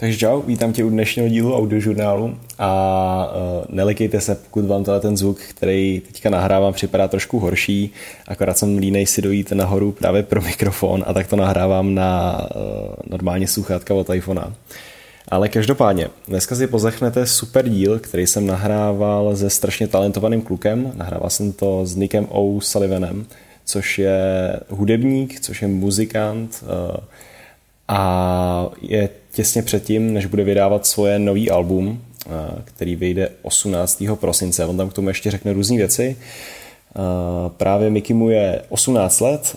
Takže čau, vítám tě u dnešního dílu audiožurnálu a uh, nelikejte se, pokud vám tenhle ten zvuk, který teďka nahrávám, připadá trošku horší, akorát jsem línej si dojít nahoru právě pro mikrofon a tak to nahrávám na uh, normálně sluchátka od iPhonea. Ale každopádně, dneska si pozechnete super díl, který jsem nahrával se strašně talentovaným klukem. Nahrával jsem to s Nickem O. Sullivanem, což je hudebník, což je muzikant uh, a je těsně předtím, než bude vydávat svoje nový album, uh, který vyjde 18. prosince. On tam k tomu ještě řekne různé věci. Uh, právě Mickey mu je 18 let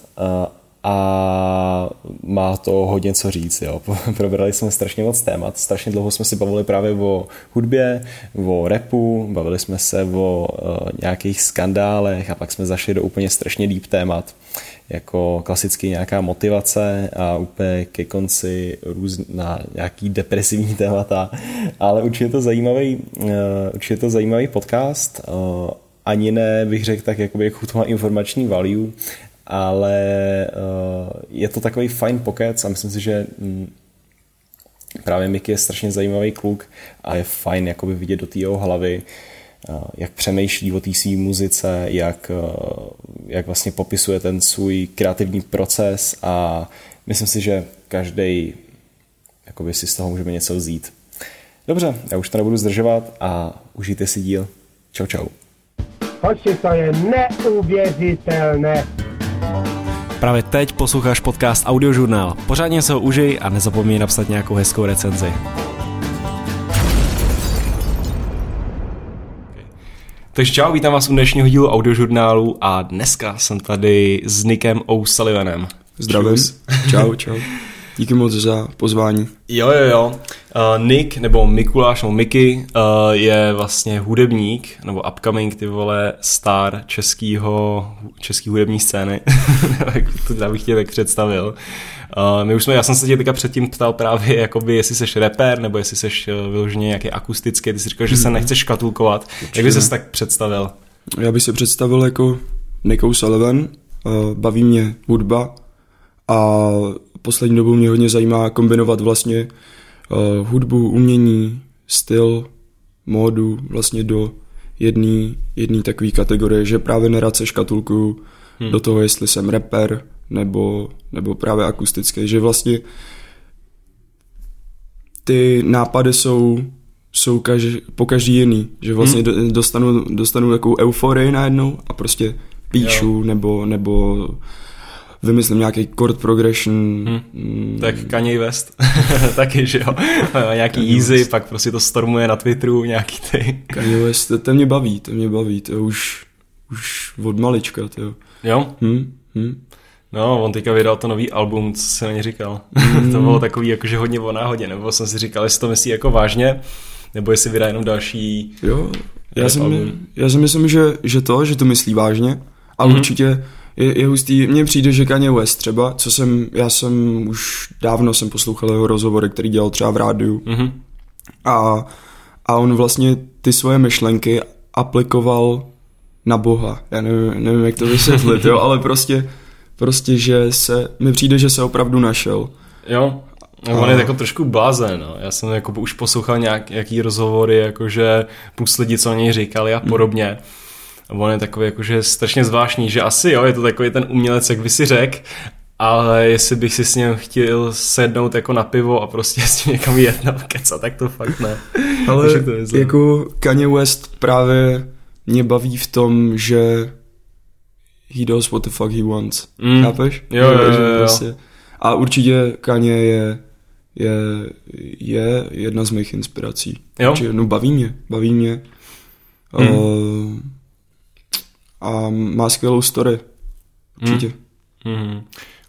a má to hodně co říct. Jo. Probrali jsme strašně moc témat, strašně dlouho jsme si bavili právě o hudbě, o repu, bavili jsme se o uh, nějakých skandálech a pak jsme zašli do úplně strašně deep témat, jako klasicky nějaká motivace a úplně ke konci různá nějaký depresivní témata, ale určitě to zajímavý, uh, určitě to zajímavý podcast, uh, ani ne bych řekl tak, jakoby, jak to má informační value, ale uh, je to takový fajn pokec a myslím si, že mm, právě Mickey je strašně zajímavý kluk a je fajn jakoby vidět do té jeho hlavy, jak přemýšlí o té své muzice, jak, uh, jak vlastně popisuje ten svůj kreativní proces a myslím si, že každý jakoby si z toho můžeme něco vzít. Dobře, já už to nebudu zdržovat a užijte si díl. Čau, čau. Hoši, to je neuvěřitelné. Právě teď posloucháš podcast Audiožurnál. Pořádně se ho užij a nezapomeň napsat nějakou hezkou recenzi. Takže čau, vítám vás u dnešního dílu audiožurnálu a dneska jsem tady s Nickem O'Sullivanem. Zdravím. Čau, čau. Díky moc za pozvání. Jo, jo, jo. Uh, Nick, nebo Mikuláš, nebo Miky, uh, je vlastně hudebník, nebo upcoming, ty vole, star českýho, český hudební scény. to bych tě tak představil. Uh, my už jsme, já jsem se tě teďka předtím ptal právě, jakoby, jestli seš rapper, nebo jestli seš uh, vyloženě nějaký akustický, ty jsi říkal, že se mhm. nechceš škatulkovat. Jak bys se tak představil? Já bych se představil jako Nick O'Sullivan, uh, baví mě hudba a poslední dobou mě hodně zajímá kombinovat vlastně uh, hudbu, umění, styl, módu vlastně do jedné jedný takové kategorie, že právě nerad se škatulkuju hmm. do toho, jestli jsem rapper nebo, nebo právě akustický, že vlastně ty nápady jsou, jsou každý, po každý jiný, že vlastně hmm. dostanu, dostanu takovou euforii najednou a prostě píšu jo. nebo, nebo vymyslím nějaký chord progression. Hmm. Mm. Tak Kanye West taky, že jo. nějaký Kanye easy, West. pak prostě to stormuje na Twitteru, nějaký ty. Kanye West, to, to mě baví, to mě baví, to už, už od malička, to jo. Hmm? Hmm? No, on teďka vydal to nový album, co se na ně říkal. Mm. to bylo takový jakože hodně o náhodě, nebo jsem si říkal, jestli to myslí jako vážně, nebo jestli vydá jenom další Jo, já si, já si myslím, že, že to, že to myslí vážně, a mm. určitě je, je hustý, mně přijde, že Kanye West třeba, co jsem, já jsem už dávno jsem poslouchal jeho rozhovory, který dělal třeba v rádiu mm-hmm. a, a on vlastně ty svoje myšlenky aplikoval na Boha. Já nevím, nevím jak to vysvětlit, jo, ale prostě, prostě, že se, mi přijde, že se opravdu našel. Jo, No, on je jako trošku blázen, no. Já jsem jako už poslouchal nějak, jaký rozhovory, jakože plus lidi, co o něj říkali a podobně. Mm. A on je takový jakože strašně zvláštní, že asi jo, je to takový ten umělec, jak by si řekl, ale jestli bych si s ním chtěl sednout jako na pivo a prostě s tím někam jet nebo keca, tak to fakt ne. Ale to jako Kanye West právě mě baví v tom, že he does what the fuck he wants. Mm. Chápeš? Jo, jo, jo, jo. Prostě. A určitě Kanye je, je, je jedna z mých inspirací. Jo? Určitě, no baví mě, baví mě. Mm. Uh, a má skvělou story. Určitě. Mm. Mm.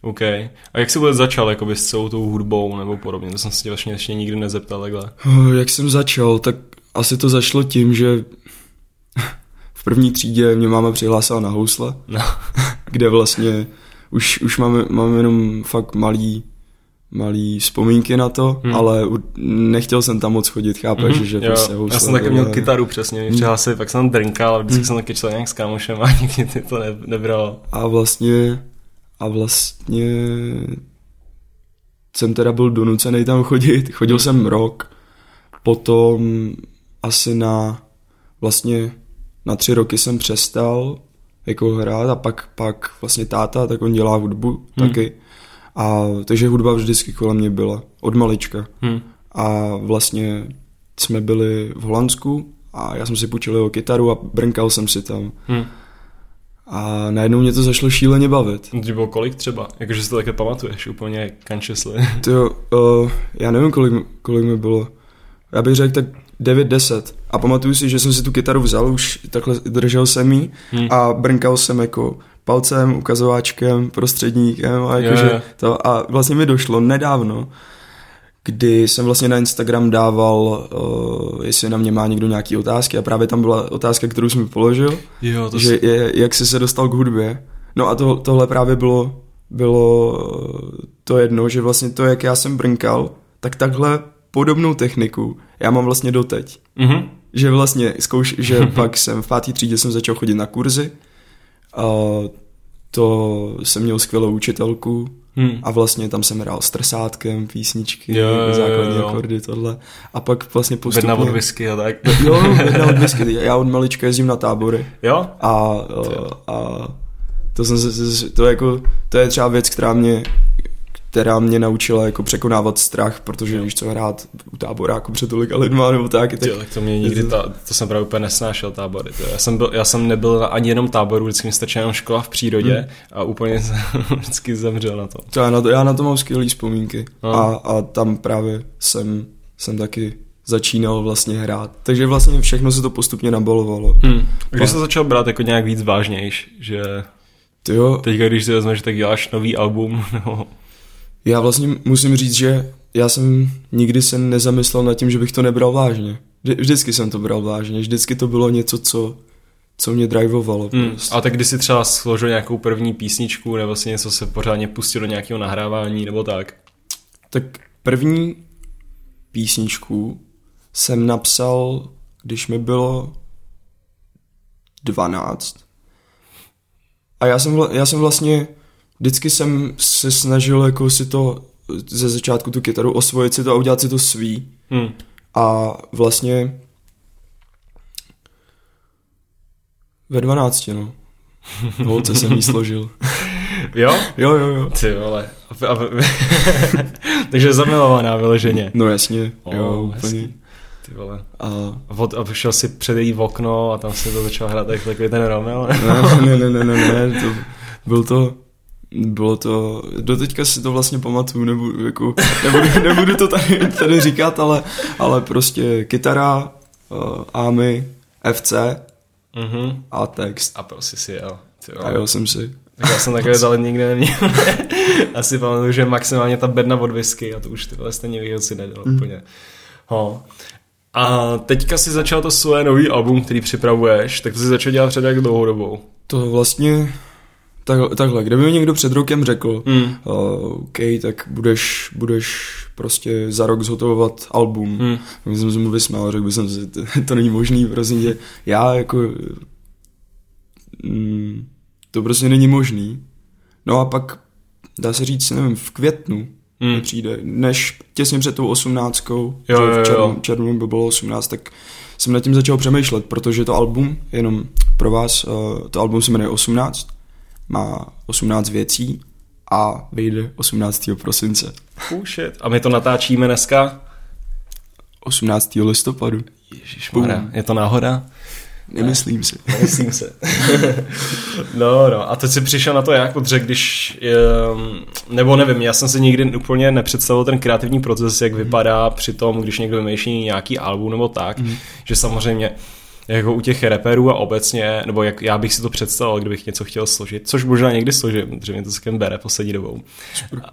OK. A jak jsi vůbec začal jakoby s celou tou hudbou nebo podobně? To jsem se tě vlastně ještě nikdy nezeptal takhle. Uh, jak jsem začal, tak asi to začalo tím, že v první třídě mě máma přihlásila na housle, no. kde vlastně už, už máme, máme jenom fakt malý malý vzpomínky na to, hmm. ale nechtěl jsem tam moc chodit, chápeš, mm-hmm. že jo. prostě housle, Já jsem taky měl kytaru přesně, mě přihlásil, pak jsem tam drinkal a vždycky hmm. jsem taky čel nějak s kámošem a nikdy ty to ne, nebral. A vlastně, a vlastně jsem teda byl donucený tam chodit. Chodil jsem rok, potom asi na vlastně na tři roky jsem přestal jako hrát a pak, pak vlastně táta, tak on dělá hudbu hmm. taky. A takže hudba vždycky kolem mě byla, od malička. Hmm. A vlastně jsme byli v Holandsku a já jsem si půjčil jeho kytaru a brnkal jsem si tam. Hmm. A najednou mě to zašlo šíleně bavit. To bylo kolik třeba? Jakože si to také pamatuješ úplně consciously. To jo, uh, já nevím, kolik, kolik mi bylo. Já bych řekl tak 9-10. A pamatuju si, že jsem si tu kytaru vzal, už takhle držel jsem ji Hmm. a brnkal jsem jako palcem, ukazováčkem, prostředníkem a jakože to a vlastně mi došlo nedávno, kdy jsem vlastně na Instagram dával, uh, jestli na mě má někdo nějaký otázky a právě tam byla otázka, kterou jsem mi položil, Jo, to že je, jak jsi se dostal k hudbě. No a to, tohle právě bylo, bylo eh, to jedno, že vlastně to, jak já jsem brnkal, tak takhle podobnou techniku já mám vlastně doteď. Mhm. Že vlastně zkouš, že pak jsem v páté třídě jsem začal chodit na kurzy a to jsem měl skvělou učitelku Hmm. a vlastně tam jsem hrál s trsátkem písničky, Jo, jo, jo, základní jo. akordy, tohle. A pak vlastně postupně... Bedna od whisky a tak. Jo, bedna od whisky. Já od malička jezdím na tábory. Jo? A, a to, jsem se, to, jako, to je třeba věc, která mě, která mě naučila jako překonávat strach, protože víš co hrát u táboráku před tolika lidma nebo tak. tak Jo, tak to mě nikdy, ta, to jsem právě úplně nesnášel tábory. To. Já, jsem byl, já jsem nebyl na ani jenom táboru, vždycky mi stačila jenom škola v přírodě Hmm. a úplně jsem vždycky zemřel na to. to já, na to, já na to mám skvělé vzpomínky. No. A, a tam právě jsem, jsem taky začínal vlastně hrát. Takže vlastně všechno se to postupně nabalovalo. Hmm. Když jsi začal brát jako nějak víc vážnějš, že Ty jo, teďka, když si vezmeš, tak děláš nový album, no, já vlastně musím říct, že já jsem nikdy se nezamyslel nad tím, že bych to nebral vážně. Vždy- Vždycky jsem to bral vážně, vždycky to bylo něco, co, co mě drivovalo. Hmm. Prostě. A tak když si třeba složil nějakou první písničku, nebo si něco se pořádně pustil do nějakého nahrávání, nebo tak. Tak první písničku jsem napsal, když mi bylo 12. A já jsem, já jsem vlastně, vždycky jsem se snažil jako si to ze začátku tu kytaru osvojit si to a udělat si to svý. Hmm. A vlastně ve 12, no. V holce jsem jí složil. Jo? Jo, jo, jo. Ty vole. A, a, takže zamilovaná vyloženě. No jasně, O, jo, hezký. úplně. Ty vole. A od, a šel si před její okno a tam si to začal hrát jak takový ten Romeo. ne, ne, ne, ne, ne, ne, to byl to, bylo to, doteďka si to vlastně pamatuju, nebudu, jako, nebudu, nebudu to tady, tady říkat, ale, ale prostě kytara, uh, AMI, FC Mhm. a text. A prostě si jel. A jo jsem si. Tak já jsem takové talent nikdy neměl. Asi pamatuju, že maximálně ta bedna od whisky a to už tyhle stejně výhod si nedal Mm. úplně. Ho. A teďka si začal to svoje nový album, který připravuješ, tak to si začal dělat před jak dlouhou dobou. To vlastně, tak, takhle, kdyby mi někdo před rokem řekl, Hmm. uh, OK, tak budeš, budeš prostě za rok zhotovovat album. Já jsem se mu vysmál, řekl bych si, to, to není možný, prostě že já jako, mm, to prostě není možný. No a pak, dá se říct, nevím, v květnu mi přijde, než těsně před tou osmnáctkou, Jo, že jo, jo. v červnu, červnu by bylo 18, tak jsem nad tím začal přemýšlet, protože to album, jenom pro vás, uh, to album se jmenuje 18, má 18 věcí a vyjde 18. prosince. Oh shit. A my to natáčíme dneska? 18. listopadu. Ježišmarja, je to náhoda? Nemyslím si. Myslím se. no, no. A teď si přišel na to jak, protože když, um, nebo nevím, já jsem si nikdy úplně nepředstavil ten kreativní proces, jak vypadá při tom, když někdo vymýšlí nějaký album nebo tak, Mhm. že samozřejmě jako u těch reperů a obecně, nebo jak já bych si to představil, kdybych něco chtěl složit, což možná někdy složím, protože mě to celkem bere poslední dobou.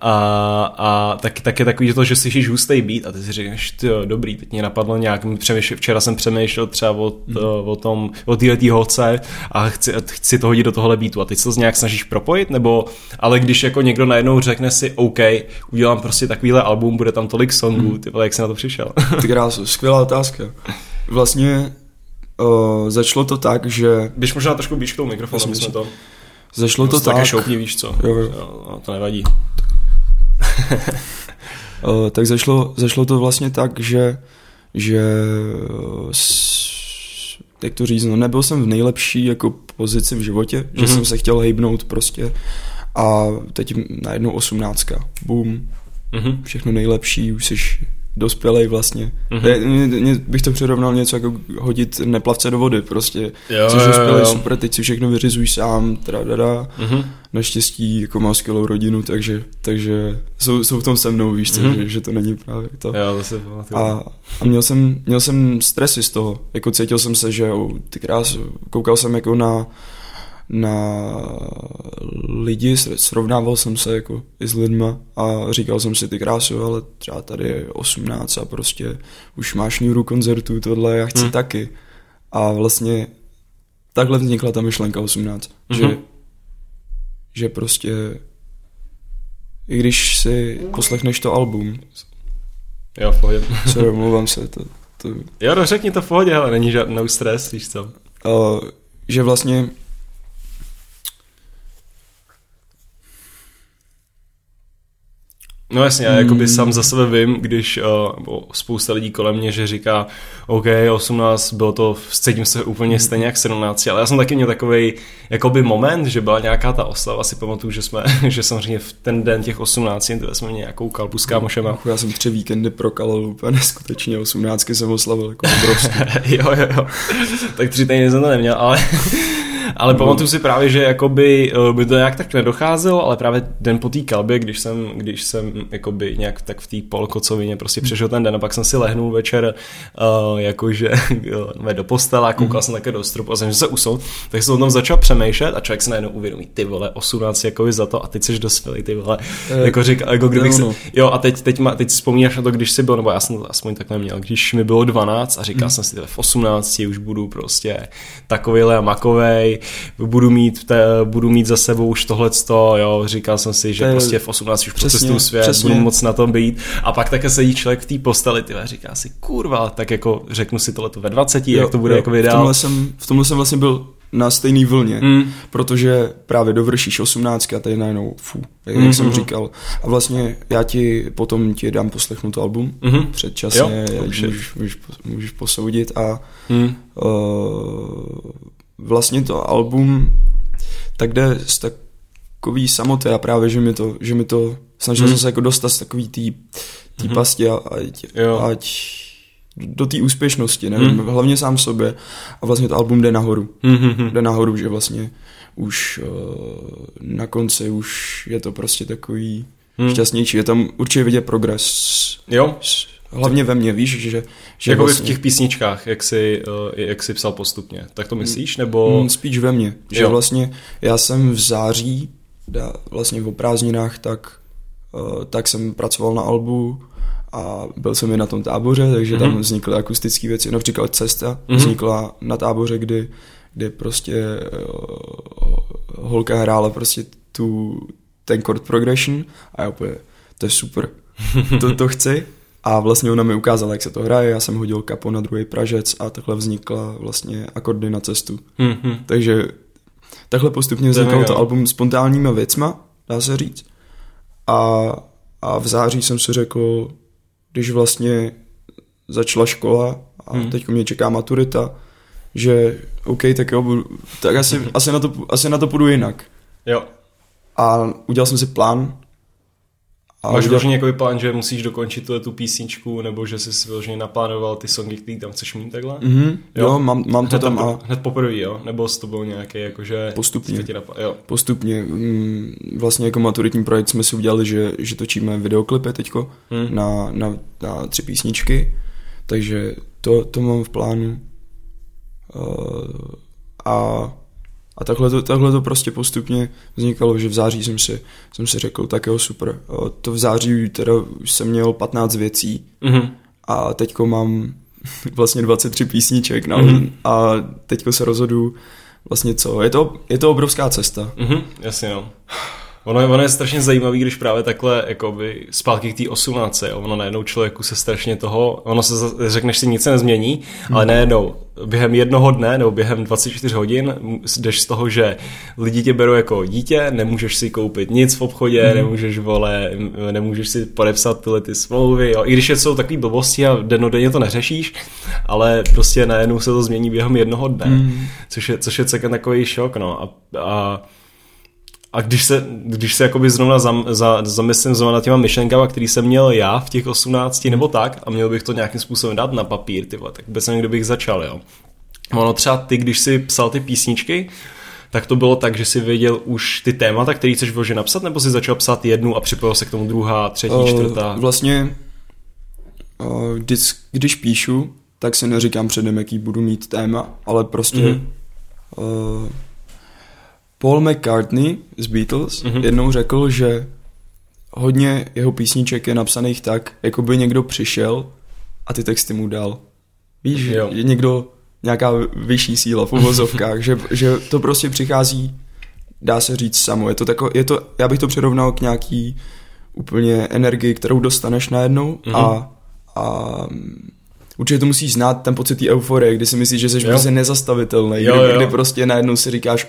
A, a tak, tak je takový že to, že slyšíš hustý beat a ty si říkáš, ty jo, dobrý, teď mě napadlo nějak, přemýšlel, včera jsem přemýšlel třeba o, to, o tom, o této holce a chci, chci to hodit do tohle beatu a teď se to nějak snažíš propojit, nebo, ale když jako někdo najednou řekne si, OK, udělám prostě takovýhle album, bude tam tolik songů, Mhm. ty vole, jak jsi na to přišel? Ty krásu, skvělá otázka. Vlastně uh, začalo to tak, že Když možná trošku blíž k tomu mikrofonu, aby jsme to... začalo to Prostě také tak, šoupni, víš co? Jo, jo. jo no, to nevadí. Uh, tak zašlo, zašlo to vlastně tak, že, že s, jak to říct, no nebyl jsem v nejlepší jako pozici v životě, mm-hmm. že Mhm. jsem se chtěl hejbnout prostě a teď najednou osmnáctka, boom, Mhm. všechno nejlepší, už jsi dospělej vlastně. Mhm. Mm-hmm. bych to přirovnal něco jako hodit neplavce do vody, prostě. Jo, jsi jo, dospělej, jo. super, teď si všechno vyřizuj sám, tradada. Mhm. Naštěstí jako mám skvělou rodinu, takže, takže jsou, jsou v tom se mnou, víš co, Mhm. že, že to není právě to. Jo, to pamatuju. A, a měl, jsem, měl jsem stresy z toho, jako cítil jsem se, že oh, ty krás, koukal jsem jako na, na lidi, sr- srovnával jsem se jako i s lidma a říkal jsem si ty krásu, ale třeba tady je 18 a prostě už máš nůru koncertů, tohle já chci Hmm. hmm. taky. A vlastně takhle vznikla ta myšlenka 18, Mhm. že, že prostě i když si poslechneš to album, Jo, v pohodě. sorry, omlouvám se, to, to Jo, no řekni to v pohodě, ale není žádný no stres, víš co. uh, že vlastně No jasně, já Hmm. jakoby sám za sebe vím, když uh, spousta lidí kolem mě, že říká, OK, 18, bylo to, cítím se úplně stejně jak 17, ale já jsem taky měl takový jakoby moment, že byla nějaká ta oslava, si pamatuju, že jsme, že samozřejmě v ten den těch 18, to jsme měli nějakou kalbu s kámošema. Ach, já jsem tři víkendy prokalil úplně neskutečně, 18 jsem oslavil jako obrovský. jo, jo, jo. Tak tři týdny jsem to neměl, ale, ale pamatuju si právě, že jakoby eh, by to nějak tak nedocházelo, ale právě den po té kalbě, když jsem, když jsem jakoby nějak tak v té polkocovině prostě přešel ten den a pak jsem si lehnul večer uh, jakože uh, do postele a koukal jsem také do stropu a jsem že se usoul, tak jsem o tom začal přemýšlet a člověk se najednou uvědomí, ty vole, 18 jakoby za to a teď jsi dospělý, ty vole, Eh, jako říká, jako kdybych jo, se, no. jo a teď, teď, ma, teď si vzpomínáš na to, když jsi byl, nebo já jsem to aspoň takhle měl, když mi bylo 12 a říkal jsem si, v 18 už budu prostě takovejhle a makovej, budu mít, te, budu mít za sebou už tohleto, jo, říkal jsem si, že prostě v 18 už přesně, svět, přesně. budu moc na tom být a pak také sedí člověk v té posteli, ty říká si, kurva, tak jako řeknu si tohleto ve 20, jak to bude jako v ideál. tomhle, jsem, v tomhle jsem vlastně byl na stejný vlně, Mm. protože právě dovršíš 18 a tady najednou, fů, jak Mhm. jsem říkal. A vlastně já ti potom ti dám poslechnout album, Mhm. předčasně, Jo, můžeš, můžeš posoudit a Mm. uh, vlastně to album tak jde z takový samoty a právě, že mi to, že mi to snažil Hmm. jsem se jako dostat z takový tý, tý Mhm. pasti a, ať, Jo. ať do té úspěšnosti, nevím, Hmm. hlavně sám sobě a vlastně to album jde nahoru. Mhm. Jde nahoru, že vlastně už uh, na konci už je to prostě takový Hmm. šťastnější. Je tam určitě vidět progres. Jo, S- Hlavně ve mně, víš, že, že jako vlastně, v těch písničkách, jak jsi, eh, jak jsi psal postupně. Tak to myslíš, nebo... Mm, spíš ve mně. Že Jo. vlastně já jsem v září, vlastně o prázdninách, tak, uh, tak jsem pracoval na albu a byl jsem i na tom táboře, takže tam Mhm. vznikly akustické věci. Například Cesta Mhm. vznikla na táboře, kdy, kdy prostě uh, holka hrála prostě tu, ten chord progression a já úplně, to je super, to, to chci. A vlastně ona mi ukázala, jak se to hraje, já jsem hodil kapo na druhý pražec a takhle vznikla vlastně akordy na cestu. Mhm. Takže takhle postupně vznikalo to album spontánníma věcma, dá se říct. A, a v září jsem si řekl, když vlastně začala škola a hmm. teď mě čeká maturita, že OK, tak jo, budu, tak asi, asi, na to, asi na to půjdu jinak. Jo. A udělal jsem si plán. A Máš udělal, vyložený jako plán, že musíš dokončit tuhle tu písničku, nebo že jsi si vyloženě naplánoval ty songy, které tam chceš mít takhle? mm-hmm, Jo. jo, mám, mám to Hned, tam a hned poprvé, jo? Nebo s tobou nějaký, jakože... Postupně. napl- jo. postupně. mm, Vlastně jako maturitní projekt jsme si udělali, že, že točíme videoklipy teďko Hmm. na, na, na tři písničky, takže to, to mám v plánu. Uh, a, a takhle, to, takhle to prostě postupně vznikalo, že v září jsem si, jsem si řekl, tak jo, super. To v září teda už jsem měl 15 věcí Mhm. a teďko mám vlastně 23 písniček no, Mhm. a teďko se rozhodu vlastně co. Je to, je to obrovská cesta. Mhm. Jasně, no. Ono je, ono je strašně zajímavý, když právě takhle jakoby zpátky k té 18. Jo. Ono najednou člověku se strašně toho, ono se řekneš si nic se nezmění, hmm. ale najednou během jednoho dne nebo během 24 hodin jdeš z toho, že lidi tě berou jako dítě, nemůžeš si koupit nic v obchodě, hmm. nemůžeš vole, nemůžeš si podepsat tyhle ty smlouvy, jo. i když jsou takové blbosti a dennodenně to neřešíš, ale prostě najednou se to změní během jednoho dne, hmm. což je, což je celkem takový šok, no. A, a a když se, když se jakoby zrovna zam, za, zamyslím zrovna nad těma myšlenkama, který jsem měl já v těch 18 nebo tak a měl bych to nějakým způsobem dát na papír, ty vole, tak bez nevím, kde bych začal, jo. Ono třeba ty, když si psal ty písničky, tak to bylo tak, že si věděl už ty témata, který chceš vložit napsat, nebo si začal psát jednu a připojil se k tomu druhá, třetí, uh, čtvrtá? Vlastně, uh, když, když píšu, tak si neříkám předem, jaký budu mít téma, ale prostě mm-hmm. uh, Paul McCartney z Beatles mm-hmm. jednou řekl, že hodně jeho písniček je napsaných tak, jako by někdo přišel a ty texty mu dal. Víš, jo. že někdo, nějaká vyšší síla v uvozovkách, že, že to prostě přichází, dá se říct samo. Je to tako, je to, já bych to přirovnal k nějaký úplně energii, kterou dostaneš najednou mm-hmm. a, a určitě to musíš znát ten pocit té euforie, kdy si myslíš, že jsi prostě nezastavitelný, jo, kdy, jo. kdy prostě najednou si říkáš,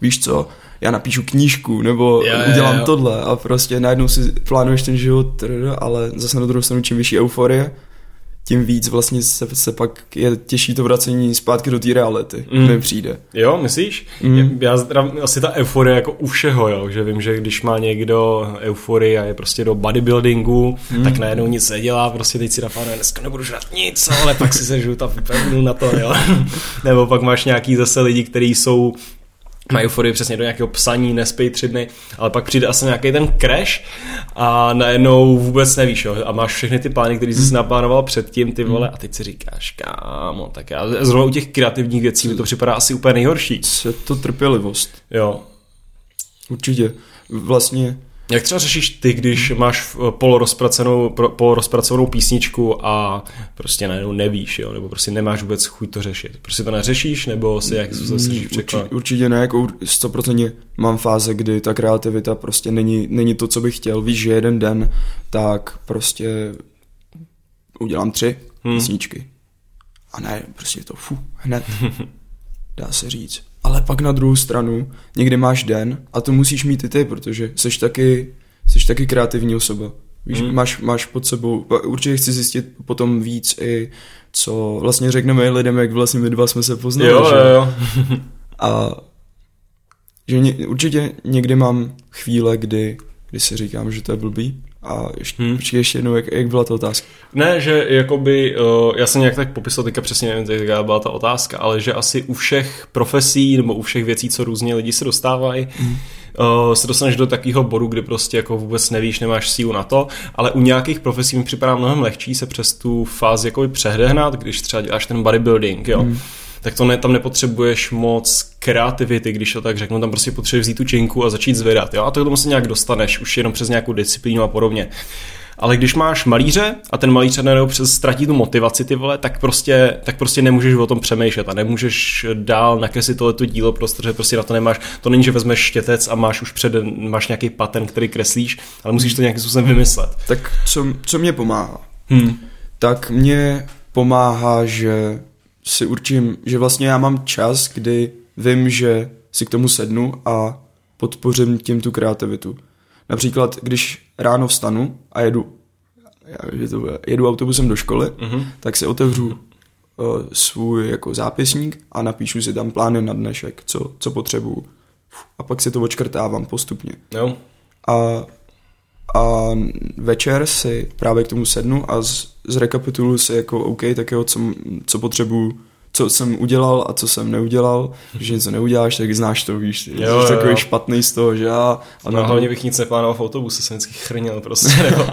víš co, já napíšu knížku, nebo jo, udělám jo, jo. tohle a prostě najednou si plánuješ ten život, ale zase na druhou stranu čím vyšší euforie, tím víc vlastně se, se pak je těžší to vracení zpátky do té reality, mm. mi přijde. Jo, myslíš? Mm. Já, já asi ta euforie jako u všeho, jo, že vím, že když má někdo euforii a je prostě do bodybuildingu, mm. tak najednou nic nedělá, prostě teď si napadne, dneska nebudu žrat nic, ale pak si sežu tam na to, jo. Nebo pak máš nějaký zase lidi, kteří jsou mají euforii přesně do nějakého psaní, nespej tři dny, ale pak přijde asi nějaký ten crash a najednou vůbec nevíš, jo, a máš všechny ty plány, které jsi mm. naplánoval předtím, ty vole, a teď si říkáš, kámo, tak já zrovna u těch kreativních věcí mi to připadá asi úplně nejhorší. Je to trpělivost. Jo. Určitě. Vlastně jak třeba řešíš ty, když máš polorozpracovanou, polorozpracovanou písničku a prostě najednou nevíš, jo? nebo prostě nemáš vůbec chuť to řešit? Prostě to neřešíš, nebo si jak se snažíš překonat? Určitě ne, jako 100% mám fáze, kdy ta kreativita prostě není, není to, co bych chtěl. Víš, že jeden den, tak prostě udělám tři hmm. písničky. A ne, prostě to fu, hned, dá se říct ale pak na druhou stranu někdy máš den a to musíš mít i ty, protože jsi taky, jsi taky kreativní osoba. Víš, hmm. máš, máš pod sebou, určitě chci zjistit potom víc i, co vlastně řekneme lidem, jak vlastně my dva jsme se poznali. Jo, že? jo, jo. a že ně, určitě někdy mám chvíle, kdy, kdy si říkám, že to je blbý, a ještě, hmm. ještě jednou, jak, jak byla ta otázka? Ne, že jakoby, uh, já jsem nějak tak popisoval teďka přesně, nevím, jaká byla ta otázka, ale že asi u všech profesí nebo u všech věcí, co různě lidi se dostávají, hmm. uh, se dostaneš do takového bodu, kdy prostě jako vůbec nevíš, nemáš sílu na to, ale u nějakých profesí mi připadá mnohem lehčí se přes tu fázi jakoby přehdehnat, když třeba děláš ten bodybuilding, jo. Hmm tak to ne, tam nepotřebuješ moc kreativity, když to tak řeknu, tam prostě potřebuješ vzít tu činku a začít zvedat, jo, a to tomu se nějak dostaneš, už jenom přes nějakou disciplínu a podobně. Ale když máš malíře a ten malíř najednou přes ztratí tu motivaci ty vole, tak prostě, tak prostě nemůžeš o tom přemýšlet a nemůžeš dál nakreslit tohleto dílo, protože prostě na to nemáš, to není, že vezmeš štětec a máš už před, máš nějaký patent, který kreslíš, ale musíš to nějakým způsobem vymyslet. Tak co, co mě pomáhá? Hmm. Tak mě pomáhá, že si určím, že vlastně já mám čas, kdy vím, že si k tomu sednu a podpořím tím tu kreativitu. Například, když ráno vstanu a jedu, jedu autobusem do školy, uh-huh. tak si otevřu uh, svůj jako zápisník a napíšu si tam plány na dnešek, co, co potřebuju. A pak si to očkrtávám postupně. Jo. A, a večer si právě k tomu sednu a z, zrekapituluji si jako OK, tak jo, co, co potřebuju co jsem udělal a co jsem neudělal, že něco neuděláš, tak znáš to, víš, jo, jsi takový jo. špatný z toho, že já... A no, hlavně bych nic neplánoval v autobuse, jsem vždycky chrnil prostě, nebo,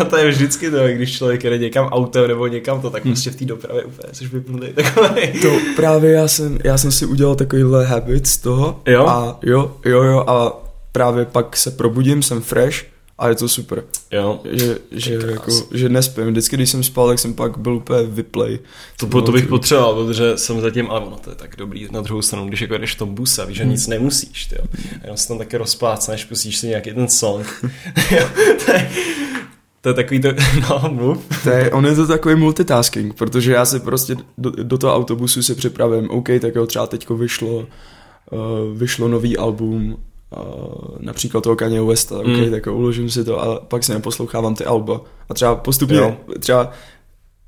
a to je vždycky to, když člověk jede někam autem nebo někam to, tak hmm. prostě v té dopravě úplně jsi vyplný takový. To právě já jsem, já jsem si udělal takovýhle habit z toho jo? a jo, jo, jo a právě pak se probudím, jsem fresh a je to super. Jo. Že, že, jako, že nespím. Vždycky, když jsem spal, tak jsem pak byl úplně vyplay. To, to, to bych potřeboval, protože jsem zatím, ale ono to je tak dobrý na druhou stranu, když jako jdeš v tom buse, víš, že nic nemusíš, ty Jenom se tam taky rozplácneš, pustíš si nějaký ten song. Jo, to, je, to je takový to, no, mluv. To je, on je to takový multitasking, protože já si prostě do, do toho autobusu si připravím, OK, tak jo, třeba teďko vyšlo, uh, vyšlo nový album například toho Kanye Westa, mm. okay, tak uložím si to a pak si neposlouchávám ty alba. A třeba postupně, jo. třeba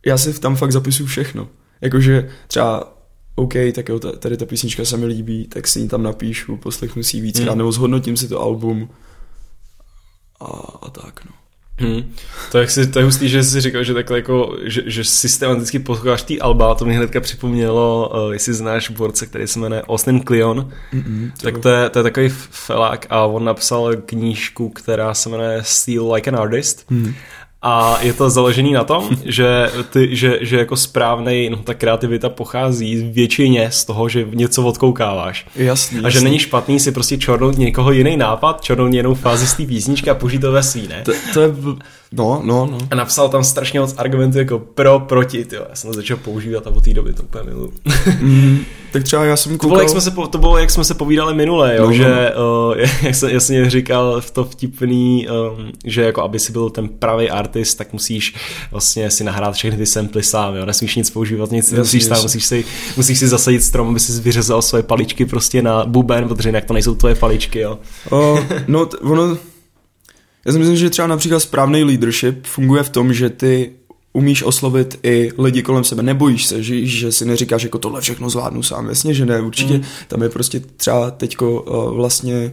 já si tam fakt zapisuju všechno. Jakože třeba OK, tak jo, tady ta písnička se mi líbí, tak si ji tam napíšu, poslechnu si ji víckrát, mm. nebo zhodnotím si to album a, a tak, no. Hmm. To, jak si, to je hustý, že jsi říkal, že takhle jako, že, že systematicky posloucháš ty alba, to mi hnedka připomnělo, uh, jestli znáš borce, který se jmenuje Austin Kleon, Mm-mm, tak to je, to je takový felák a on napsal knížku, která se jmenuje Steal Like an Artist. Mm. A je to založený na tom, že, ty, že, že jako správnej, no ta kreativita pochází většině z toho, že něco odkoukáváš. Jasný, A že není špatný si prostě čornout někoho jiný nápad, čornout jinou fázi z té písničky a použít to ve svý, ne? To, to je, no, no, no. A napsal tam strašně moc argumentů jako pro, proti, tyjo. Já jsem to začal používat a od té doby to úplně miluju. Mm, tak třeba já jsem koukal... To bylo, jak jsme se, to bylo, jak jsme se povídali minule, jo, no, že, no. Uh, jak jsem jasně říkal v to vtipný, um, že jako aby si byl ten pravý artist, tak musíš vlastně si nahrát všechny ty samply sám, jo, nesmíš nic používat, nic jasný, musíš sám, musíš si, musíš si zasadit strom, aby si vyřezal svoje paličky prostě na buben, protože jinak to nejsou tvoje paličky, jo. Uh, no, t- ono, já si myslím, že třeba například správný leadership funguje v tom, že ty umíš oslovit i lidi kolem sebe, nebojíš se, že, že si neříkáš, jako tohle všechno zvládnu sám, jasně, že ne, určitě, mm. tam je prostě třeba teďko uh, vlastně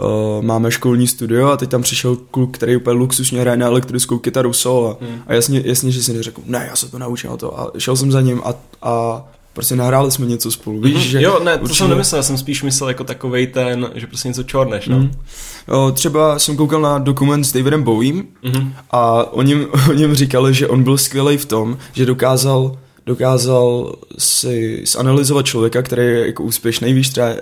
uh, máme školní studio a teď tam přišel kluk, který úplně luxusně hraje na elektrickou kytaru solo. Mm. a jasně, jasně, že si neřekl, ne, já se to naučím a to. A šel jsem za ním a, a prostě nahráli jsme něco spolu, víš, mm-hmm. že... Jo, ne, to určitě... jsem nemyslel, já jsem spíš myslel jako takovej ten, že prostě něco čorneš, no. Mm. O, třeba jsem koukal na dokument s Davidem Bowiem mm-hmm. a o něm, o něm říkali, že on byl skvělý v tom, že dokázal dokázal si zanalizovat člověka, který je jako úspěšný, víš, třeba uh,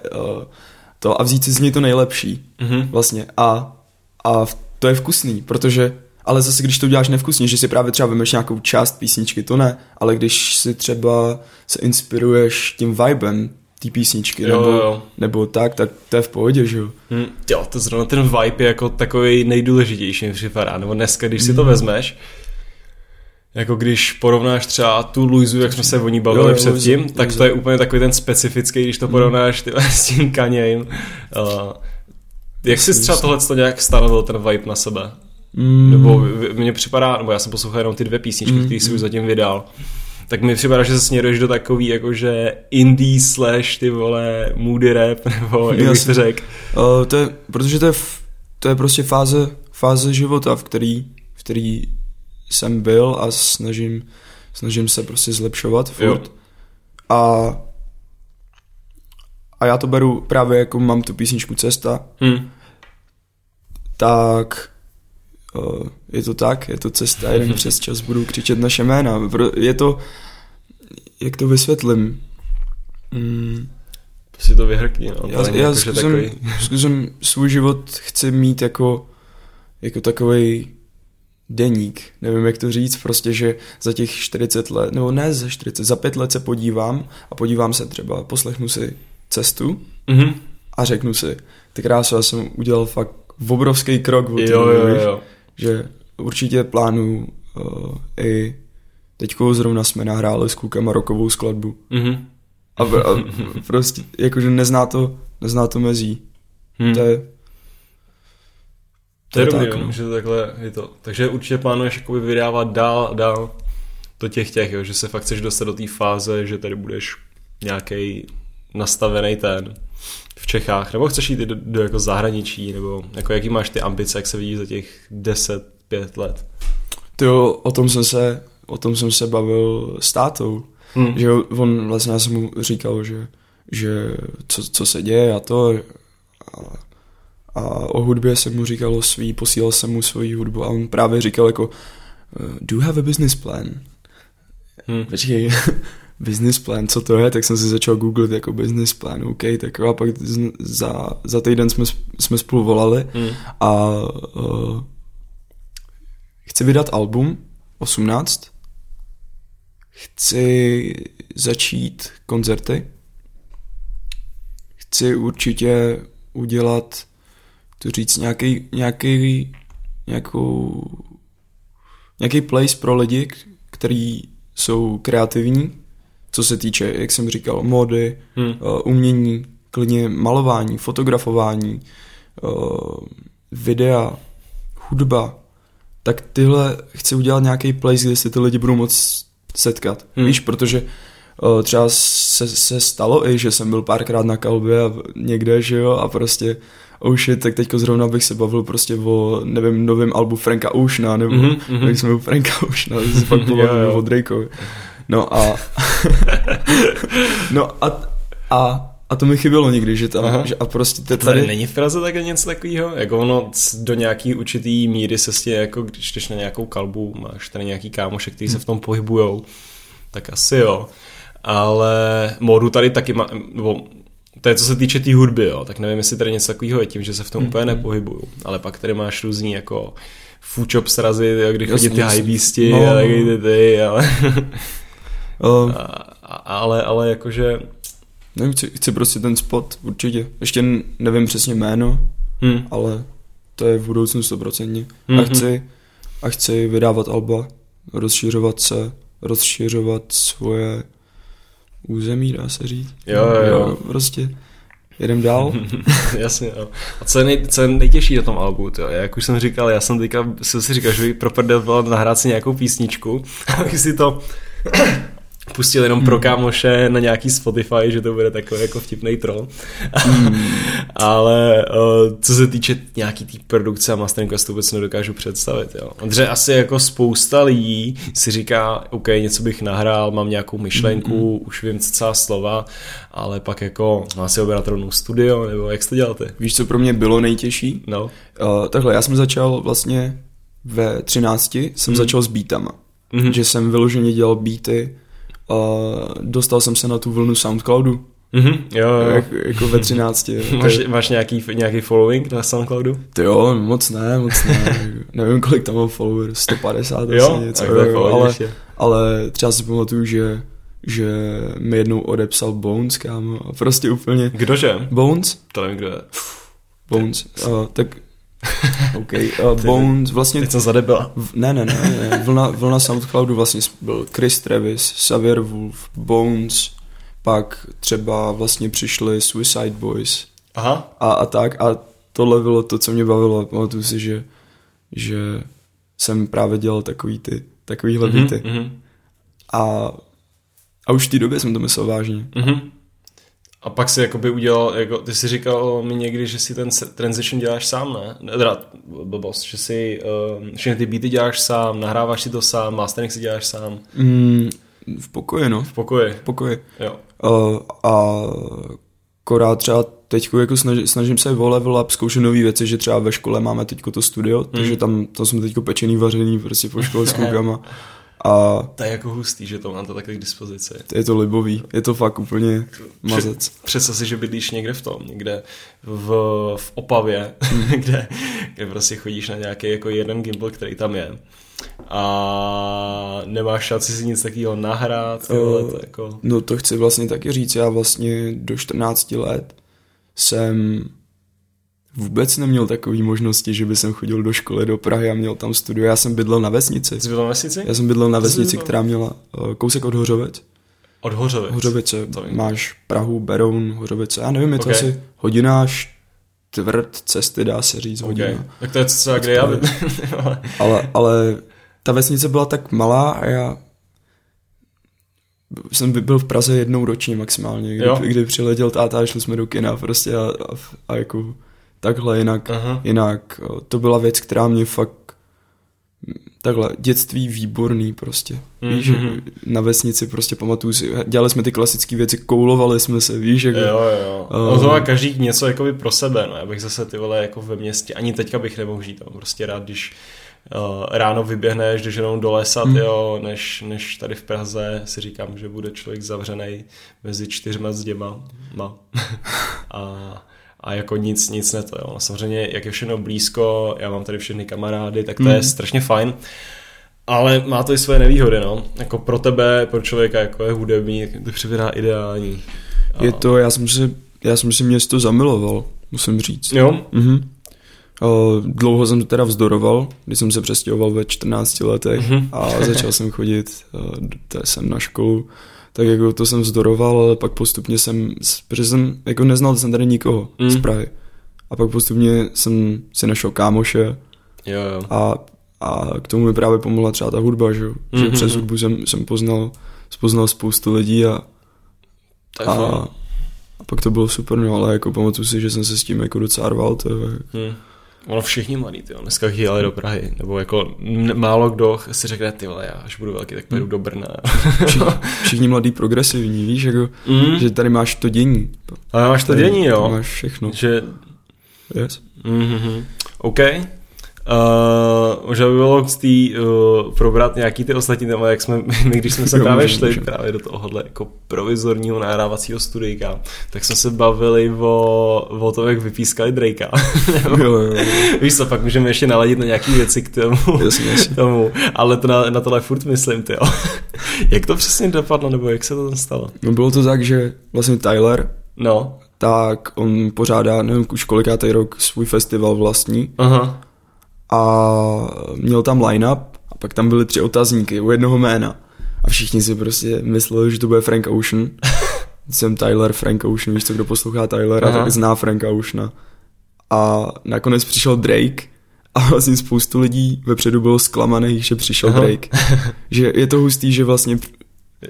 to a vzít si z něj to nejlepší, mm-hmm. vlastně. A, a to je vkusný, protože ale zase, když to uděláš nevkusně, že si právě třeba vymeš nějakou část písničky, to ne, ale když si třeba se inspiruješ tím vibem té písničky, jo, nebo, jo. nebo tak, tak to je v pohodě, že jo. Hmm, jo, to zrovna ten vibe je jako takový nejdůležitější mi připadá, nebo dneska, když si to hmm. vezmeš, jako když porovnáš třeba tu Luizu, jak jsme se o ní bavili jo, předtím, Luizu, tak Luizu. to je úplně takový ten specifický, když to hmm. porovnáš ty, s tím kaněm. Uh, jak jsi třeba tohle nějak stanovil ten vibe na sebe? Mm. Nebo mně připadá, nebo já jsem poslouchal jenom ty dvě písničky, mm. které jsi už zatím vydal, tak mi připadá, že se směruješ do takový jakože indie slash ty vole moody rap, nebo jak bych to řekl. Uh, to je, protože to je, to je prostě fáze, fáze života, v který, v který jsem byl a snažím, snažím se prostě zlepšovat furt. Jo. A a já to beru právě jako mám tu písničku Cesta, hmm. tak uh, je to tak, je to cesta, jeden přes čas budu křičet naše jména. Je to, jak to vysvětlím? Mm. Si to vyhrkni, no. Já, já jako, zkusím, takový... zkusím, svůj život chci mít jako, jako takový deník, nevím jak to říct, prostě, že za těch 40 let, nebo ne za 40, za 5 let se podívám a podívám se třeba, poslechnu si cestu mm-hmm. a řeknu si, ty krásu, já jsem udělal fakt obrovský krok od jo, jo, jo že určitě plánuju uh, i teďko zrovna jsme nahráli s klukama rokovou skladbu. Mm-hmm. A, a prostě, jakože nezná to, nezná to mezí. Hmm. To je, to, to je dobrý, tak, no. že to takhle je to. Takže určitě plánuješ jakoby vydávat dál dál do těch těch, jo, že se fakt chceš dostat do té fáze, že tady budeš nějaký nastavený ten v Čechách, nebo chceš jít do, do jako zahraničí, nebo jako jaký máš ty ambice, jak se vidíš za těch 10-5 let? Ty jo, o tom jsem se, o tom jsem se bavil s tátou, hmm. že on vlastně já jsem mu říkal, že, že co, co se děje a to a, a o hudbě jsem mu říkal o svý, posílal jsem mu svoji hudbu a on právě říkal jako do you have a business plan? Hmm. Počkej, business plan, co to je, tak jsem si začal googlit jako business plan, OK, tak jo, a pak za, za týden jsme, jsme spolu volali mm. a uh, chci vydat album 18, chci začít koncerty, chci určitě udělat, to říct, nějaký, nějaký, nějakou, nějaký place pro lidi, který jsou kreativní, co se týče, jak jsem říkal, mody, hmm. uh, umění, klidně malování, fotografování, uh, videa, hudba, tak tyhle chci udělat nějaký place, kde si ty lidi budou moc setkat. Hmm. Víš, protože uh, třeba se, se stalo i, že jsem byl párkrát na kalbě a někde, že jo, a prostě oh shit, tak teďko zrovna bych se bavil prostě o, nevím, novém albu Franka Ušna, nebo mm-hmm. jak jsme u Franka Ušna, to se fakt bavil o Drakeovi. No a no a, a a to mi chybělo někdy, že tam, že a prostě te, tady... tady... není v Praze také něco takového? Jako ono do nějaký určitý míry se stě, jako když jdeš na nějakou kalbu, máš tady nějaký kámoše, kteří se v tom pohybujou, tak asi jo. Ale modu tady taky má, nebo to je co se týče té tý hudby, jo, tak nevím, jestli tady něco takového je tím, že se v tom mm-hmm. úplně nepohybuju. Ale pak tady máš různý jako fučop srazy, kdy chodí ty high beasti no, a taky ty, ty, ale... uh. a, ale, ale jakože Nevím, chci, chci prostě ten spot, určitě. Ještě nevím přesně jméno, hmm. ale to je v budoucnu stoprocentně. Mm-hmm. A chci, a chci vydávat alba, rozšiřovat se, rozšiřovat svoje území, dá se říct. Jo, jo, jo. Prostě jedem dál. Jasně, jo. A co je, nej, co je nejtěžší na tom albu, to, jak už jsem říkal, já jsem teďka jsem si říkal, že by pro bylo nahrát si nějakou písničku, abych si to pustil jenom pro hmm. kámoše na nějaký Spotify, že to bude takový jako vtipný troll. Mm. Ale uh, co se týče nějaký té tý produkce a masteringu, já si to vůbec nedokážu představit. Jo. Protože asi jako spousta lidí si říká, OK, něco bych nahrál, mám nějakou myšlenku, mm. už vím celá slova, ale pak jako má si obrat rovnou studio, nebo jak to děláte? Víš, co pro mě bylo nejtěžší? No. Uh, takhle, já jsem začal vlastně ve 13 jsem mm. začal s beatama. Mm-hmm. Že jsem vyloženě dělal beaty a dostal jsem se na tu vlnu Soundcloudu. Mm-hmm, jo, jo. Jak, jako ve 13. máš, máš nějaký, nějaký following na Soundcloudu? To jo, moc ne, moc ne. Nevím, kolik tam mám followers, 150 jo, asi něco. Jo, ale, ale třeba si pamatuju, že že mi jednou odepsal Bones, kámo, a prostě úplně... Kdože? Bones? To nevím, kdo je. Bones, uh, tak OK, uh, Bones vlastně... Teď jsem zadebila. Ne, ne, ne, ne. Vlna, vlna Soundcloudu vlastně byl Chris Travis, Xavier Wolf, Bones, pak třeba vlastně přišli Suicide Boys. Aha. A, a tak, a tohle bylo to, co mě bavilo. Pamatuju si, že, že jsem právě dělal takový ty, takovýhle mm-hmm, beaty. Mm-hmm. A, a už v té době jsem to myslel vážně. Mm-hmm. A pak si jakoby udělal, jako, ty jsi říkal mi někdy, že si ten transition děláš sám, ne? Teda, blbost, že si uh, všechny ty beaty děláš sám, nahráváš si to sám, mastering si děláš sám. Mm, v pokoji, no. V pokoji. V pokoji. Jo. Uh, a korát třeba teď jako snažím, snažím se level up, zkoušet nové věci, že třeba ve škole máme teďko to studio, mm. takže tam, tam jsme teďko pečený, vařený prostě po škole s klukama. A to je jako hustý, že to máte takhle k dispozici. Je to libový, je to fakt úplně mazec. Představ si, že bydlíš někde v tom, někde v, v Opavě, kde, kde prostě chodíš na nějaký jako jeden gimbal, který tam je a nemáš šanci si nic takového nahrát. Tyhle, uh, to jako... No to chci vlastně taky říct, já vlastně do 14 let jsem vůbec neměl takové možnosti, že by jsem chodil do školy do Prahy a měl tam studio. Já jsem bydlel na vesnici. Jsi bydlel na vesnici? Já jsem bydlel na vesnici, která měla uh, kousek od Hořovec. Od Hořovec? Hořovice. Máš Prahu, Beroun, Hořovice. Já nevím, je to okay. asi hodina čtvrt cesty, dá se říct, hodina. Okay. Tak to je co, kde já ale, ale ta vesnice byla tak malá a já jsem byl v Praze jednou ročně maximálně, kdy, kdy přiletěl táta a šli jsme do kina prostě a, a, a jako takhle, jinak, Aha. jinak to byla věc, která mě fakt takhle, dětství výborný prostě, mm-hmm. víš, mhm. na vesnici prostě pamatuju si, dělali jsme ty klasické věci, koulovali jsme se, víš, jako, Jo, jo, uh, no to má každý něco jakoby pro sebe, no, já bych zase ty vole jako ve městě, ani teďka bych nemohl žít, no, prostě rád, když uh, ráno vyběhneš, jdeš jenom do lesa, mm. jo, než, než tady v Praze si říkám, že bude člověk zavřený mezi čtyřma zděma, ma. a a jako nic, nic ne to, jo. Samozřejmě, jak je všechno blízko, já mám tady všechny kamarády, tak to mm. je strašně fajn. Ale má to i své nevýhody, no. Jako pro tebe, pro člověka, jako je hudební, to připadá ideální. A... Je to, já jsem si, já jsem si město zamiloval, musím říct. Jo? Mhm. Dlouho jsem to teda vzdoroval, když jsem se přestěhoval ve 14 letech mm-hmm. a začal jsem chodit jsem na školu, tak jako to jsem vzdoroval, ale pak postupně jsem, protože jsem jako neznal jsem tady nikoho mm. z Prahy. A pak postupně jsem si našel kámoše jo, jo. A, a k tomu mi právě pomohla třeba ta hudba, že, mm-hmm. že přes hudbu jsem, jsem poznal, poznal spoustu lidí a, tak a, a pak to bylo super, no ale jako pamatuju si, že jsem se s tím jako docela rval, to mm. Ono všichni mladí, ty dneska jeli do Prahy, nebo jako málo kdo si řekne, ty vole, já až budu velký, tak pojedu hmm. do Brna. všichni, všichni mladí progresivní, víš, jako, mm. že tady máš to dění. Ale máš to dění, jo. Máš všechno. Že... Yes. Mm-hmm. OK. Uh, možná by bylo z tý, uh, probrat nějaký ty ostatní téma, jak jsme, my když jsme se jo, právě šli můžem. právě do tohohle jako provizorního nahrávacího studijka, tak jsme se bavili o, o tom, jak vypískali Drakea. jo, jo, jo. Víš co, pak můžeme ještě naladit na nějaký věci k tomu, jasně, jasně. tomu ale to na, na tohle furt myslím, ty Jak to přesně dopadlo, nebo jak se to tam stalo? No bylo to tak, že vlastně Tyler, no. tak on pořádá, nevím už kolikátý rok, svůj festival vlastní. Aha a měl tam line-up a pak tam byly tři otazníky u jednoho jména. A všichni si prostě mysleli, že to bude Frank Ocean. Jsem Tyler, Frank Ocean, víš co, kdo poslouchá Tylera, Aha. tak zná Franka Oceana. A nakonec přišel Drake a vlastně spoustu lidí vepředu bylo zklamaných, že přišel Aha. Drake. že je to hustý, že vlastně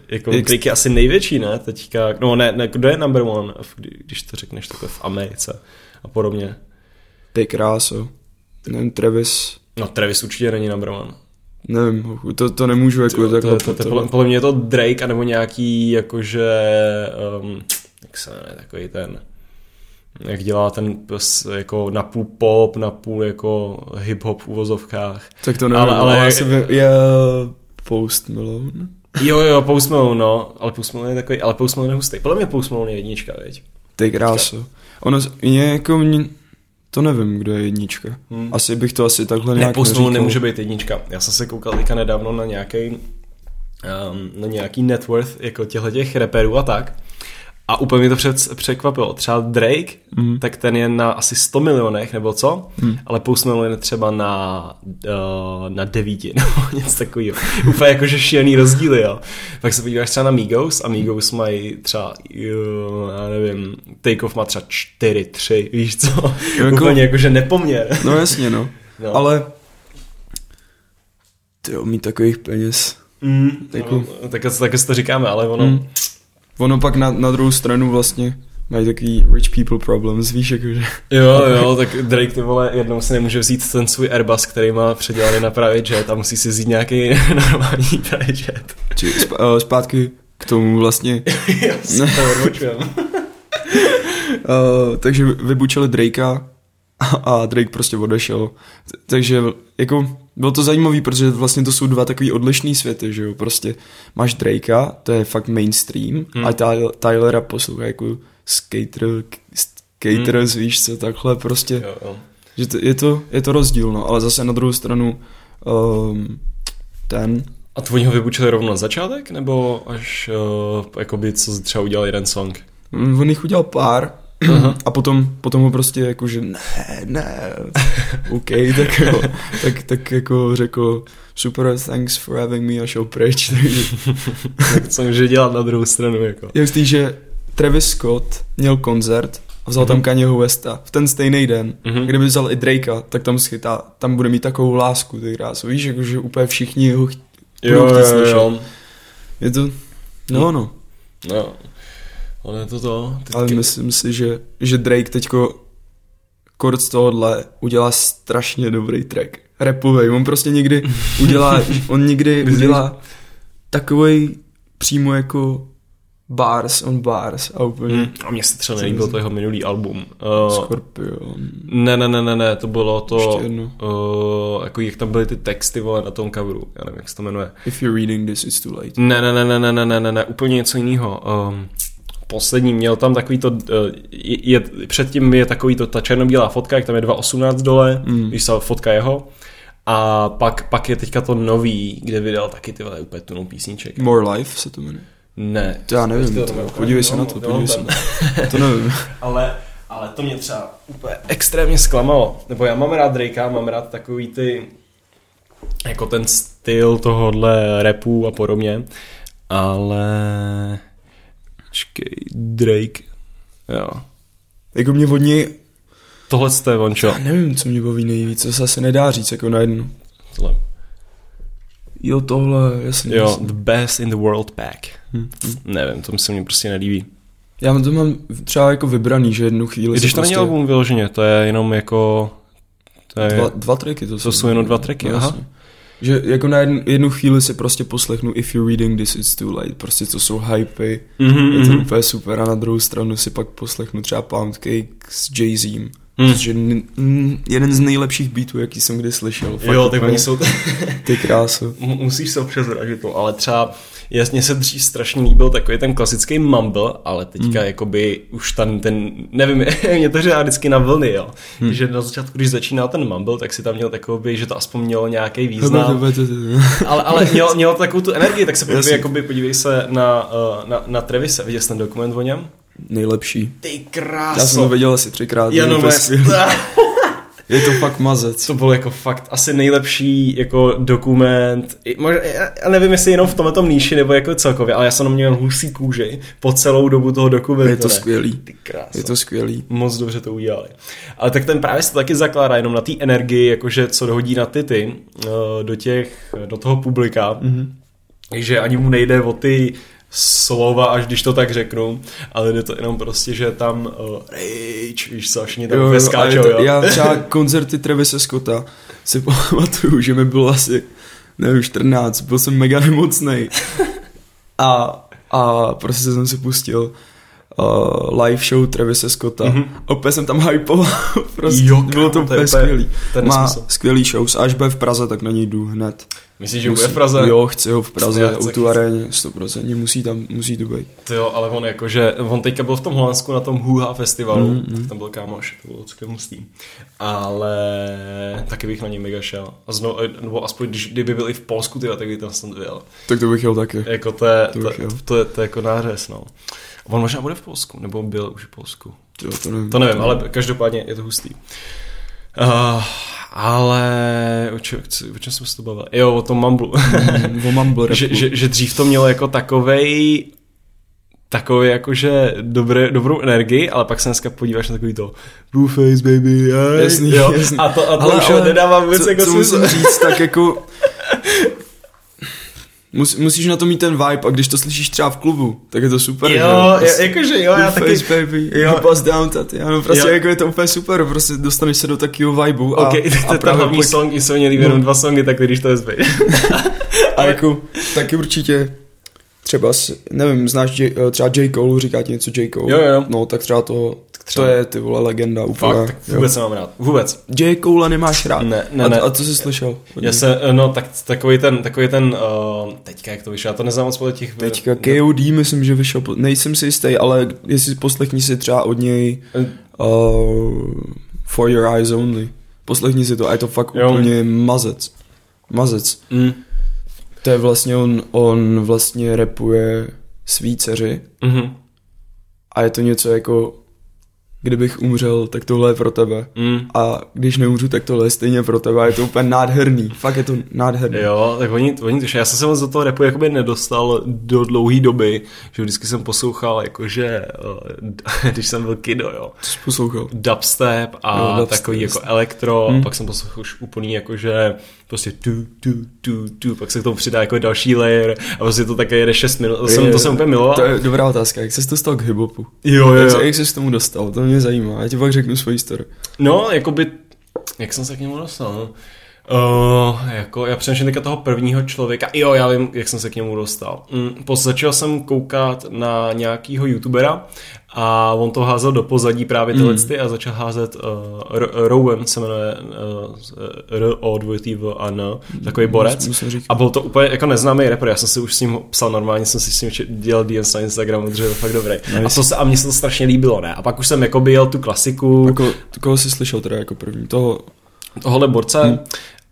jako jak... Drake je asi největší, ne, teďka, no ne, ne, kdo je number one, když to řekneš takhle v Americe a podobně. Je kráso nevím, Travis. No Travis určitě není number one. Nevím, to, to nemůžu jako to, takhle. To, to, to, podle, podle mě je to Drake, anebo nějaký jakože, um, jak se jmenuje, takový ten, jak dělá ten jako na půl pop, na půl jako hip-hop v uvozovkách. Tak to nevím, ale, ale, ale asi je, je Post Malone. Jo, jo, Post Malone, no, ale Post Malone je takový, ale Post Malone je hustý. Podle mě Post Malone je jednička, veď. Ty krásu. Ono je jako, mě, to nevím, kdo je jednička. Hmm. Asi bych to asi takhle nějak ne, neříkal. nemůže být jednička. Já jsem se koukal teďka nedávno na nějaký um, na nějaký net worth jako těchto těch reperů a tak. A úplně mě to před, překvapilo. Třeba Drake, mm. tak ten je na asi 100 milionech, nebo co? Mm. Ale Post Malone je třeba na, uh, na devíti, nebo něco takového. úplně jakože šílený rozdíly, jo. Pak se podíváš třeba na Migos a Migos mají třeba, uh, já nevím, Takeoff má třeba 4, 3, víš co? Jako, úplně jakože nepoměr. No jasně, no. no. Ale ty mít takových peněz. Mm, jako... no, tak, tak to říkáme, ale ono... Mm ono pak na, na druhou stranu vlastně mají takový rich people problems, víš, jakože. Jo, jo, tak Drake ty vole jednou si nemůže vzít ten svůj Airbus, který má předělaný na private jet a musí si vzít nějaký normální private jet. Či sp- uh, zpátky k tomu vlastně. jo, si to uh, takže vybučili Drakea a Drake prostě odešel. Takže jako bylo to zajímavé, protože vlastně to jsou dva takový odlišný světy, že jo, prostě máš Drakea, to je fakt mainstream hmm. a Tylera poslouchá jako skater, skater, hmm. víš co, takhle prostě, jo, jo. že to, je, to, je to rozdíl, no, ale zase na druhou stranu um, ten... A to oni ho vybučili rovno na začátek, nebo až uh, jakoby co třeba udělal jeden song? Mm, on jich udělal pár, Aha. A potom, potom ho prostě jako, že ne, ne, OK, tak, jo, tak, tak jako řekl super, thanks for having me a šel pryč. Takže... tak co může dělat na druhou stranu, jako. Je jistý, že Travis Scott měl koncert a vzal mm-hmm. tam mhm. Kanye Westa v ten stejný den. Mm-hmm. Kdyby vzal i Drakea, tak tam schytá, tam bude mít takovou lásku, ty krásu. Víš, jako, že úplně všichni ho ch- jo, jo, jo, jo. Je to, no, no. No. Ale je to to. Teďky... Ale myslím si, že, že Drake teďko kort z tohohle udělá strašně dobrý track. Rapovej, on prostě někdy udělá, on někdy udělá takový přímo jako bars on bars a úplně. Hmm. A mně se třeba nelíbil to jeho minulý album. Uh, Scorpion. Ne, ne, ne, ne, ne, to bylo to, uh, jako jak tam byly ty texty, vole, na tom coveru, já nevím, jak se to jmenuje. If you're reading this, it's too late. Ne, ne, ne, ne, ne, ne, ne, ne, ne úplně něco jiného. Um, poslední, měl tam takový to, eh, je, je, předtím je takový to, ta černobílá fotka, jak tam je 2.18 dole, mm. když se fotka jeho, a pak, pak je teďka to nový, kde vydal taky ty úplně tunou písniček. More Life se to jmenuje. Ne. To já nevím, to, to, to podívej se na to, podívej se na to. To nevím. ale, ale to mě třeba úplně extrémně zklamalo. Nebo já mám rád Drakea, mám rád takový ty jako ten styl tohohle repu a podobně, ale Čkej, Drake, jo. Jako mě od něj, Tohle je vončo. já nevím, co mě baví nejvíc, to se asi nedá říct jako na jednu. Tohle. Jo, tohle, jasně. Jo, jasně. the best in the world pack. Hm, hm. Nevím, to se mi prostě nelíbí. Já to mám třeba jako vybraný, že jednu chvíli když to není prostě- album vyloženě, to je jenom jako... To je, Dva, dva tracky to, to jsou jenom dva tracky, no, aha. jasně. Že jako na jednu, jednu chvíli si prostě poslechnu If you're reading this it's too late, prostě to jsou hypy, Mhm, je to mhm. úplně super a na druhou stranu si pak poslechnu třeba Pound Cake s Jay-Z, Hmm. což je n- n- jeden z nejlepších beatů, jaký jsem kdy slyšel. Fakt Jo, tak oni jsou... Ty krásu. M- musíš se občas zražit to, ale třeba jasně se dřív strašně líbil takový ten klasický mumble, ale teďka Hmm. jakoby už ten, ten nevím, mě to říká vždycky na vlny, jo. Hmm. Že na začátku, když začínal ten mumble, tak si tam měl takový, že to aspoň mělo nějaký význam. ale, ale mělo, mělo takovou tu energii, tak se podívej, jakoby, podívej se na, uh, na, na Travise, viděl jsi ten dokument o něm? Nejlepší. Ty Já kráso. jsem to viděl asi třikrát. Já no. Je to fakt mazec. To byl jako fakt asi nejlepší jako dokument. I Možná, já- nevím, jestli jenom v tomhle tom níši, nebo jako celkově, ale já jsem měl husí kůži po celou dobu toho dokumentu. Je to skvělý. Ty krása. Je to skvělý. Moc dobře to udělali. Ale tak ten právě se to taky zakládá jenom na té energii, jakože co dohodí na ty ty, eh, do těch, do toho publika. Mhm. Takže ani mu nejde o ty slova, až když to tak řeknu, ale jde to jenom prostě, že tam uh, rage, víš co, všichni tam Jo, úplně jo, je já třeba koncerty Travise Scotta si pamatuju, že mi bylo asi, nevím, 14, byl jsem mega nemocnej. A, a prostě jsem si pustil uh, live show Travise Scotta Mhm. mm-hmm. opět jsem tam hypoval, prostě Jo, bylo to je úplně skvělý. je Má skvělý shows, a až bude v Praze, tak na něj jdu hned. Myslíš, že bude v Praze? Jo, chci ho v Praze, Já u tu aréně, 100%, musí tam, musí to být. To jo, ale on jakože, on teďka byl v tom Holandsku na tom Huha festivalu, Mm, mm, tak tam byl kámoš, to bylo celkem hustý. Ale taky bych na něj mega šel. A znovu, nebo aspoň když, kdyby byl i v Polsku, tyhle, tak by tam snad vyjel. Tak to bych jel taky. Jako to je, To to, jel. to, je, to je jako nářez, no. On možná bude v Polsku, nebo byl už v Polsku. Jo, to nevím. To nevím, ale každopádně je to hustý. Uh, ale o, če, o čem jsem se to bavil? Jo, o tom Mumblu. Mm, o Mumble že, že, že dřív to mělo jako takovej takový jakože dobré, dobrou energii, ale pak se dneska podíváš na takový to Blueface baby. Jasný, jo. jasný. A to, a to Ale- už ale nedává vůbec co, jako co musím říct, tak jako... Mus, musíš na to mít ten vibe a když to slyšíš třeba v klubu, tak je to super, Jo, že? je- jakože jo, já taky... Face baby, Jo. pass down, taty, ano, prostě Jo. jako je to úplně super, prostě dostaneš se do takového vibeu a, Ok, to je a právě hlavní song, jsou mě líbí jenom dva songy, tak když to je zbyt. A jako, taky určitě třeba, nevím, znáš třeba J. Cole, říká ti něco J. Cole? Jo, jo. No, tak třeba to, třeba- to je ty vole legenda úplně. Fakt, tak jo. vůbec nemám rád. Vůbec. J. Cole nemáš rád? Ne, ne, a, ne. a co jsi slyšel? Já se, no tak takový ten, takový ten, uh, teďka jak to vyšlo, já to neznám moc podle těch... Teďka KOD myslím, že vyšel, nejsem si jistý, ale jestli poslechni si třeba od něj uh, For Your Eyes Only. Poslechni si to a je to fakt Jo. úplně mazec. Mazec. Mm. To je vlastně, on, on vlastně repuje svý dceři Mm-hmm. a je to něco jako kdybych umřel, tak tohle je pro tebe. Mm. A když neumřu, tak tohle je stejně pro tebe. A je to úplně nádherný. Fakt je to nádherný. Jo, tak oni, oni tuší. Já jsem se moc do toho repu jakoby nedostal do dlouhé doby, že vždycky jsem poslouchal jakože, eh, když jsem byl kido, jo, Co jsi poslouchal? dubstep a Jo, jo, dubstep, takový jako elektro, Hmm. hmm. pak jsem poslouchal už úplný jakože prostě tu, tu, tu, tu, pak se k tomu přidá jako další layer a prostě to také jede 6 minut, to jsem, to jsem úplně miloval. To je dobrá otázka. Jak jsi to dostal k hiphopu? Jo, jo, Jak, jo. se- jak jsi k tomu dostal? To mě zajímá. Já ti pak řeknu svoji story. No, jakoby, jak jsem se k němu dostal, no? Uh, jako, já přemýšlím teďka toho prvního člověka. Jo, já vím, jak jsem se k němu dostal. Mm, začal jsem koukat na nějakýho youtubera a on to házel do pozadí právě tyhle mm. a začal házet uh, Rowan se jmenuje uh, R O 2 T V A N, takový borec. A byl to úplně jako neznámý rapper, já jsem si už s ním psal normálně, jsem si s ním dělal DMs na Instagramu, protože je fakt dobrý. Nice. A, to se, a mně se to strašně líbilo, ne? A pak už jsem jako jel tu klasiku. Jako, koho jsi slyšel teda jako první? Toho tohle borce. Hmm.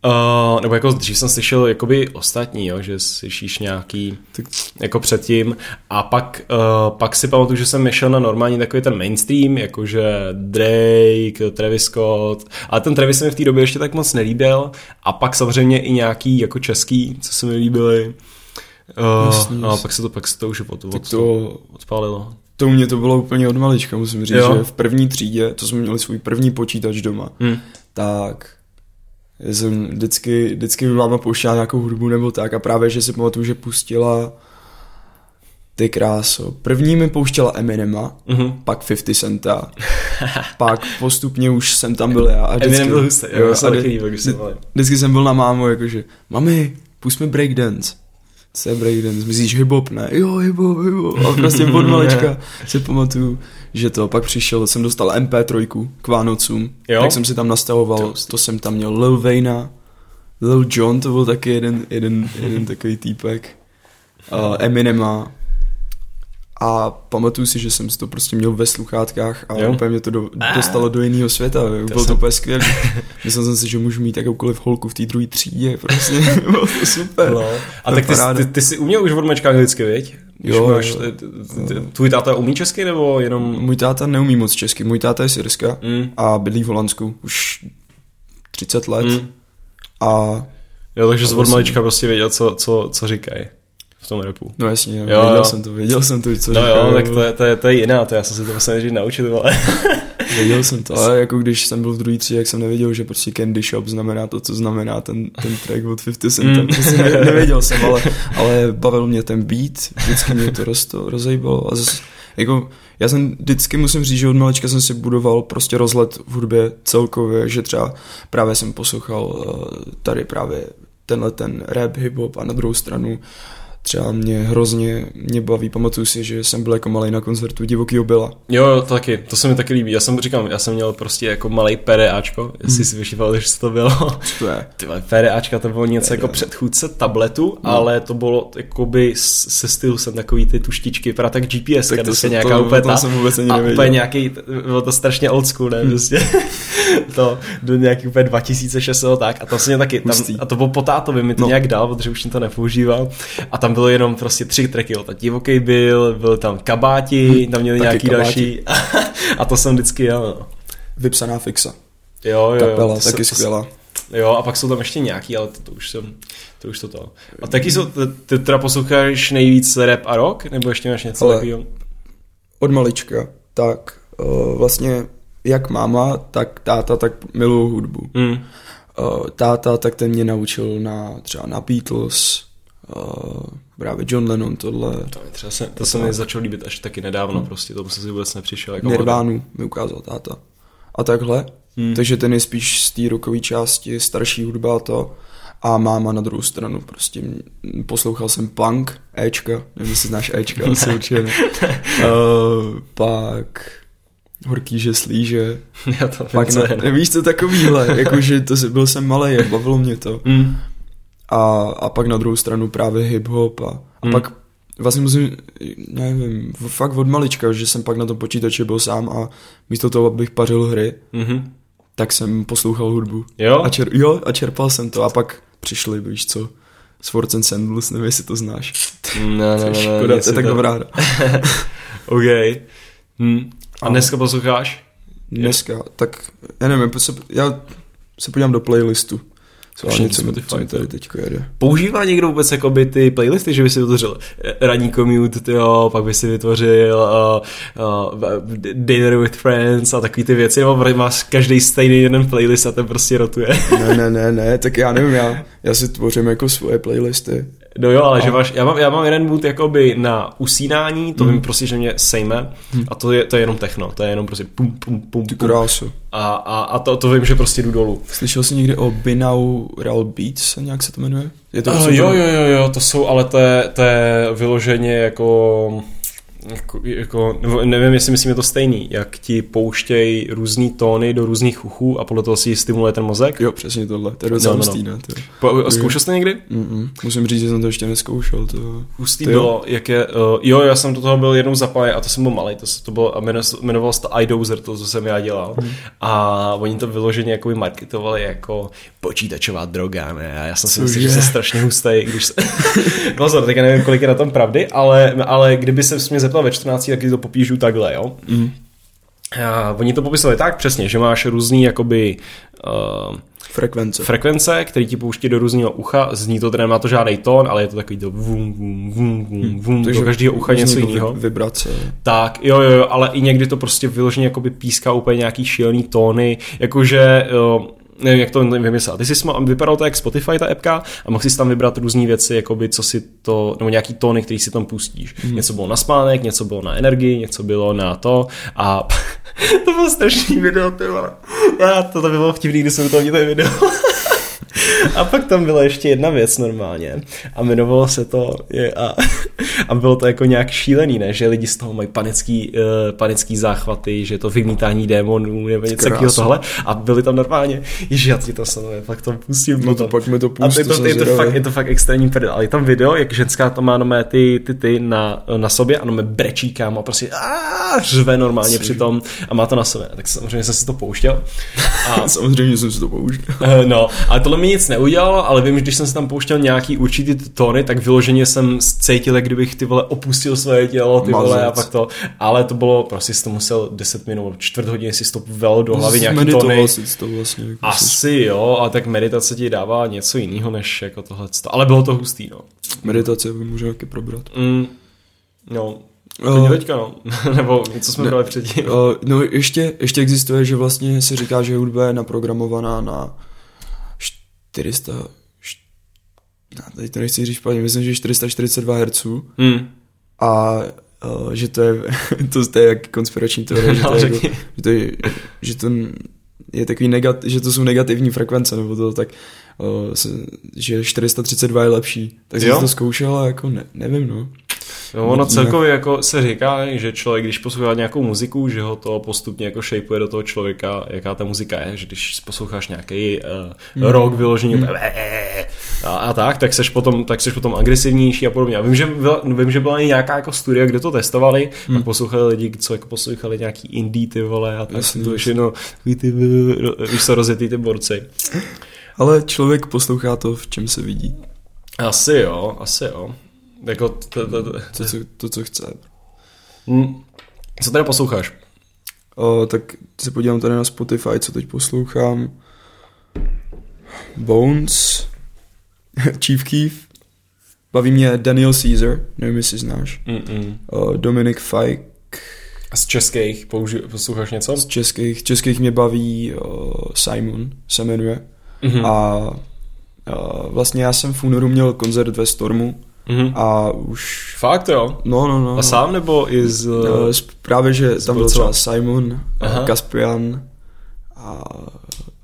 Uh, nebo jako dřív jsem slyšel jakoby ostatní, jo, že slyšíš nějaký jako předtím a pak, uh, pak si pamatuju, že jsem šel na normální takový ten mainstream, jakože Drake, Travis Scott, ale ten Travis se mi v té době ještě tak moc nelíbil a pak samozřejmě i nějaký jako český, co se mi líbily. Uh, Jasný, no a pak se to, pak se to už od, od, to, odpálilo. To u mě to bylo úplně od malička, musím říct, jo. že v první třídě, to jsme měli svůj první počítač doma, hmm. Tak jsem vždycky, vždycky máma pouštěla nějakou hudbu nebo tak a právě, že si pamatuju, že pustila ty kráso. První mi pouštěla Eminema, mm-hmm. pak 50 Centa, pak postupně už jsem tam byl já. A vždycky, Eminem byl hustý, jo, jo, a vždy, vždycky jsem byl na mámu, jakože, mami, pusť mi breakdance co je breakdance, myslíš hip-hop, ne? Jo, hip-hop, hip-hop. A prostě od malička si pamatuju, že to pak přišel, jsem dostal MP3 k Vánocům, jo? tak jsem si tam nastavoval, to, to jsem tam měl Lil Vejna, Lil John, to byl taky jeden, jeden, jeden takový týpek, uh, Eminema, a pamatuju si, že jsem si to prostě měl ve sluchátkách a jo? úplně mě to do, dostalo do jiného světa. To Bylo jsem... to úplně skvělé. Myslel jsem si, že můžu mít jakoukoliv holku v té druhé třídě. Prostě bylo to super. No. A tak ty, ty, ty, jsi uměl už od malička anglicky, viď? Jo, máš, jo. Tvůj táta umí česky nebo jenom... Můj táta neumí moc česky. Můj táta je syrska mm. a bydlí v Holandsku už 30 let. Mm. A Jo, takže jsi od malička prostě věděl, co, co, co říkají v tom repu. No jasně, jo, věděl jo. jsem to, věděl jsem to, co No říkal, jo, tak to je, to, je, to je jiná, to já jsem si to musel nejdřív naučit, ale... věděl jsem to, ale jako když jsem byl v druhý tří, jak jsem nevěděl, že prostě Candy Shop znamená to, co znamená ten, ten track od 50 Cent, mm. prostě ne, nevěděl jsem, ale, ale bavil mě ten beat, vždycky mě to roz, rozejbalo a zase, jako, já jsem vždycky musím říct, že od malička jsem si budoval prostě rozhled v hudbě celkově, že třeba právě jsem poslouchal eh, tady právě tenhle ten rap, hip-hop a na druhou stranu třeba mě hrozně mě baví, pamatuju si, že jsem byl jako malý na koncertu divokýho byla. Jo, jo, to taky, to se mi taky líbí. Já jsem říkám, já jsem měl prostě jako malý PDAčko, jestli hmm. si vyšíval, že to bylo. Co to je? Ty PDAčka to bylo něco jako předchůdce tabletu, no. ale to bylo jakoby se stylu jsem takový ty tuštičky, právě tak GPS, tak to se nějaká to, úplně to, jsem vůbec ani a úplně nějaký, bylo to strašně old school, ne, hmm. prostě. to do nějaký úplně 2006 tak a to se mě taky, tam, a to bylo po tátovi, mi to no. nějak dal, protože už jsem to nepoužíval a tam bylo jenom prostě tři tracky, jo, ta divoký byl, byl tam kabáti, hm, tam měli nějaký kabáti. další a to jsem vždycky jel, no. Vypsaná fixa. Jo, jo, Kapela, jo. taky skvělá. Jo, a pak jsou tam ještě nějaký, ale to, to už jsem, to už to to. A taky jsou, ty teda posloucháš nejvíc rap a rock, nebo ještě máš něco takového? Od malička, tak uh, vlastně jak máma, tak táta, tak miluju hudbu. Mm. Táta, tak ten mě naučil na třeba na Beatles, uh, právě John Lennon, tohle. To, třeba se, to se mi začalo líbit až taky nedávno, hmm. prostě to jsem si vůbec nepřišel. Jako Nirvánu mi ukázal táta. A takhle. Hmm. Takže ten je spíš z té rokové části, starší hudba to. A máma na druhou stranu, prostě poslouchal jsem punk, Ečka, nevím, jestli znáš Ečka, asi určitě ne. uh, pak horký že Já to pak ne, ne, víš co takovýhle, jakože to byl jsem malý, bavilo mě to. Mm a, a pak na druhou stranu právě hip-hop a, a hmm. pak vlastně musím, nevím, fakt od malička, že jsem pak na tom počítači byl sám a místo toho, abych pařil hry, mm-hmm. tak jsem poslouchal hudbu. Jo? A, čer, jo, a čerpal jsem to a pak přišli, víš co, Swords and Sandals, nevím, jestli to znáš. Ne, ne, ne, ne, Škoda, to je tak to... dobrá hra. OK. Hm. A dneska posloucháš? Dneska, tak já nevím, já se podívám do playlistu. Co něco Spotify tady teď jede. Používá někdo vůbec jakoby ty playlisty, že by si vytvořil ranní commute, jo, pak by si vytvořil uh, uh, dinner with friends a takový ty věci, nebo máš každý stejný jeden playlist a ten prostě rotuje. ne, ne, ne, ne, tak já nevím, já, já si tvořím jako svoje playlisty. No jo, ale že máš, já mám, já mám jeden mood jakoby na usínání, to Mhm. vím prostě, že mě sejme a to je, to je jenom techno, to je jenom prostě pum, pum, pum, Ty pum. krásu. A, a, a to, to vím, že prostě jdu dolů. Slyšel jsi někdy o Binaural Beats, nějak se to jmenuje? Je to Uh, jo, jo, jo, jo, to jsou, ale to je, to je vyloženě jako, jako, jako nebo nevím, jestli myslím, je to stejný, jak ti pouštějí různý tóny do různých uchů a podle toho si stimuluje ten mozek. Jo, přesně tohle, to je docela No, no, no. hustý, ne? To Po, zkoušel jsi to někdy? Mm-mm. Musím říct, že jsem to ještě neskoušel. To... Hustý Ty jo? bylo, jak je, uh, jo, já jsem do toho byl jednou zapájen a to jsem byl malý, to, to bylo, a jmeno- jmenovalo se to iDozer, to, co jsem já dělal. Mhm. A oni to vyloženě jako marketovali jako počítačová droga, ne? A já jsem si myslel, že jsem strašně hustý, když se... Pozor, teďka nevím, kolik je na tom pravdy, ale, ale kdyby se mě zeptal ve 14, tak ti to popíšu takhle, jo? Mm. A oni to popisovali tak přesně, že máš různý jakoby uh, Frekvence. frekvence, který ti pouští do různého ucha, zní to teda nemá to žádný tón, ale je to takový to vum, vum, vum, vum, vum, do každého ucha něco jako jiného. vi- Vibrace. Tak, jo, jo, jo, ale i někdy to prostě vyloženě jakoby píská úplně nějaký šílený tóny, jakože jo, nevím, jak to vymyslel. Ty jsi sma- vypadal to jak Spotify, ta appka, a mohl si tam vybrat různé věci, jakoby, co si to, nebo nějaký tóny, který si tam pustíš. Mm. Něco bylo na spánek, něco bylo na energii, něco bylo na to a to bylo strašný video, ty. Já, to, to by bylo vtipný, když jsem to viděl video. A pak tam byla ještě jedna věc normálně a jmenovalo se to je, a, a bylo to jako nějak šílený, ne? že lidi z toho mají panický, uh, panický záchvaty, že to vymítání démonů nebo něco takového tohle a byli tam normálně, ježi, já ti to samozřejmě pak to pustím No to mi to A pust, to, to to, je, to fakt, je to fakt extrémní prdel, ale je tam video, jak ženská tam má nomé ty, ty, ty na, na sobě a nomé brečí kámo a prostě a řve normálně přitom a má to na sobě. Tak samozřejmě jsem si to pouštěl. A Samozřejmě jsem si to použil. Eh, No, ale tohle mi nic neudělalo, ale vím, že když jsem si tam pouštěl nějaký určitý tóny, tak vyloženě jsem cítil, jak kdybych ty vole opustil své tělo, ty vole a Mazec. pak to, ale to bylo, prostě jsi to musel 10 minut, čtvrt hodiny si to velo do hlavy nějaký tóny. jsi to vlastně. Jako jsi- Asi jo, a tak meditace ti dává něco jiného než jako tohle. Ale bylo to hustý, no. Meditace by můžu taky probrat. Mm, no, uh, teďka no. Nebo co jsme ne. brali předtím. Uh, no ještě, ještě existuje, že vlastně se říká, že hudba je naprogramovaná na 400... št- Já teď to nechci říct špatně, myslím, že 442 Hz Mm. a uh, že to je, to, to je jak konspirační teorie, že to, No, je, jako, že to je, že to je takový negat, že to jsou negativní frekvence, nebo to tak, uh, se, že 432 je lepší. Tak jsem Jo? to zkoušel a jako ne, nevím, no. No, ono celkově jako se říká, že člověk, když poslouchá nějakou muziku, že ho to postupně jako shapeuje do toho člověka, jaká ta muzika je, že když posloucháš nějaký uh, rock vyložený mm. a, a, tak, tak seš potom, tak seš potom agresivnější a podobně. A vím, že byla, vím, že byla i nějaká jako studie, kde to testovali, mm. pak poslouchali lidi, co jako poslouchali nějaký indie ty vole a tak to všechno, takový ty, víš co, rozjetý ty borci. Ale člověk poslouchá to, v čem se vidí. Asi jo, asi jo. Jako to, to, to, To, co, to, co chce. Hm. Co teda posloucháš? O, tak se podívám tady na Spotify, co teď poslouchám. Bones, Chief Keef, baví mě Daniel Caesar, nevím, jestli znáš. Mm-mm. O, Dominic Fike, Z českých použi- posloucháš něco? z českých, českých mě baví o, Simon, se jmenuje. Mhm. A o, vlastně já jsem v únoru měl koncert ve Stormu Mhm. a už... Fakt jo? No, no, no. A sám nebo i z... No, právě, že tam byl třeba Simon, Aha. a Kaspian a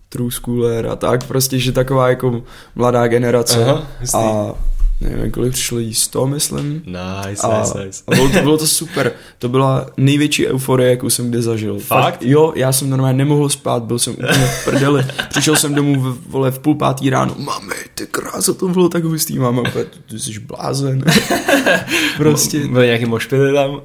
True Schooler a tak, prostě, že taková jako mladá generace Aha, a nevím, kolik přišlo jí 100, myslím. Nice, A, nice, nice. a bylo, to, bylo to super. To byla největší euforie, jakou jsem kdy zažil. Fakt? Jo, já jsem normálně nemohl spát, byl jsem úplně v prdeli. Přišel jsem domů v, vole, v půl pátý ráno. Mami, ty krása, to bylo tak hustý, máma. Ty jsi blázen. prostě. Byly nějaký mošpily tam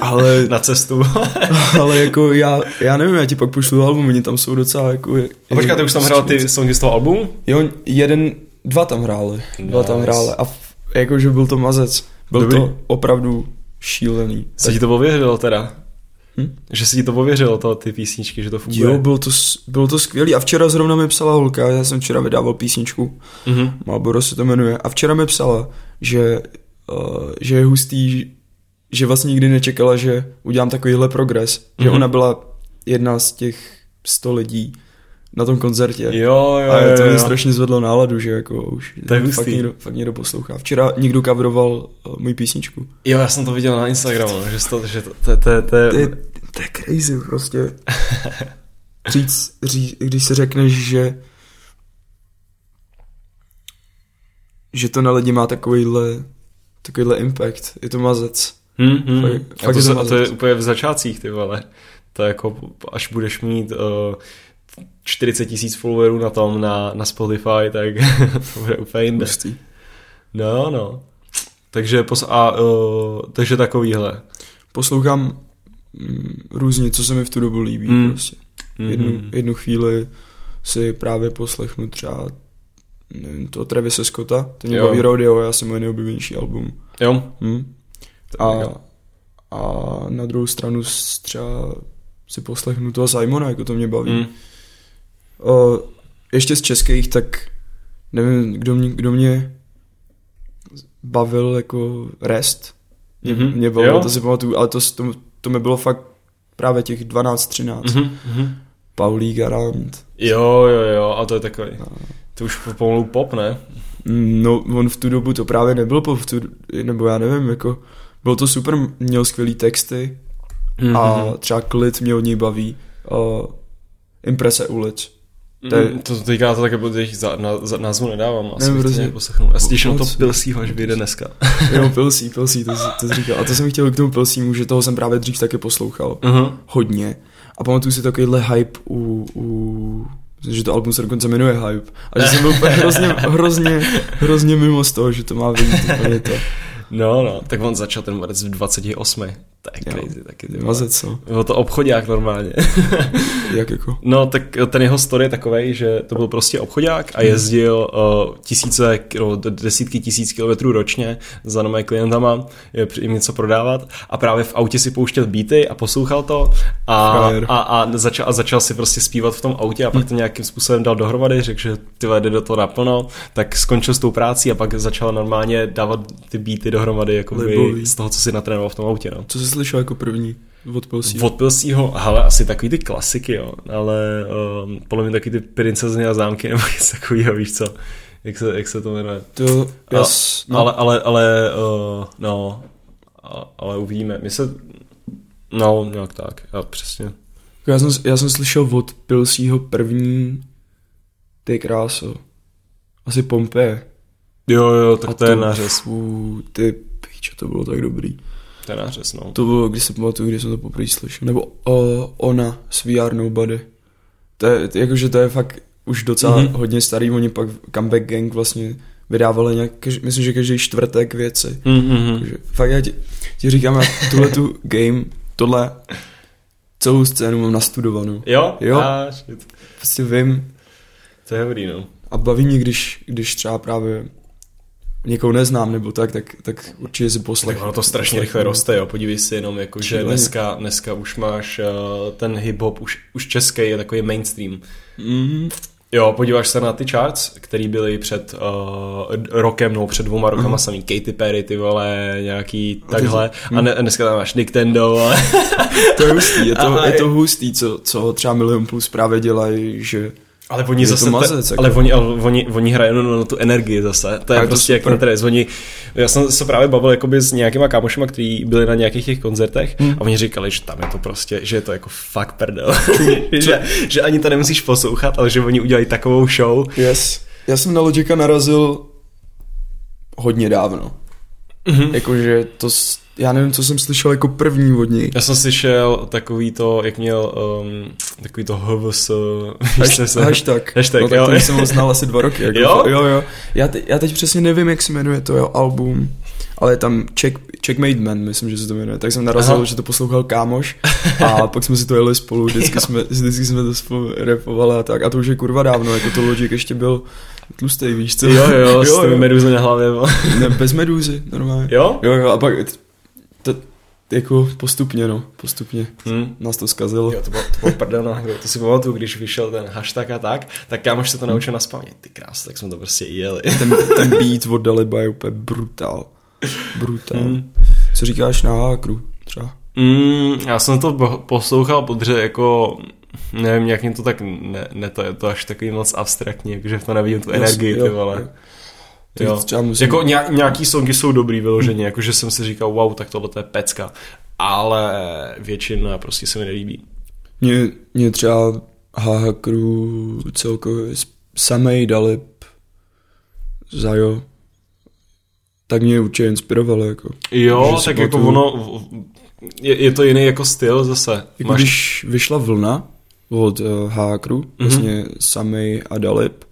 Ale na cestu. Ale jako já, já nevím, já ti pak pošlu album, oni tam jsou docela jako... A počkat, ty už tam hrál ty songy z toho albumu? Jo, jeden, dva tam hráli, dva Nice. tam hráli a jakože byl to mazec. Byl Dobrý. to opravdu šílený. Co ti to pověřilo teda? Hm? Že si ti to pověřilo, to, ty písničky, že to funguje? Jo, bylo to, bylo to skvělý a včera zrovna mi psala holka, já jsem včera vydával písničku, Mhm. Malboro se to jmenuje, a včera mi psala, že, uh, že je hustý, že vlastně nikdy nečekala, že udělám takovýhle progres, že Mhm. ona byla jedna z těch 100 lidí, na tom koncertě. Jo, jo, a to mě jo. strašně zvedlo náladu, že jako už To je fakt, hustý. někdo, fakt někdo poslouchá. Včera někdo coveroval uh, můj písničku. Jo, já jsem to viděl na Instagramu, že to, že to, to, to, to, To je, je... to je crazy prostě. Říct, ří, když se řekneš, že že to na lidi má takovýhle takovýhle impact. Je to mazec. Hmm, hmm. Fakt- a, fakt to, je to a to je mazec. úplně v začátcích, ty vole. To je jako, až budeš mít uh, 40 tisíc followerů na tom, na, na Spotify, tak to bude úplně jinde. Hustý. No, no. Takže, pos, a, uh, takže takovýhle. Poslouchám mm, různě, co se mi v tu dobu líbí. Mm. Prostě. Jednu, Mhm. jednu chvíli si právě poslechnu třeba nevím, to Travise Scotta, to mě Jo. baví Rodeo, já jsem moje nejoblíbenější album. Jo? Hm? A, a na druhou stranu třeba si poslechnu toho Simona, jako to mě baví. Mm. O, ještě z českých, tak nevím, kdo mě, kdo mě bavil jako Rest. Mě, Mhm. mě bavil, Jo? to si pamatuju, ale to, to, to mi bylo fakt právě těch 12-13. Mhm, mhm. Paulí Garant. Jo, jo, jo, a to je takový. To už pomalu pop, ne? No, on v tu dobu to právě nebyl pop, v tu, nebo já nevím, jako bylo to super, měl skvělý texty Mhm. a třeba klid mě od něj baví. Uh, imprese ulic. To, je, to teďka to také bude za, na, za názvu nedávám, asi Ne, bych nějak poslechnu. Já si těším na to pilsího, až vyjde dneska. Jo, Pilsí, Pilsí, to, to jsi říkal. A to jsem chtěl k tomu Pilsímu, že toho jsem právě dřív taky poslouchal. uh-huh. Hodně. A pamatuju si takovýhle hype u, u Myslím, že to album se dokonce jmenuje Hype. A že jsem byl úplně hrozně, hrozně, hrozně mimo z toho, že to má vyjít to. No, no, tak on začal ten marec v 28. To je Jo. crazy taky. Ty. Mazec, no. Bylo to obchodák normálně. Jak jako? No, tak ten jeho story je takový, že to byl prostě obchodák a jezdil uh, tisíce, no, desítky tisíc kilometrů ročně za nové klientama, jim něco prodávat a právě v autě si pouštěl beaty a poslouchal to a, Frajer. a, a, začal, a začal si prostě zpívat v tom autě a pak to nějakým způsobem dal dohromady, řekl, že ty jde do toho naplno, tak skončil s tou prácí a pak začal normálně dávat ty beaty dohromady Libový. z toho, co si natrénoval v tom autě. No. Co jsi slyšel jako první od Pilsí? Od Pilsího, hele, asi takový ty klasiky, jo, ale um, podle mě taky ty princezny a zámky nebo něco takového, víš co, jak se, jak se to jmenuje. To, A, jas, no. Ale, ale, ale, uh, no, a, ale uvidíme. My se, no, nějak tak, já přesně. Já jsem, já jsem slyšel od Pilsího první ty kráso. Asi Pompeje. Jo, jo, tak A to je nářez, Fů, ty píče, to bylo tak dobrý. To je nářez, no. To bylo, když se pamatuju, když jsem to poprvé slyšel. Nebo o, ona s VR Nobody. To je, jakože to je fakt už docela Mhm. mm-hmm. hodně starý. Oni pak Comeback Gang vlastně vydávali nějak, myslím, že každý čtvrtek věci. Mm-hmm. Takže fakt já ti, ti říkám, já tuhle tu game, tohle celou scénu mám nastudovanou. Jo? Jo. A, shit. Prostě vím To je dobrý, no. a baví mě, když, když třeba právě někoho neznám nebo tak, tak, tak určitě si poslech. Tak ono to strašně rychle roste, jo. Podívej si jenom, jako, že dneska, dneska už máš uh, ten hip-hop, už, už český je takový mainstream. Mm, Jo, podíváš se na ty charts, který byly před uh, rokem, no před dvouma rokama Mhm. samý Katy Perry, ty vole, nějaký takhle. A ne, dneska tam máš Nintendo, ale... to je hustý, je to, je to hustý, co, co třeba Milion Plus právě dělají, že Ale oni Je to zase, mazec, te, jako. ale oni, ale oni, oni hrají na, na tu energii zase, to je A je to prostě jak super. Nintendes. Oni, já jsem se právě bavil jakoby s nějakýma kámošima, kteří byli na nějakých těch koncertech Hmm. a oni říkali, že tam je to prostě, že je to jako fakt prdel. že, že ani to nemusíš poslouchat, ale že oni udělají takovou show. yes. Já jsem na Logika narazil hodně dávno. Mhm. Jakože to, já nevím, co jsem slyšel jako první od něj. Já jsem slyšel takový to, jak měl um, takový to HVS, se- hashtag. hashtag, no, tak jo. to jsem ho znal asi dva roky. Jako, Jo? jo, jo. Já, te, já teď přesně nevím, jak se jmenuje to jeho album, ale je tam Check, Checkmate Man, myslím, že se to jmenuje. Tak jsem narazil, Aha. že to poslouchal kámoš a pak jsme si to jeli spolu, vždycky jsme, vždycky jsme to spolu repovali a tak. A to už je kurva dávno, jako to Logic ještě byl tlustý, víš co? Jo, jo, jo, s těmi meduzou na hlavě. Ne, bez medúzy, normálně. Jo? Jo, jo, a pak jako postupně, no, postupně Hm. nás to zkazilo. Jo, to bylo, to bylo prdelná hra. To si pamatuju, když vyšel ten hashtag a tak, tak kámoš se to naučil na spaměť. Ty krás, tak jsme to prostě jeli. ten, ten beat od Daliba je úplně brutál. Brutál. Hmm. Co říkáš na Hákru třeba? Mm, já jsem to po- poslouchal, protože jako nevím, jak mě to tak, ne, ne to je to až takový moc abstraktní, jakože v to nevidím tu energii, ty vole. jo. Teď Jo. třeba musím- Jako nějak, nějaký songy jsou dobrý vyloženě, jakože jsem si říkal, wow, tak tohle to je pecka, ale většina prostě se mi nelíbí. Mě, mě třeba HH Crew celkově samej Dalip Zajo tak mě určitě inspirovalo jako. Jo, tak jako pamatuju- ono, je, je to jiný jako styl zase. Jako když vyšla vlna od uh, HH Crew, Mhm. vlastně samej a Dalip,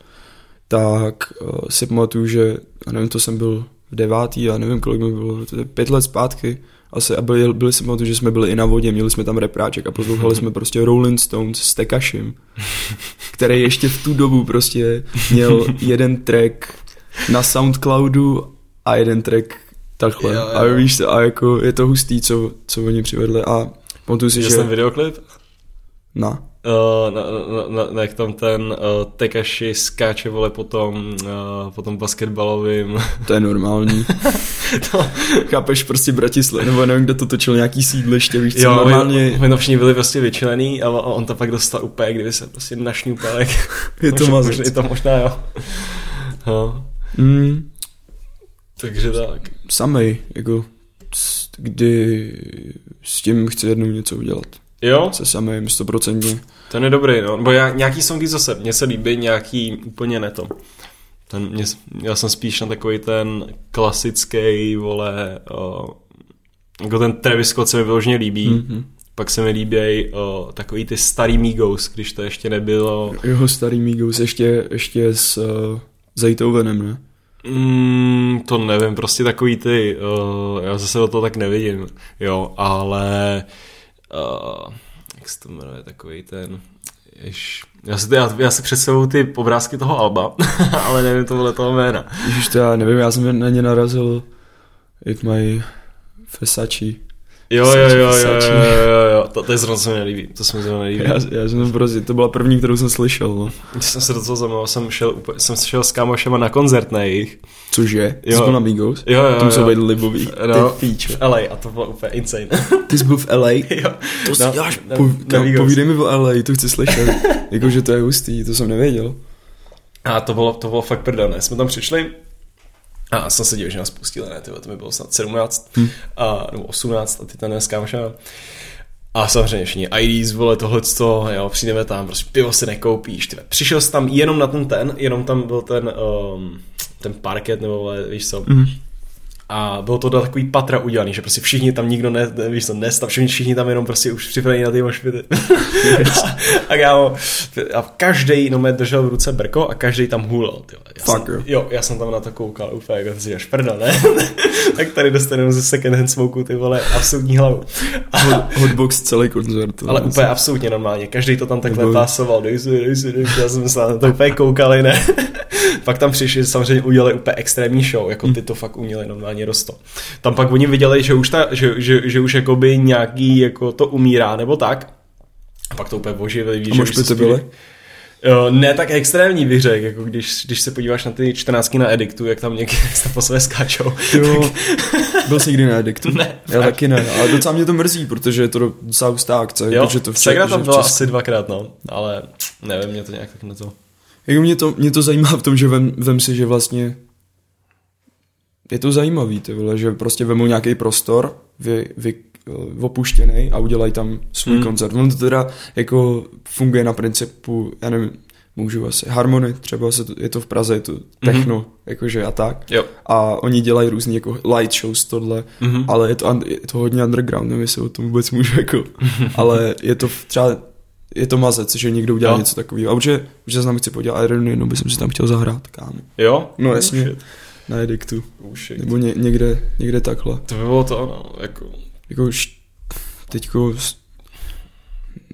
tak uh, si pamatuju, že, já nevím, to jsem byl v devátý, já nevím, kolik mi bylo, to je pět let zpátky, asi, a byli, byli si pamatuju, že jsme byli i na vodě, měli jsme tam repráček a poslouchali jsme prostě Rolling Stones s Tekashim, který ještě v tu dobu prostě měl jeden track na Soundcloudu a jeden track takhle. Jo, jo. A víš, a jako je to hustý, co, co oni přivedli a pamatuju si, Viděl že... jsem videoklip, Na. Uh, na, na, na, jak tam ten uh, Tekashi skáče vole po tom, uh, po tom basketbalovým. To je normální. to, Chápeš, prostě Bratislav, nebo nevím, kde to točil, nějaký sídliště, víš co, jo, normálně my, my všichni byli prostě vyčlený a on to pak dostal úplně, kdyby se prostě našňupal. jak- je to možná- mazec. Je to možná, jo. No, Mm, takže tak. samej, jako, kdy s tím chci jednou něco udělat. Jo, Se samým, stoprocentně. ten je dobrý, no. Nebo já, nějaký songy zase, mně se líbí, nějaký úplně ne to. Ten, mě, já jsem spíš na takový ten klasický, vole, uh, jako ten Travis Scott se mi vyloženě líbí. Mm-hmm. Pak se mi líbí uh, takový ty starý Migos, když to ještě nebylo. Jeho starý Migos ještě, ještě s uh, Zajtouvenem, ne? Mm, to nevím, prostě takový ty, uh, já zase o to tak nevidím, jo, ale uh, jak se to jmenuje, takový ten, jež, já si, já, já si představuju ty obrázky toho Alba, ale nevím tohle toho jména. Ježiš, to já nevím, já jsem na ně narazil It My Versace. Jo, jo, jo, jo, jo, jo, to, to je zrovna, co mi nelíbí, to se mi zrovna nelíbí. Já, já jsem prostě, to byla první, kterou jsem slyšel, no. Když jsem se do toho zajímal, jsem šel, úplně- jsem šel s kámošema na koncert na jejich. Cože? Jo. jsi byl na Migos? Jo, jo, To musel být libový. No, Ty píče. v LA a to bylo úplně insane. Ty jsi byl v LA? jo. To si No, děláš, na- po, na Migos. povídej mi o LA, to chci slyšet. Jakože to je hustý, to jsem nevěděl. A to bylo, to bylo fakt prdané. Jsme tam přišli a jsem se divil, že nás pustili, ne, tyhle, to mi bylo snad 17 Hm. a, nebo 18 a ty tam dneska kámoša. A samozřejmě všichni IDs, vole, tohleto, jo, přijdeme tam, prostě pivo si nekoupíš, ty. Přišel jsi tam jenom na ten ten, jenom tam byl ten, um, ten parket, nebo vole, víš co. Mhm. A bylo to do takový patra udělaný, že prostě všichni tam nikdo ne, ne víš co, nestav, všichni, všichni tam jenom prostě už připravení na ty mošpity. a, a, kámo, a každý no mě držel v ruce brko a každý tam hulal. Já Fakt, jsem, jo? já jsem tam na to koukal úplně jako ty si až prda, ne? tak tady dostaneme ze second hand smoku ty vole absolutní hlavu. A, Hotbox celý koncert. to ale úplně absolutně normálně. Každý to tam takhle pásoval. Dej si, dej si, dej si. Já jsem se na to úplně koukali, ne? pak tam přišli, samozřejmě udělali úplně extrémní show, jako ty to fakt uměli normálně rosto. Tam pak oni viděli, že už, ta, že, že, že už jakoby nějaký jako to umírá, nebo tak. A pak to úplně oživili, víš, A že už se byly? Jo, ne tak extrémní bych řekl, jako když, když se podíváš na ty 14 na Ediktu, jak tam někdy se po sebe skáčou. Jo, byl jsi někdy na Addictu? Ne, Já taky ne, ale docela mě to mrzí, protože je to docela hustá akce. Jo, jako, že to v, Segra že tam byla asi dvakrát, no, ale nevím, mě to nějak tak na to. Jako mě to, mě to zajímá v tom, že vem, vem si, že vlastně je to zajímavý, ty vole, že prostě vemou nějaký prostor, vy, vy, eh, opuštěný a udělají tam svůj hmm. koncert. On to teda jako funguje na principu, já nevím, můžu asi, Harmony, třeba se to, je to v Praze, je to techno, mm-hmm. jakože a tak. Jo. A oni dělají různý jako light shows tohle, Mhm. mm-hmm. ale je to, je to hodně underground, nevím, jestli o tom vůbec můžu jako, ale je to třeba je to mazec, že někdo udělá Jo. něco takového. A určitě, už se tam chci podívat, Iron jednou bych si tam chtěl zahrát, kámo. Jo? No jasně, shit. Na Edictu. Oh. Nebo ně, někde, někde takhle. To by bylo to, no, jako... Jako už teďko,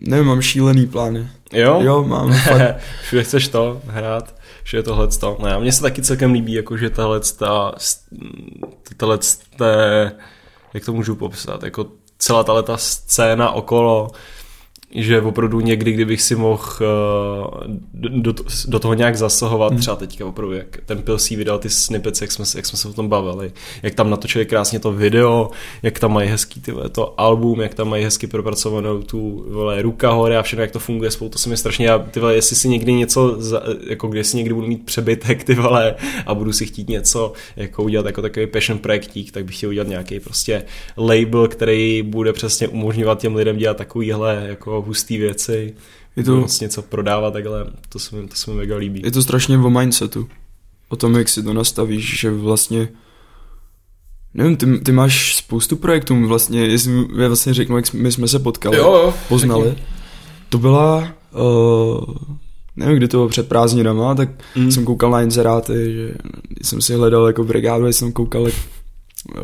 nevím, mám šílený plány. Jo? Jo, mám. Všude chceš to hrát, že je tohle to. No, a mně se taky celkem líbí, jako že tahle ta, tahle jak to můžu popsat, jako celá ta scéna okolo že opravdu někdy, kdybych si mohl uh, do, do toho nějak zasahovat, hmm. třeba teďka opravdu, jak ten Pilsí vydal ty snippets, jak jsme, jak jsme se o tom bavili, jak tam natočili krásně to video, jak tam mají hezký ty, to album, jak tam mají hezky propracovanou tu vole, ruka hore a všechno, jak to funguje spolu, to se mi strašně, já, ty vole, jestli si někdy něco, za, jako když si někdy budu mít přebytek, ty vole, a budu si chtít něco jako udělat jako takový passion projektík, tak bych chtěl udělat nějaký prostě label, který bude přesně umožňovat těm lidem dělat takovýhle jako hustý věci, je to vlastně něco prodávat takhle, to se, mi, to se mi mega líbí. Je to strašně o mindsetu, o tom, jak si to nastavíš, že vlastně Nevím, ty, ty máš spoustu projektů, vlastně, jestli já vlastně řeknu, jak my jsme se potkali, jo, jo, poznali. Řekni. To byla, uh, nevím, kdy to bylo před prázdninama, tak mm. jsem koukal na inzeráty, že jsem si hledal jako brigádu, jsem koukal, jak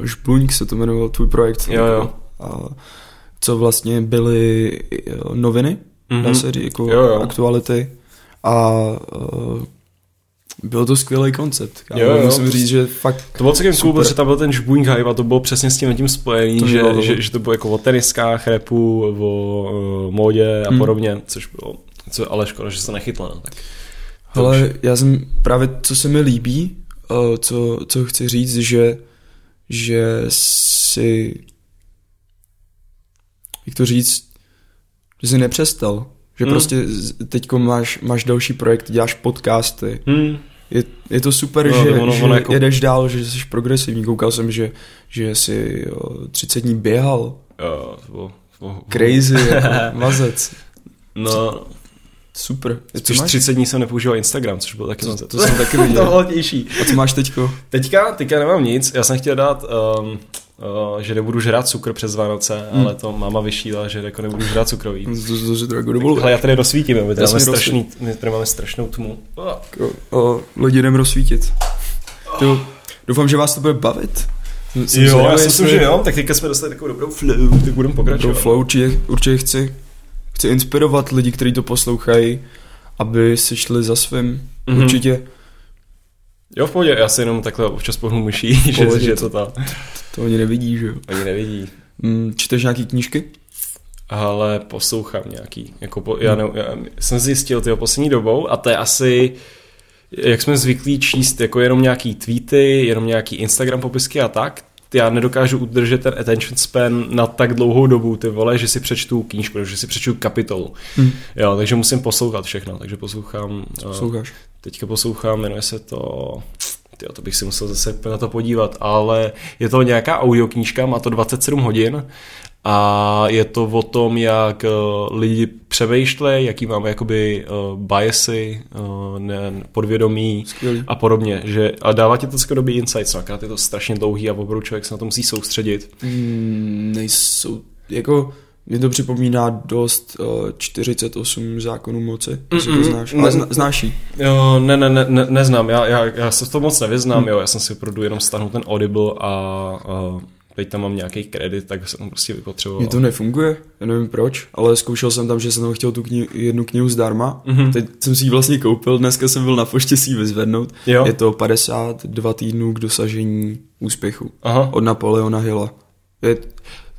Žbuňk se to jmenoval, tvůj projekt. Jo, jo. A co vlastně byly eh, noviny, mm-hmm. dá se říct, jako jo, jo. aktuality. A uh, bylo to skvělý koncept. Jo, jo, musím říct, že fakt To bylo celkem cool, protože tam byl ten žbuňk hype a to bylo přesně s tím tím spojený, to že, bylo, že, že, to bylo jako o teniskách, repu, o uh, módě a hmm. podobně, což bylo, co, ale škoda, že se nechytla. No, tak Ale už... já jsem právě, co se mi líbí, uh, co, co chci říct, že že si jak to říct, že jsi nepřestal. Že hmm. prostě teď máš, máš další projekt, děláš podcasty. Hmm. Je, je to super, no, že, ono, že ono jako... jedeš dál, že jsi progresivní. Koukal jsem, že, že jsi jo, 30 dní běhal. Jo, uh, Crazy, jako mazec. No, Super. Spíš 30 dní jsem nepoužíval Instagram, což bylo taky to, to jsem taky viděl. to bylo těžší. A co máš teďko? Teďka, teďka nemám nic. Já jsem chtěl dát, um, že nebudu žrát cukr přes Vánoce, hmm. ale to máma vyšíla, že jako nebudu žrát cukroví. Jako. Ale já tady rozsvítím, my tady, máme, strašný, my tady máme strašnou tmu. Oh. O, lidi jdem rozsvítit. To, doufám, že vás to bude bavit. Jsem jo, já si myslím, že jo, tak teďka jsme dostali takovou dobrou flow, tak budeme pokračovat. Dobrou flow, určitě, určitě chci chci inspirovat lidi, kteří to poslouchají, aby si šli za svým. Mm-hmm. Určitě. Jo, v pohodě, já si jenom takhle občas pohnu myší, že, že to ta... To, oni nevidí, že jo? Oni nevidí. Mm, čteš nějaký knížky? Ale poslouchám nějaký. Jako po, já, ne, já jsem zjistil tyho poslední dobou a to je asi jak jsme zvyklí číst jako jenom nějaký tweety, jenom nějaký Instagram popisky a tak, já nedokážu udržet ten attention span na tak dlouhou dobu, ty vole, že si přečtu knížku, že si přečtu kapitolu. Hmm. Jo, takže musím poslouchat všechno, takže poslouchám. Co posloucháš? Teďka poslouchám, jmenuje se to tyjo, to bych si musel zase na to podívat, ale je to nějaká audioknížka, má to 27 hodin a je to o tom, jak uh, lidi přemýšlejí, jaký máme jakoby uh, biasy, uh, ne, podvědomí Skvělý. a podobně. Že, a dává ti to dobrý insights, akorát je to strašně dlouhý a opravdu člověk se na to musí soustředit. Mm, nejsou, jako mě to připomíná dost uh, 48 zákonů moci, jestli to znáš. Ale zna, znáš jí? Jo, ne, ne, ne, ne, neznám, já, já, já se to moc nevyznám, hmm. jo, já jsem si opravdu jenom stáhnul ten Audible a uh, teď tam mám nějaký kredit, tak jsem prostě vypotřeboval. Mně to nefunguje, já nevím proč, ale zkoušel jsem tam, že jsem tam chtěl tu kni- jednu knihu zdarma. Mm-hmm. Teď jsem si ji vlastně koupil, dneska jsem byl na poště si ji vyzvednout. Jo. Je to 52 týdnů k dosažení úspěchu Aha. od Napoleona Hilla. Je,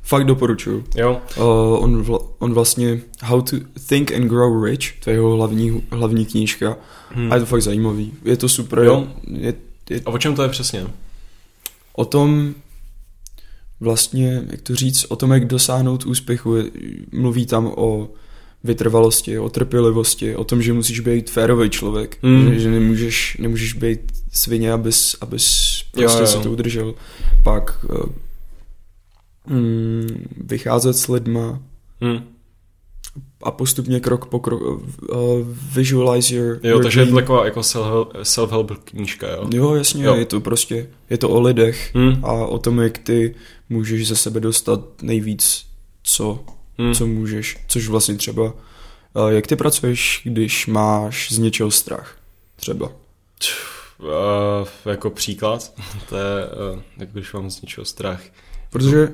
fakt doporučuju. Jo. Uh, on, vla, on vlastně How to Think and Grow Rich, to je jeho hlavní, hlavní knížka. Hmm. A je to fakt zajímavý. Je to super. Jo. Je, je, a o čem to je přesně? O tom, vlastně, jak to říct, o tom, jak dosáhnout úspěchu. Mluví tam o vytrvalosti, o trpělivosti, o tom, že musíš být férový člověk, mm. že, že nemůžeš, nemůžeš být svině, abys, abys prostě jo, jo. si to udržel. Pak mm, vycházet s lidma mm. a postupně krok po kroku uh, visualize your, Jo, your takže dream. je to taková jako self-help knížka, jo? Jo, jasně, jo. je to prostě, je to o lidech mm. a o tom, jak ty můžeš ze sebe dostat nejvíc, co, hmm. co můžeš. Což vlastně třeba, uh, jak ty pracuješ, když máš z něčeho strach? Třeba. Uh, jako příklad, to je, uh, jak když mám z něčeho strach. Protože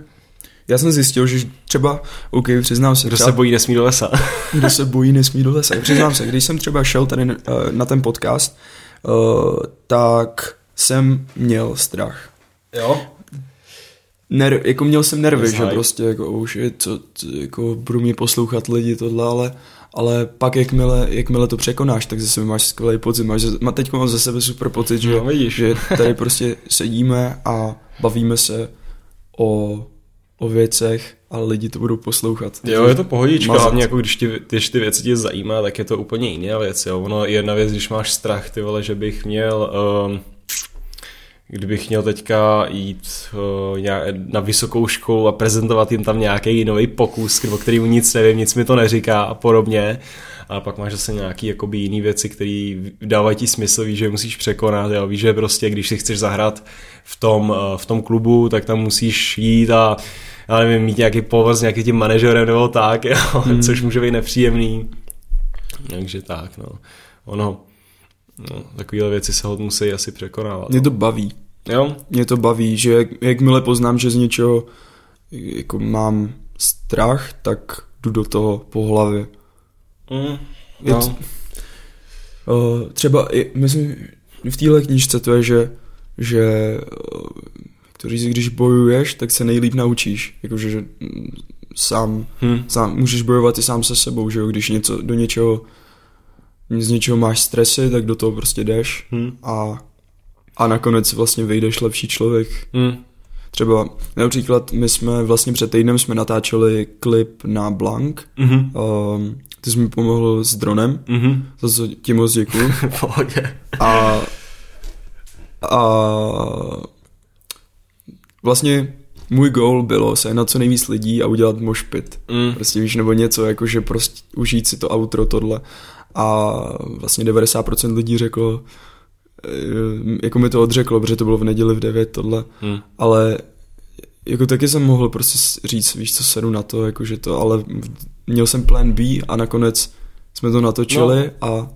já jsem zjistil, že třeba, OK, přiznám se. Kdo třeba, se bojí, nesmí do lesa. kdo se bojí, nesmí do lesa. Přiznám se, když jsem třeba šel tady na, na ten podcast, uh, tak jsem měl strach. Jo? ner, jako měl jsem nervy, Yes, že prostě jako už je, co, co, jako budou mě poslouchat lidi tohle, ale, ale pak jakmile, jakmile to překonáš, tak zase máš skvělý pocit, máš, má teď mám ze sebe super pocit, že, No, vidíš. že tady prostě sedíme a bavíme se o, o věcech a lidi to budou poslouchat. Jo, je to pohodička, Mazat. hlavně jako když, ti, když ty věci tě zajímá, tak je to úplně jiná věc, jo. Ono je jedna věc, když máš strach, ty vole, že bych měl, um, kdybych měl teďka jít uh, na vysokou školu a prezentovat jim tam nějaký nový pokus, o kterým nic nevím, nic mi to neříká a podobně. A pak máš zase nějaký jakoby jiný věci, které dávají ti smysl, víš, že je musíš překonat, jo. víš, že prostě, když si chceš zahrát v tom, uh, v tom klubu, tak tam musíš jít a já nevím, mít nějaký pohovor s nějakým tím manažerem nebo tak, jo, hmm. což může být nepříjemný. Takže tak, no. Ono, no, takovéhle věci se hod musí asi překonávat. Mě to baví. Jo? Mě to baví, že jak, jakmile poznám, že z něčeho jako mám strach, tak jdu do toho po hlavě. Mm, no. t- Uh, třeba, i- myslím, v téhle knížce to je, že, že uh, jak to říct, když bojuješ, tak se nejlíp naučíš. Jakože že mm, sám, Hm. sám, můžeš bojovat i sám se sebou, že jo, když něco, do něčeho, z něčeho máš stresy, tak do toho prostě jdeš Hm. a, a nakonec vlastně vyjdeš lepší člověk. Hm. Třeba například my jsme vlastně před týdnem jsme natáčeli klip na Blank, Mhm. um, ty jsi mi pomohl s dronem, Mhm. za co ti moc děkuju. Pohodě. A, a vlastně můj goal bylo se na co nejvíc lidí a udělat mošpit. Mm. Prostě víš, nebo něco, jako že prostě užít si to outro, tohle. A vlastně 90% lidí řeklo, eh, jako mi to odřeklo, protože to bylo v neděli v 9 tohle, Hm. ale jako taky jsem mohl prostě říct, víš co, sedu na to, jakože to, ale měl jsem plán B a nakonec jsme to natočili no. a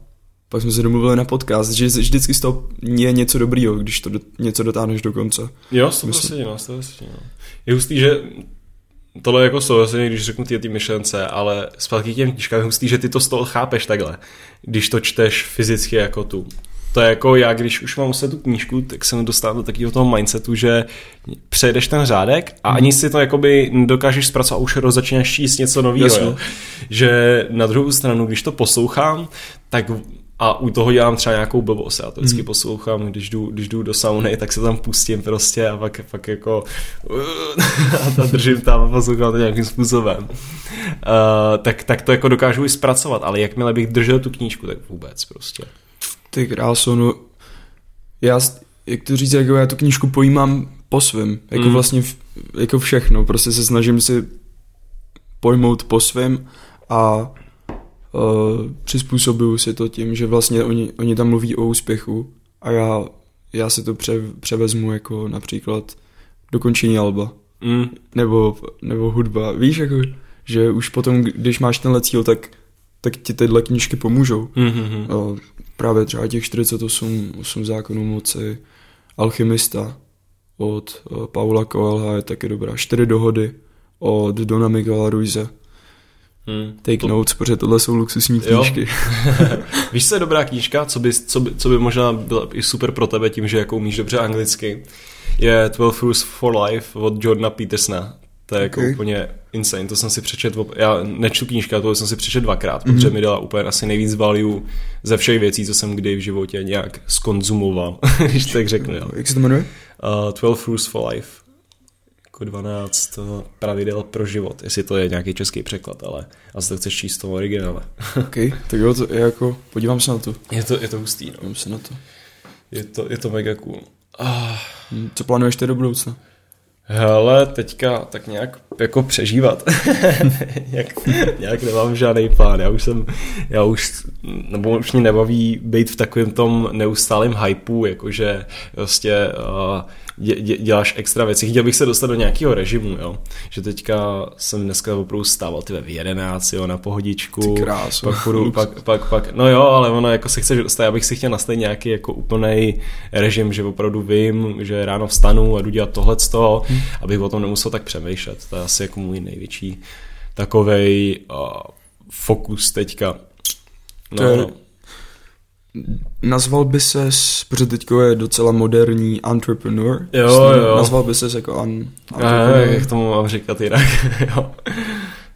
pak jsme se domluvili na podcast, že vždycky z toho je něco dobrýho, když to do, něco dotáhneš do konce. Jo, 100%, no, 100%, no. Je hustý, že tohle je jako souhlasení, když řeknu ty, ty myšlence, ale zpátky k těm knížkám je hustý, že ty to z toho chápeš takhle, když to čteš fyzicky jako tu. To je jako já, když už mám se tu knížku, tak jsem dostal do takového toho mindsetu, že přejdeš ten řádek a ani si to jakoby dokážeš zpracovat a už začínáš číst něco nového. Že na druhou stranu, když to poslouchám, tak a u toho dělám třeba nějakou blbost. Já to vždycky Mhm. poslouchám, když jdu, když jdu do sauny, tak se tam pustím prostě a pak, pak jako a tam držím tam a poslouchám to nějakým způsobem. Uh, tak, tak to jako dokážu i zpracovat, ale jakmile bych držel tu knížku, tak vůbec prostě. Ty kráso, no, já, jak to říct, jako já tu knížku pojímám po svém, jako Mm. vlastně v, jako všechno, prostě se snažím si pojmout po svém a uh, přizpůsobuju si to tím, že vlastně oni, oni tam mluví o úspěchu a já, já si to pře, převezmu jako například dokončení alba Mm. nebo, nebo hudba, víš, jako, že už potom, když máš tenhle cíl, tak, tak ti tyhle knížky pomůžou. Mm-hmm. Právě třeba těch 48 8 zákonů moci, Alchymista od uh, Paula Coelha je taky dobrá. Čtyři dohody od Dona Miguela Ruize. Mm. Take To- notes, protože tohle jsou luxusní knížky. Víš, co je dobrá knížka, co by, co, by, co by možná byla i super pro tebe tím, že jako umíš dobře anglicky, je 12 Rules for Life od Jordana Petersona. To je jako Ok. úplně insane, to jsem si přečet, op- já nečtu knížka, to jsem si přečet dvakrát, protože mi dala úplně asi nejvíc value ze všech věcí, co jsem kdy v životě nějak skonzumoval, když tak řeknu. Jo. Jak se to jmenuje? Uh, 12 Rules for Life, jako 12 pravidel pro život, jestli to je nějaký český překlad, ale asi to chceš číst v tom originále. OK, tak jo, to je jako, podívám se na to. Je to, je to hustý, no. Podívám se na to. Je to, je to mega cool. Ah, Hm, Co plánuješ ty do budoucna? Hele, teďka tak nějak jako přežívat. nějak, nějak nemám žádný plán. Já už jsem, já už, nebo už mě nebaví být v takovém tom neustálém hypeu, jakože prostě uh, dě, dě, děláš extra věci. Chtěl bych se dostat do nějakého režimu, jo. Že teďka jsem dneska opravdu stával tyhle v 11, jo, na pohodičku. Ty kráso. Pak, půjdu, pak, pak, pak, no jo, ale ono jako se chceš dostat, já bych si chtěl nastavit nějaký jako úplný režim, že opravdu vím, že ráno vstanu a jdu dělat tohle z toho, hmm. abych o tom nemusel tak přemýšlet. To je asi jako můj největší takovej uh, fokus teďka. No, To je- no. Nazval by se, protože teďko je docela moderní entrepreneur. Jo, jo. Nazval by se jako un, A, entrepreneur. jak tomu mám říkat jinak, jo.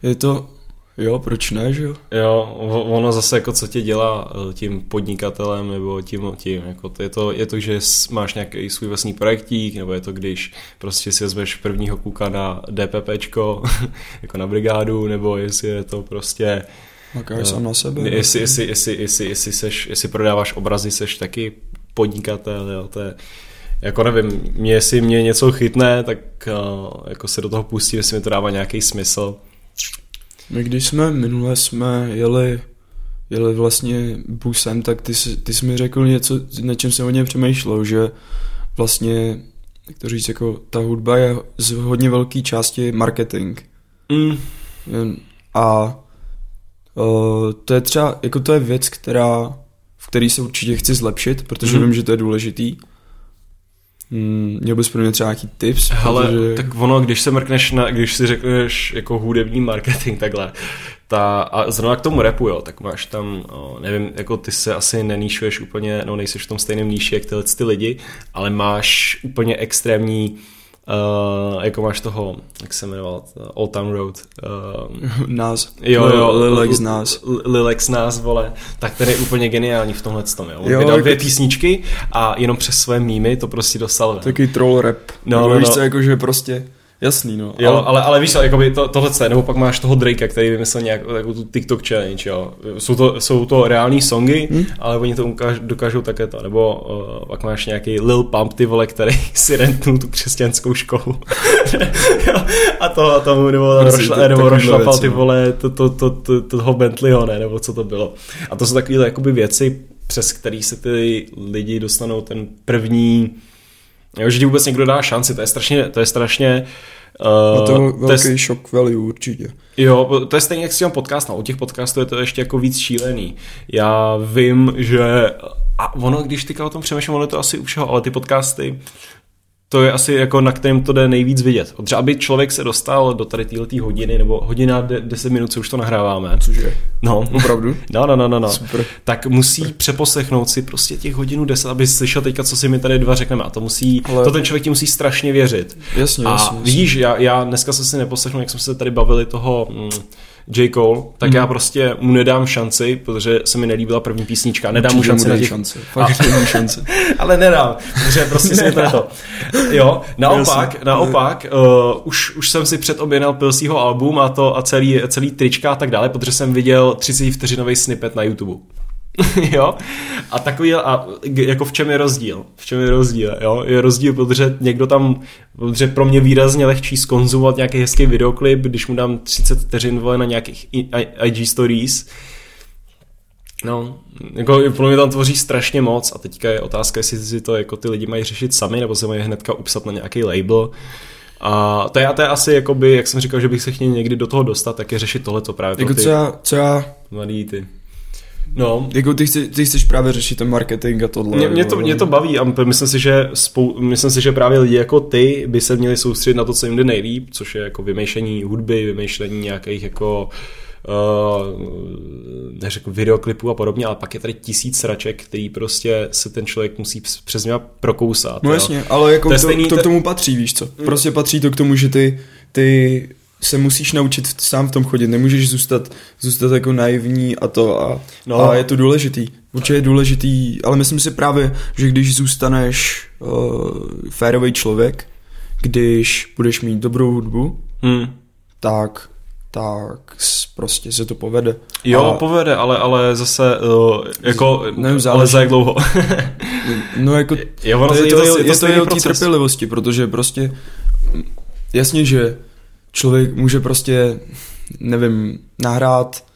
Je to, jo, proč ne, že jo? Jo, ono zase jako co tě dělá eh, tím podnikatelem nebo tím, tím jako to je, to, je to, že máš nějaký svůj vlastní projektík, nebo je to, když prostě si vezmeš prvního kluka na DPPčko, jako na brigádu, nebo jestli je to prostě, Makáš sám na sebe. jestli, jestli, jestli, jestli, jestli, seš, jestli prodáváš obrazy, seš taky podnikatel, jo, to je, jako nevím, mě, jestli mě něco chytne, tak uh, jako se do toho pustím, jestli mi to dává nějaký smysl. My když jsme, minule jsme jeli, jeli vlastně busem, tak ty, jsi- ty jsi mi řekl něco, na čem jsem hodně přemýšlel, že vlastně, jak to říct, jako ta hudba je z hodně velké části marketing. Mm. A uh, to je třeba, jako to je věc, která, v který se určitě chci zlepšit, protože Mhm. vím, že to je důležitý. Hmm, měl bys pro mě třeba nějaký tips? Ale protože... tak ono, když se mrkneš na, když si řekneš jako hudební marketing takhle, ta, a zrovna k tomu repu, jo, tak máš tam, o, nevím, jako ty se asi neníšuješ úplně, no nejseš v tom stejném níši, jak tyhle ty lidi, ale máš úplně extrémní, uh, jako máš toho, jak se jmenoval, Old Town Road, uh, Nás. Jo, jo, Lilek z nás. L- Lilek z nás, vole, tak ten je úplně geniální v tomhle tom, jo. On Jo, vydal jako- dvě písničky a jenom přes své mýmy to prostě dostal ven. Taky troll rap. No, Jako no, víš no. co, jakože prostě, jasný no. Jo, ale, ale, ale víš, jakoby to, tohle je, nebo pak máš toho Drakea, který vymyslel nějakou takovou tu TikTok challenge, jo. Jsou to, jsou to reální songy, hmm? ale oni to ukáž, dokážou také to. Nebo uh, pak máš nějaký Lil Pump, ty vole, který si rentnul tu křesťanskou školu. A to, a tomu, nebo, Prostě rošla, to- nebo rošlapal věci, ty no. vole, to, to, to, to, to, toho Bentleyho, ne, nebo co to bylo. A to jsou takové jakoby věci, přes který se ty lidi dostanou ten první Jo, že ti vůbec někdo dá šanci, to je strašně, to je strašně Uh, to to je, velký shock value určitě. jo, to je stejně jak s těm podcast, no, u těch podcastů je to ještě jako víc šílený. Já vím, že a ono, když teďka o tom přemýšlím, ono je to asi u všeho, ale ty podcasty, to je asi jako na kterém to jde nejvíc vidět. Protože aby člověk se dostal do tady této hodiny, nebo hodina, de- 10 minut, co už to nahráváme. Cože? No, Opravdu? No, no, no, no, no. Super. Tak musí přeposlechnout si prostě těch hodinu 10, aby slyšel teďka, co si my tady dva řekneme. A to musí, Ale- to ten člověk ti musí strašně věřit. Jasně, A jasně. jasně. vidíš, já, já dneska jsem si neposlechnul, jak jsme se tady bavili toho mm, J. Cole, tak Mhm. já prostě mu nedám šanci, protože se mi nelíbila první písnička. Nedám mu Určitě šanci na dej těch... šance. Fakt mu šance. Ale nedám, protože prostě si to to. Jo, naopak, Jasně. naopak, uh, už, už jsem si předobjednal Pilsího album a to a celý, celý trička a tak dále, protože jsem viděl 30 vteřinový snippet na YouTube. jo? A takový, a jako v čem je rozdíl? V čem je rozdíl, jo? Je rozdíl, protože někdo tam, protože pro mě výrazně lehčí skonzumovat nějaký hezký videoklip, když mu dám 30 vteřin vole na nějakých IG stories, No, jako pro mě tam tvoří strašně moc a teďka je otázka, jestli si to jako ty lidi mají řešit sami, nebo se mají hnedka upsat na nějaký label. A to je, a to je asi, jakoby, jak jsem říkal, že bych se chtěl někdy do toho dostat, tak je řešit tohleto právě Jako ty co já, co já, mladý ty. No, jako ty, chci, ty chceš právě řešit ten marketing a tohle. mě, mě, to, jo. mě to baví a myslím si, že spou, myslím si, že právě lidi jako ty by se měli soustředit na to, co jim jde nejlíp, což je jako vymýšlení hudby, vymýšlení nějakých jako uh, neřeknu videoklipů a podobně, ale pak je tady tisíc sraček, který prostě se ten člověk musí přes- přes ně prokousat. No jo. jasně, ale jako To to, stejný- to, to- k tomu patří, víš co. Prostě patří to k tomu, že ty, ty se musíš naučit sám v tom chodit, nemůžeš zůstat, zůstat jako naivní a to a, No. a je to důležitý. Určitě je důležitý, ale myslím si právě, že když zůstaneš uh, férový člověk, když budeš mít dobrou hudbu, Hmm. tak tak prostě se to povede. Jo, a, povede, ale, ale zase uh, jako, Ne, ale záleží. za jak dlouho. No jako, Jo, ono to, je, je to, to- je, je to je to je o té proces. trpělivosti, protože prostě mm, jasně, že člověk může prostě, nevím, nahrát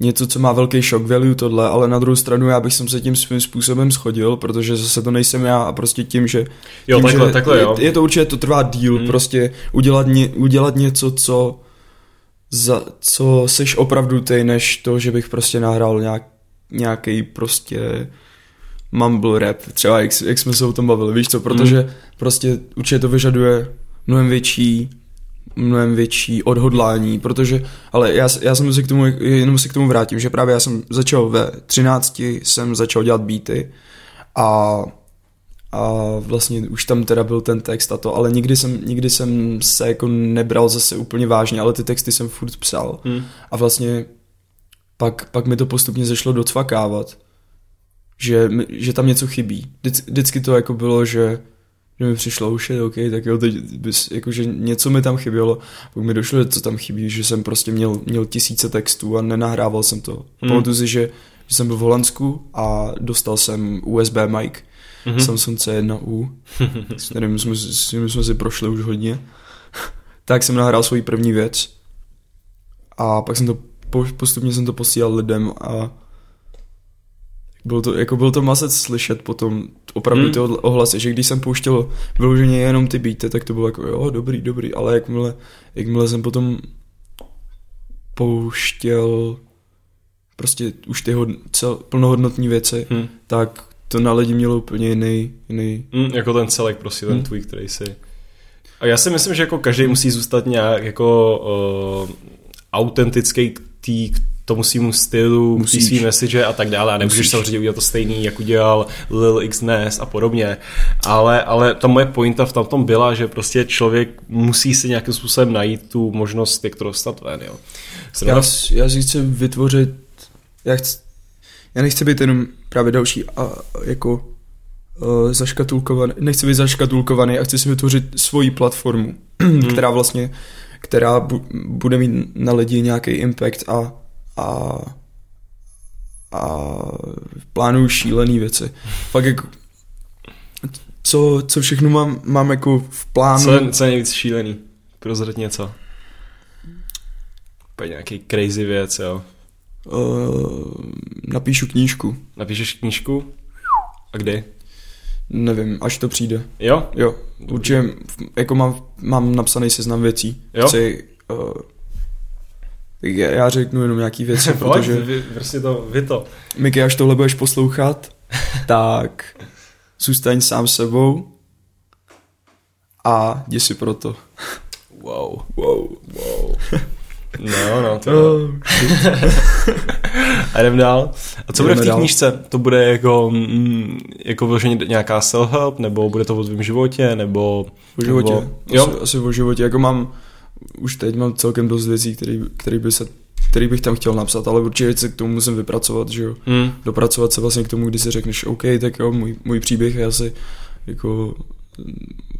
něco, co má velký shock value tohle, ale na druhou stranu já bych jsem se tím svým způsobem schodil, protože zase to nejsem já a prostě tím, že, Jo, tím, takhle, že takhle, jo. Je, je to určitě, to trvá díl, hmm. prostě udělat, ně, udělat něco, co za, co seš opravdu ty, než to, že bych prostě nahrál nějak, nějaký prostě mumble rap, třeba jak, jak jsme se o tom bavili, víš co, protože Hmm. prostě určitě to vyžaduje mnohem větší mnohem větší odhodlání, protože, ale já, já jsem se k tomu, jenom se k tomu vrátím, že právě já jsem začal ve 13, jsem začal dělat beaty a a vlastně už tam teda byl ten text a to, ale nikdy jsem, nikdy jsem se jako nebral zase úplně vážně, ale ty texty jsem furt psal Hmm. a vlastně pak, pak mi to postupně začalo docvakávat, že, že tam něco chybí. Vždycky, vždycky to jako bylo, že, že mi přišlo už je OK, tak jo, teď bys, jako, že něco mi tam chybělo, pak mi došlo, že co tam chybí, že jsem prostě měl, měl tisíce textů a nenahrával jsem to. Hmm. Pamatuju si, že, že jsem byl v Holandsku a dostal jsem USB mic, Mhm. hmm. Samsung C1U, s kterým jsme, s kterým jsme si prošli už hodně. tak jsem nahrál svoji první věc a pak jsem to po, postupně jsem to posílal lidem a bylo to, jako byl to masec slyšet potom opravdu Hmm. ty ohlasy, že když jsem pouštěl vyloženě jenom ty beaty, tak to bylo jako jo, dobrý, dobrý, ale jakmile, jakmile jsem potom pouštěl prostě už ty hod, cel, plnohodnotní věci, Hmm. tak to na lidi mělo úplně jiný, jiný Mm, jako ten celek prostě, ten Hmm. tvůj, který si... A já si myslím, že jako každý musí zůstat nějak jako uh, autentický k tomu svýmu stylu, Musíš. svý message a tak dále. A nemůžeš Musíš. samozřejmě udělat to stejný, jak udělal Lil X Ness a podobně. Ale, ale ta moje pointa v tom byla, že prostě člověk musí si nějakým způsobem najít tu možnost, jak to dostat ven. Jo. Zrovna Já, já si chci vytvořit, já, chci, já nechci být jenom právě další a, jako uh, zaškatulkovaný, nechci být zaškatulkovaný a chci si vytvořit svoji platformu, která vlastně, která bu, bude mít na lidi nějaký impact a, a, a plánuju šílený věci. Fakt jako, co, co všechno mám, mám jako v plánu. Co je, co je nejvíc šílený? Prozrať něco. Úplně nějaký crazy věc, jo. Uh, napíšu knížku. Napíšeš knížku? A kdy? Nevím, až to přijde. Jo? Jo, určitě, jako mám, mám napsaný seznam věcí. Jo? Chci, uh, já, já řeknu jenom nějaký věci, protože vy, prostě to, vy to. Miky, až tohle budeš poslouchat, tak zůstaň sám sebou a jdi si pro to. Wow. Wow. Wow. No, no, to jo. A jdem dál. A co bude v Jdeme té knížce? To bude jako, mm, jako vyloženě nějaká self-help, nebo bude to o tvém životě, nebo... O životě. Nebo, jo? Asi, asi o životě. Jako mám, už teď mám celkem dost věcí, který, který, by se, který bych tam chtěl napsat, ale určitě se k tomu musím vypracovat, že jo. Hmm. dopracovat se vlastně k tomu, kdy si řekneš, OK, tak jo, můj, můj příběh je asi jako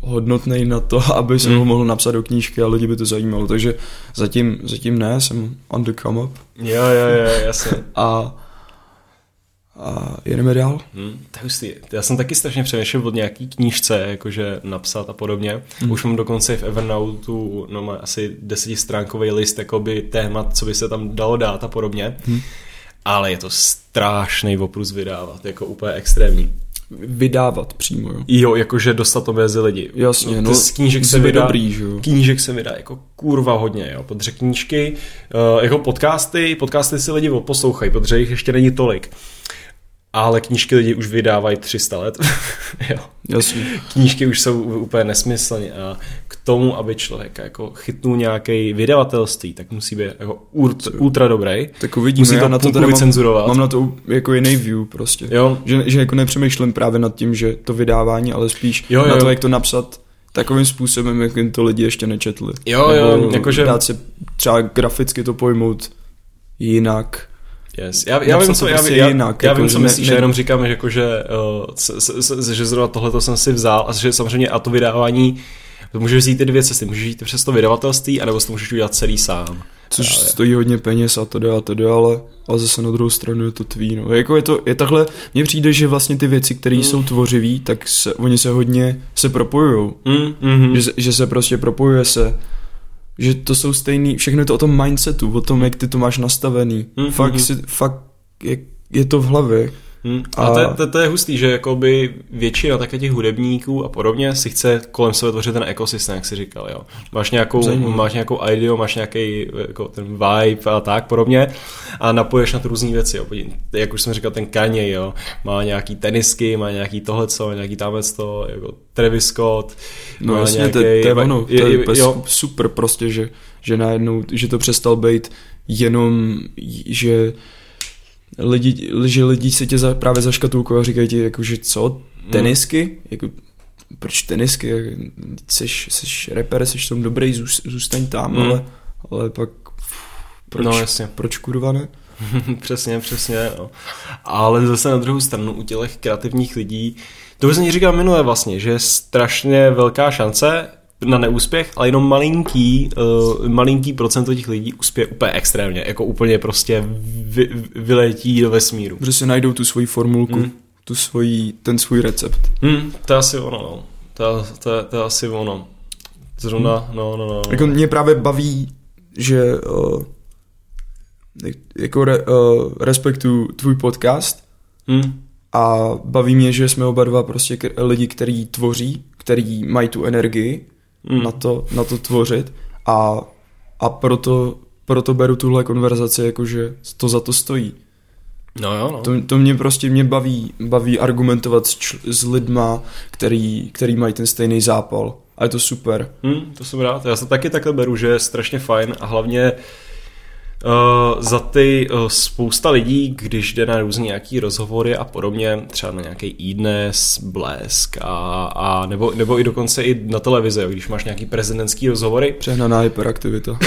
hodnotný na to, aby se Hmm. ho mohl napsat do knížky a lidi by to zajímalo. Takže zatím, zatím ne, jsem on the come up Jo, jo, jo, jasně. a, a jedeme dál. Hmm, to je hustý. Já jsem taky strašně přemýšlel od nějaký knížce, jakože napsat a podobně. Hmm. Už mám dokonce i v Evernote no má asi desetistránkový list jakoby témat, co by se tam dalo dát a podobně. Hmm. Ale je to strašný oprus vydávat, jako úplně extrémní. Vydávat přímo, jo. Jo, jakože dostat to mezi lidi. Jasně, Ty no, z knížek se vydá, dobrý, že jo. Knížek se vydá jako kurva hodně, jo. Protože knížky, uh, jako podcasty, podcasty si lidi poslouchají, protože jich ještě není tolik. Ale knížky lidi už vydávají 300 let. jo. Jasně. Knížky už jsou úplně nesmyslně a k tomu, aby člověk jako chytnul nějaký vydavatelství, tak musí být jako ultra, ultra dobrý. Tak uvidíme, Musí to na to teda mám, mám na to jako jiný view prostě. Jo. Že, že jako nepřemýšlím právě nad tím, že to vydávání, ale spíš Jo, na jo. to, jak to napsat takovým způsobem, jak jim to lidi ještě nečetli. Jo, jo, jakože- Dát si třeba graficky to pojmout jinak. Yes. Já, já, vím, co, já, prostě já, jinak, já jako, vím, že co ne- myslíš, ne- já jenom říkám, že, jako, že, uh, že zrovna tohleto jsem si vzal a že samozřejmě a to vydávání, to můžeš vzít ty dvě cesty, můžeš jít přes to vydavatelství, anebo si to můžeš udělat celý sám. Což Právě. stojí hodně peněz a to dá a to dá, ale, ale zase na druhou stranu je to tvý. No. Jako je to, je takhle, mně přijde, že vlastně ty věci, které Hmm. jsou tvořivý, tak se, oni se hodně se propojujou. Mm, mm, Že, že se prostě propojuje se, že to jsou stejný, všechno je to o tom mindsetu, o tom, jak ty to máš nastavený. Mhm. Fakt, si, fakt je, je to v hlavě. Hmm. A, a to, je, to, to je hustý, že jakoby většina také těch hudebníků a podobně si chce kolem sebe tvořit ten ekosystém, jak si říkal, jo. Máš nějakou, máš nějakou ideu, máš nějaký jako ten vibe a tak podobně a napoješ na to různé věci, jo. Jak už jsem říkal, ten Kanye, jo, má nějaký tenisky, má nějaký tohleco, nějaký tamhle to, jako Travis Scott, No jasně, nějaký, to, to je ono, to je, je jo. super prostě, že, že najednou, že to přestal být jenom, že lidi, že lidi se tě za, právě zaškatulkují a říkají ti, jako, že co, hmm. tenisky? Mm. Jako, proč tenisky? Jsi, jsi rapper, jsi tom dobrý, zůstaň tam, mm. ale, ale pak proč, no, jasně. proč kurva ne? přesně, přesně. No. Ale zase na druhou stranu u těch kreativních lidí, to už jsem říkal minule vlastně, že je strašně velká šance, na neúspěch, ale jenom malinký, uh, malinký procento těch lidí uspěje úplně extrémně, jako úplně prostě vy, vyletí do vesmíru. Protože si najdou tu svoji formulku, mm. tu svoji, ten svůj recept. Mm, to je asi ono, no. To, to, to je asi ono. Zrovna, mm. no, no, no. Jako mě právě baví, že uh, jako re, uh, respektuju tvůj podcast mm. a baví mě, že jsme oba dva prostě k- lidi, kteří tvoří, který mají tu energii mm. na, to, na to tvořit a, a proto, proto beru tuhle konverzaci jako, že to za to stojí. No jo, no. To, to mě prostě mě baví, baví argumentovat s, čl- s lidma, který, který mají ten stejný zápal. A je to super. Hmm, to jsem rád. Já to taky takhle beru, že je strašně fajn a hlavně uh, Uh, za ty uh, spousta lidí, když jde na různé nějaký rozhovory a podobně, třeba na nějaký e-dnes, blesk a, a nebo, nebo i dokonce i na televizi, když máš nějaký prezidentský rozhovory. Přehnaná hyperaktivita.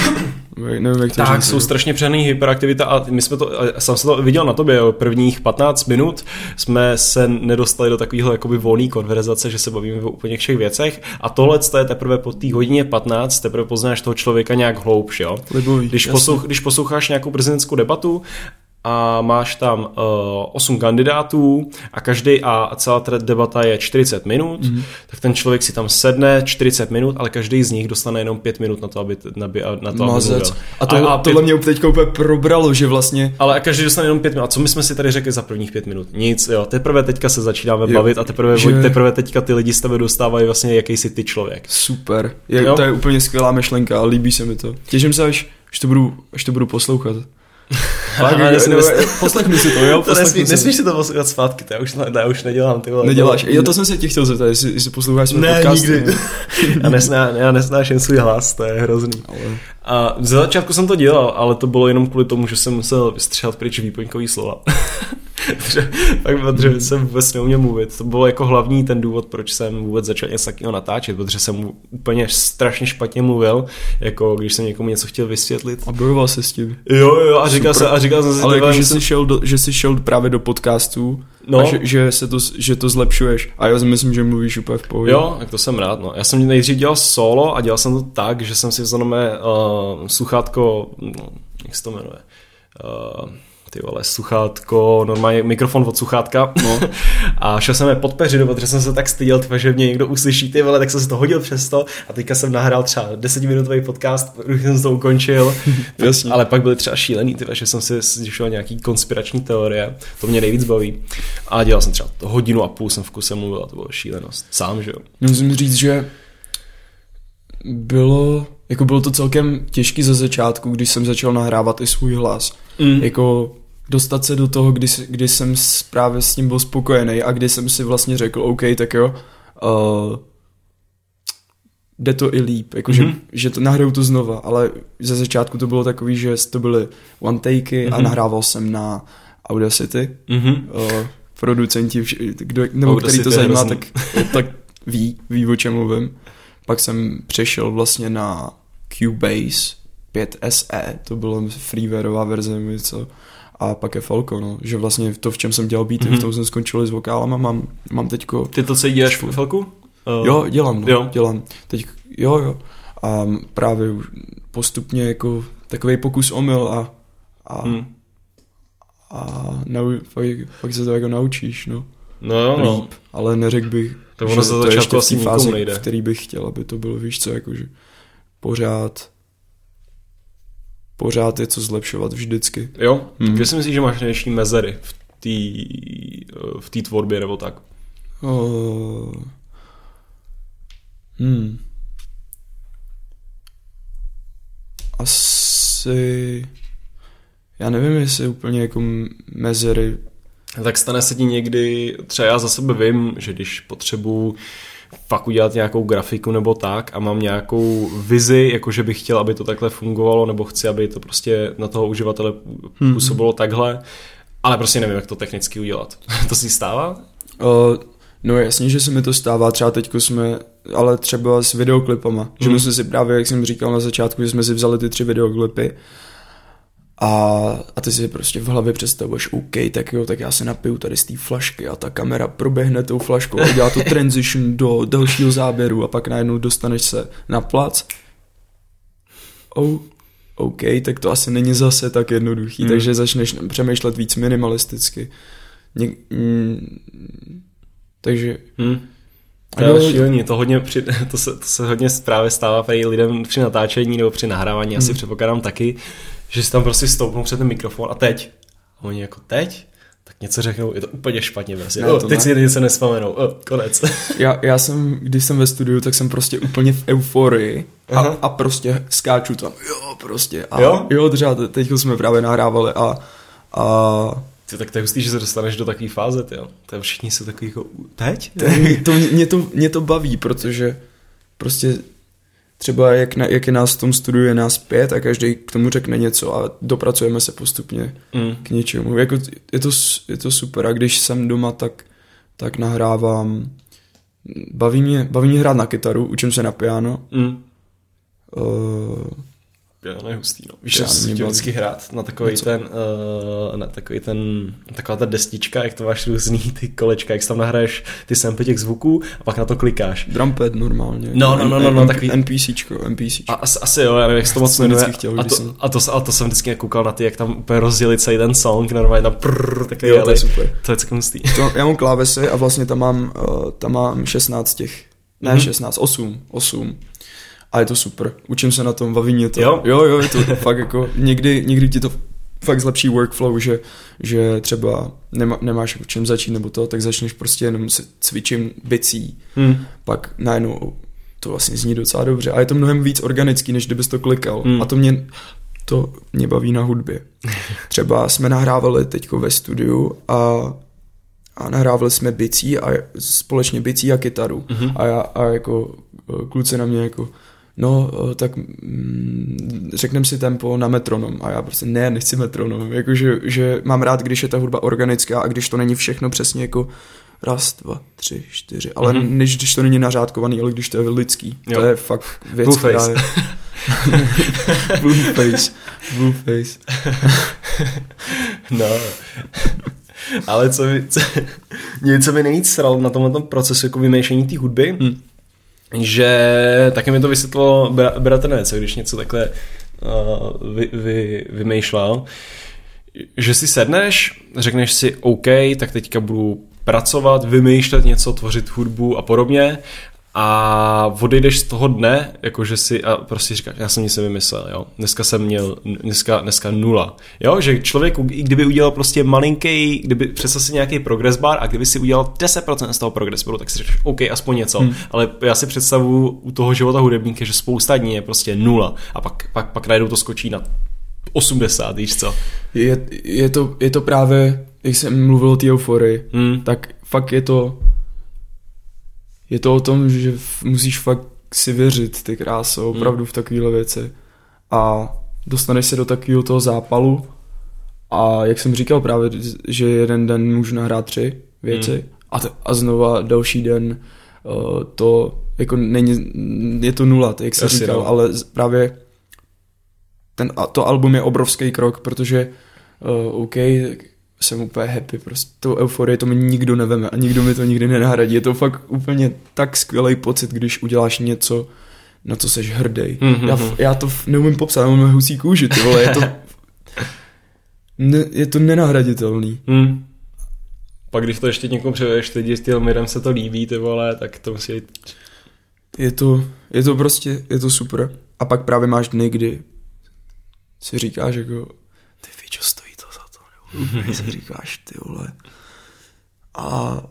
Nevím, jak to tak, říct, jsou strašně přehnaný hyperaktivita a my jsme to, jsem se to viděl na tobě, jo, prvních 15 minut jsme se nedostali do takového jakoby volné konverzace, že se bavíme o úplně všech věcech a tohle je teprve po té hodině 15, teprve poznáš toho člověka nějak hloubš, jo. Libový, když, poslouch, když posloucháš nějakou prezidentskou debatu a máš tam uh, eh, 8 kandidátů a každý a celá ta debata je 40 minut, mm. tak ten člověk si tam sedne 40 minut, ale každý z nich dostane jenom 5 minut na to, aby, na, na to, Mazec. aby. A, to, a, a tohle pět... mě teď úplně probralo, že vlastně... Ale každý dostane jenom 5 minut. A co my jsme si tady řekli za prvních 5 minut? Nic, jo. Teprve teďka se začínáme jo, bavit a teprve, že... teprve teďka ty lidi z tebe dostávají vlastně, jaký jsi ty člověk. Super. Je, to je úplně skvělá myšlenka a líbí se mi to. Těším se, až, až, to, budu, až to budu poslouchat. Fakt, ne, ne, poslechni si to, jo? To nesmí, si nesmíš si to poslouchat zpátky, to já už, ne, já už nedělám, ty vole. Neděláš, jo, to jsem se tě chtěl zeptat, jestli, jestli posloucháš ne, podcasty. Nikdy. já, nesná, já nesnáším svůj hlas, to je hrozný. Ale... A ze začátku jsem to dělal, ale to bylo jenom kvůli tomu, že jsem musel vystřelat pryč výpoňkový slova. tak protože jsem vůbec neuměl mluvit. To bylo jako hlavní ten důvod, proč jsem vůbec začal něco takového natáčet, protože jsem úplně strašně špatně mluvil, jako když jsem někomu něco chtěl vysvětlit. A bojoval se s tím. Jo, jo, a říkal, jsem, a říkal jsem si, Ale jako, že, jsi šel do, že jsi šel právě do podcastů no. a že, že, se to, že to zlepšuješ. A já si myslím, že mluvíš úplně v pohodě. Jo, tak to jsem rád. No. Já jsem nejdřív dělal solo a dělal jsem to tak, že jsem si vzal uh, sluchátko, no, jak se to jmenuje, uh, ty vole, sluchátko, normálně mikrofon od sluchátka. No. a šel jsem je pod peřinu, protože jsem se tak styděl, tyva, že mě někdo uslyší, ty vole, tak jsem se to hodil přes to a teďka jsem nahrál třeba desetiminutový podcast, už jsem to ukončil. Jasně. Ale pak byl třeba šílený, tyva, že jsem si zjišťoval nějaký konspirační teorie, to mě nejvíc baví. A dělal jsem třeba hodinu a půl jsem v kuse mluvil a to bylo šílenost. Sám, že jo. Musím říct, že bylo, jako bylo to celkem těžký ze začátku, když jsem začal nahrávat i svůj hlas. Mm. Jako dostat se do toho, kdy, kdy jsem právě s ním byl spokojený a kdy jsem si vlastně řekl, OK, tak jo, uh, jde to i líp, jakože, mm-hmm. že to nahraju to znova, ale ze začátku to bylo takový, že to byly one takey mm-hmm. a mhm. nahrával jsem na Audacity. Mm-hmm. Uh, producenti, kdo, nebo Audacity který to zajímá, tak, tak ví, ví, o čem mluvím. Pak jsem přešel vlastně na Cubase 5 SE, to bylo freewareová verze, co a pak je Falco, no, že vlastně to, v čem jsem dělal beaty, mm-hmm. v tom jsem skončil s vokálama, mám, mám teďko... Ty to co děláš v Falku? Uh, jo, dělám, no, jo. dělám. Teď, jo, jo. A právě postupně jako takový pokus omyl a, a, hmm. a nau, pak, pak se to jako naučíš, no. No jo, no. Líp, ale neřekl bych, to že to je ještě v té fázi, nejde. v který bych chtěl, aby to bylo, víš co, jakože pořád pořád je co zlepšovat vždycky. Jo? Hmm. Kde si myslíš, že máš největší mezery v té v té tvorbě nebo tak? Uh, hmm. Asi... Já nevím, jestli úplně jako mezery. Tak stane se ti někdy, třeba já za sebe vím, že když potřebuji fakt udělat nějakou grafiku nebo tak a mám nějakou vizi, jakože bych chtěl, aby to takhle fungovalo, nebo chci, aby to prostě na toho uživatele hmm. působilo hmm. takhle, ale prostě nevím, jak to technicky udělat. to si stává? Uh, no jasně, že se mi to stává, třeba teďko jsme, ale třeba s videoklipama, hmm. že my jsme si právě, jak jsem říkal na začátku, že jsme si vzali ty tři videoklipy a, a ty si prostě v hlavě představuješ, OK, tak jo, tak já se napiju tady z té flašky a ta kamera proběhne tou flaškou a dělá to transition do dalšího záběru a pak najednou dostaneš se na plac. Oh, OK, tak to asi není zase tak jednoduchý, hmm. takže začneš přemýšlet víc minimalisticky. Ně, mm, takže... Hmm. To je šílený, to, hodně při, to, se, to se hodně právě stává tady lidem při natáčení nebo při nahrávání, asi hmm. předpokládám taky, že si tam prostě stoupnou před ten mikrofon a teď. A oni jako teď? Tak něco řeknou, je to úplně špatně prostě. Ne, oh, teď ne. si něco nespomenou, oh, konec. Já, já jsem, když jsem ve studiu, tak jsem prostě úplně v euforii a, a prostě skáču tam, jo, prostě. A, jo? Jo, třeba teď jsme právě nahrávali a, a ty, tak to je hustý, že se dostaneš do takové fáze, jo. To je všichni jsou takový jako, teď? To, mě, to, mě to baví, protože prostě třeba jak, na, jak je nás v tom studiu je nás pět a každý k tomu řekne něco a dopracujeme se postupně mm. k něčemu. Jako, je, to, je to super a když jsem doma, tak, tak nahrávám baví mě, baví mě hrát na kytaru, učím se na piano. Mm. Uh, piano je hustý, no. Víš, že si chtěl vždycky hrát na takový ten, uh, na takový ten, taková ta destička, jak to máš různý ty kolečka, jak tam nahraješ ty samply těch zvuků a pak na to klikáš. Drumpad normálně. No, no, no, no, no takový. NPCčko, NPCčko. A, asi, asi jo, já nevím, jak to moc jmenuje. Chtěl, a, to, jsem... a, to, a to jsem vždycky koukal na ty, jak tam úplně rozdělili celý ten song, normálně tam prrr, takový, jo, to je super. To je celkem hustý. To, já mám klávesy a vlastně tam mám, uh, tam mám 16 těch, ne mm-hmm. 16, 8, 8 a je to super. Učím se na tom, baví mě to. Jo? Jo, jo, je to fakt jako, někdy, někdy ti to fakt zlepší workflow, že, že třeba nemá, nemáš v čem začít nebo to, tak začneš prostě jenom se cvičím bicí, hmm. pak najednou to vlastně zní docela dobře a je to mnohem víc organický, než kdybys to klikal hmm. a to mě, to mě baví na hudbě. Třeba jsme nahrávali teďko ve studiu a a nahrávali jsme bicí a společně bicí a kytaru mm-hmm. a, já, a jako kluci na mě jako no, eh, tak mm, řekneme si tempo na metronom a já prostě ne, nechci metronom, jakože že mám rád, když je ta hudba organická a když to není všechno přesně jako raz, dva, tři, čtyři, ale mm-hmm. než když to není nařádkovaný, ale když to je lidský, jo. to je fakt věc, Blue která je... Face. Blue face. no. Ale co mi, co, něco mi nejvíc sral na tomhle procesu jako vymýšlení té hudby, hmm že také mi to vysvětlo bratranec, když něco takhle uh, vy, vy, vymýšlel, že si sedneš, řekneš si OK, tak teďka budu pracovat, vymýšlet něco, tvořit hudbu a podobně a odejdeš z toho dne, jakože si a prostě říkáš, já jsem nic nevymyslel, jo. Dneska jsem měl, dneska, dneska nula. Jo, že člověk, i kdyby udělal prostě malinký, kdyby přesal si nějaký progress bar a kdyby si udělal 10% z toho progress baru, tak si řekneš, OK, aspoň něco. Hmm. Ale já si představu u toho života hudebníka, že spousta dní je prostě nula a pak, pak, pak najednou to skočí na 80, víš co. Je, je, to, je to právě, jak jsem mluvil o té euforii, hmm. tak fakt je to je to o tom, že musíš fakt si věřit, ty kráso, hmm. opravdu v takovéhle věci. A dostaneš se do takového toho zápalu a jak jsem říkal právě, že jeden den můžu nahrát tři věci hmm. a, t- a znova další den uh, to jako není, je to nula, jak jsem říkal, no. ale právě ten, to album je obrovský krok, protože uh, OK, jsem úplně happy, prostě tou euforii to mi nikdo neveme a nikdo mi to nikdy nenahradí. Je to fakt úplně tak skvělý pocit, když uděláš něco, na co seš hrdý. Mm-hmm. Já, mhm. já to neumím popsat, mám husí kůži, ty vole, je to, ne, je to nenahraditelný. Mm. Pak když to ještě někomu převedeš, lidi s tím mirem se to líbí, ty vole, tak to musí jít. Je to, je to prostě, je to super. A pak právě máš dny, kdy si říkáš jako, ty víčo, si říkáš, ty vole. A,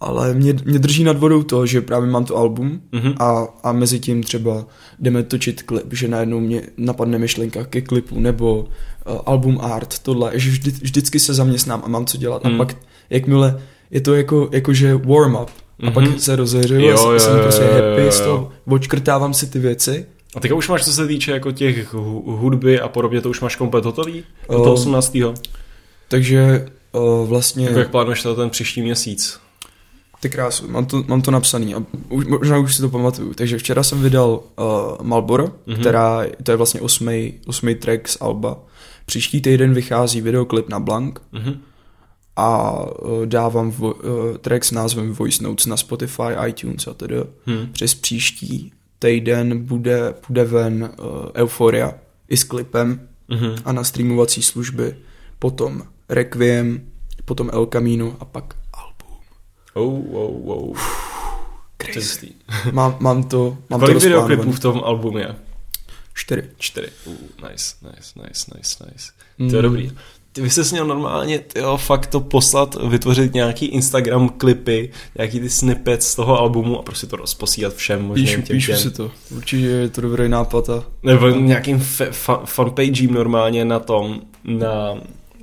ale mě, mě drží nad vodou to, že právě mám to album Mhm. a, a mezi tím třeba jdeme točit klip, že najednou mě napadne myšlenka ke klipu nebo uh, album art, tohle, že vždy, vždycky se zaměstnám a mám co dělat Mhm. a pak jakmile je to jako, jakože warm up a pak Mhm. se rozehřeju Jo, a jo, jsem jo, prostě happy jo, z jo. toho, odškrtávám si ty věci A teďka už máš, co se týče jako těch hu- hudby a podobně, to už máš komplet hotový? Do toho Um, 18. Takže uh, vlastně... Jako jak plánuješ to ten příští měsíc? Ty krásu, mám to, mám to napsaný a už, možná už si to pamatuju. Takže včera jsem vydal uh, Malboro, Mhm. mm-hmm. která, to je vlastně osmý, osmý track z Alba. Příští týden vychází videoklip na Blank Mhm. a uh, dávám vo, uh, track s názvem Voice Notes na Spotify, iTunes a tedy. Hmm. Přes příští týden bude, bude ven uh, Euphoria i s klipem Mhm. a na streamovací služby. Potom Requiem, potom El Camino a pak album. Oh, oh, oh. Crazy. Mám, mám to, mám Kolik to videoklipů v tom albumu je? Čtyři. Čtyři. Uh, nice, nice, nice, nice, nice. Mm. To je dobrý. Ty bys se měl normálně tyjo, fakt to poslat, vytvořit nějaký Instagram klipy, nějaký ty snippets z toho albumu a prostě to rozposílat všem možným Píšu, těm, píšu těm. si to. Určitě je to dobrý nápad a Nebo nějakým fa- fa- fanpagem normálně na tom, na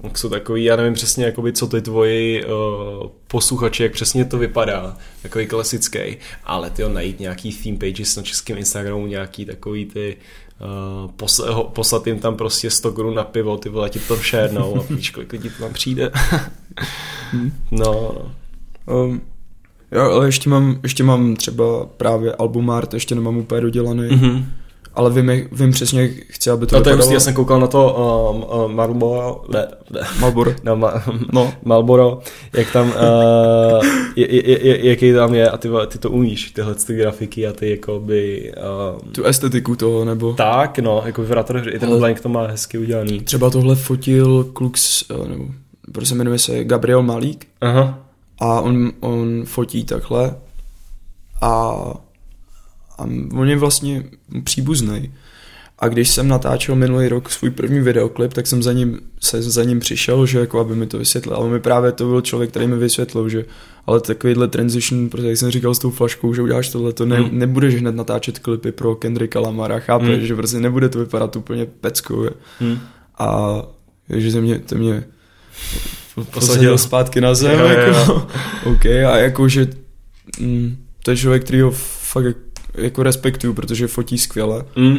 jak jsou takový, já nevím přesně, jakoby, co ty tvoji uh, posluchači, jak přesně to vypadá, takový klasický, ale ty najít nějaký theme pages na českém Instagramu, nějaký takový ty uh, posle, ho, poslat jim tam prostě 100 korun na pivo, ty vole, ti to šérnou a víš, kolik lidí to tam přijde. no, no. um, jo, ale ještě mám, ještě mám třeba právě album art, ještě nemám úplně dodělaný, Mhm. Ale vím, vím přesně, chci, aby to No to je vypadalo. hustý, já jsem koukal na to um, uh, Marlboro, ne, ne, Malboro. no, ma, No. Malboro, jak tam, uh, je, je, je, jaký tam je a ty, ty to umíš, tyhle ty grafiky a ty jakoby, uh, Tu estetiku toho, nebo tak no, jako to dobře, i ten blank to má hezky udělaný. třeba tohle fotil kluk z, eh, nebo prostě jmenuje se Gabriel Malík Aha, a on, on fotí takhle a, a on je vlastně příbuzný. A když jsem natáčel minulý rok svůj první videoklip, tak jsem za ním, se za ním přišel, že jako aby mi to vysvětlil. Ale mi právě to byl člověk, který mi vysvětlil, že ale takovýhle transition, protože jak jsem říkal s tou flaškou, že uděláš tohle, to ne, Hmm. nebudeš hned natáčet klipy pro Kendricka Lamara, chápeš, Hmm. že prostě nebude to vypadat úplně peckou. hm. A že to mě, to mě Posadil. zpátky na zem. Jo, jo, jo. Jako, OK, a jako, že mm, to je člověk, který ho fakt jak- jako respektuju, protože fotí skvěle Mm.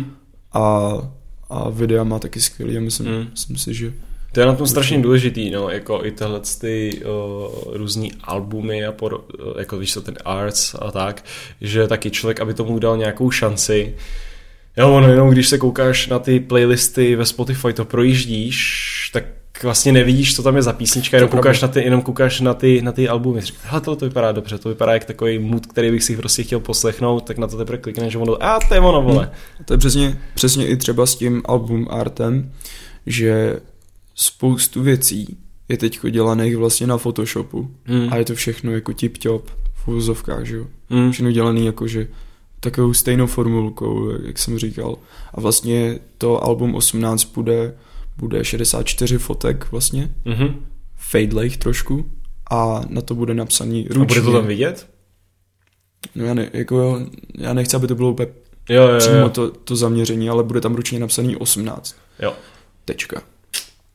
a, a videa má taky skvělý a myslím, Mm. myslím si, že To je na tom strašně důležitý, no, jako i tyhle ty uh, různý albumy a por, uh, jako víš co, ten arts a tak, že taky člověk, aby tomu dal nějakou šanci, Jo, ono jenom když se koukáš na ty playlisty ve Spotify, to projíždíš, tak vlastně nevidíš, co tam je za písnička, jenom To je koukáš, na ty, jenom koukáš na ty, na ty albumy. Říkáš, hele, tohle to vypadá dobře, to vypadá jak takový mood, který bych si prostě chtěl poslechnout, tak na to teprve klikneš, že ono, a to je ono, vole. to je přesně, přesně i třeba s tím album artem, že spoustu věcí je teď dělaných vlastně na Photoshopu Hmm. a je to všechno jako tip-top v úvozovkách, že jo. Hmm. všechno dělaný jakože takovou stejnou formulkou, jak- jak jsem říkal. A vlastně to album 18 bude, bude 64 fotek vlastně, Mhm. fadelejch trošku a na to bude napsaný A ručně. bude to tam vidět? No já, ne, jako, já nechci, aby to bylo úplně Jo, jo, přímo jo. to, to zaměření, ale bude tam ručně napsaný 18. jo. Tečka.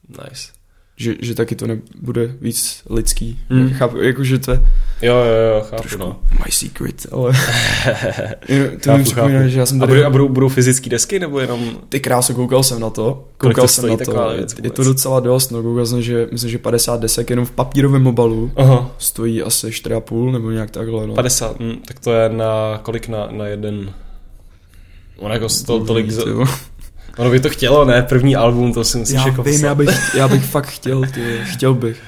Nice. Že, že taky to nebude víc lidský. Hmm. Chápu, jakože to je Jo, jo, jo, chápu, trošku no. my secret, ale to Chápu, mi připomíná, chápu. že já jsem A tady... budou, a budou, budou fyzické desky, nebo jenom... Ty kráso, koukal jsem na to. Koukal to jsem na to. věc je vůbec? to docela dost, no koukal jsem, že myslím, že 50 desek jenom v papírovém obalu Aha. stojí asi 4,5 nebo nějak takhle, no. 50, hm, tak to je na kolik na, na jeden... Ono jako to, tolik... Za. Ono by to chtělo, ne? První album, to si musíš Já jako vím, já bych, já bych fakt chtěl, ty, chtěl bych.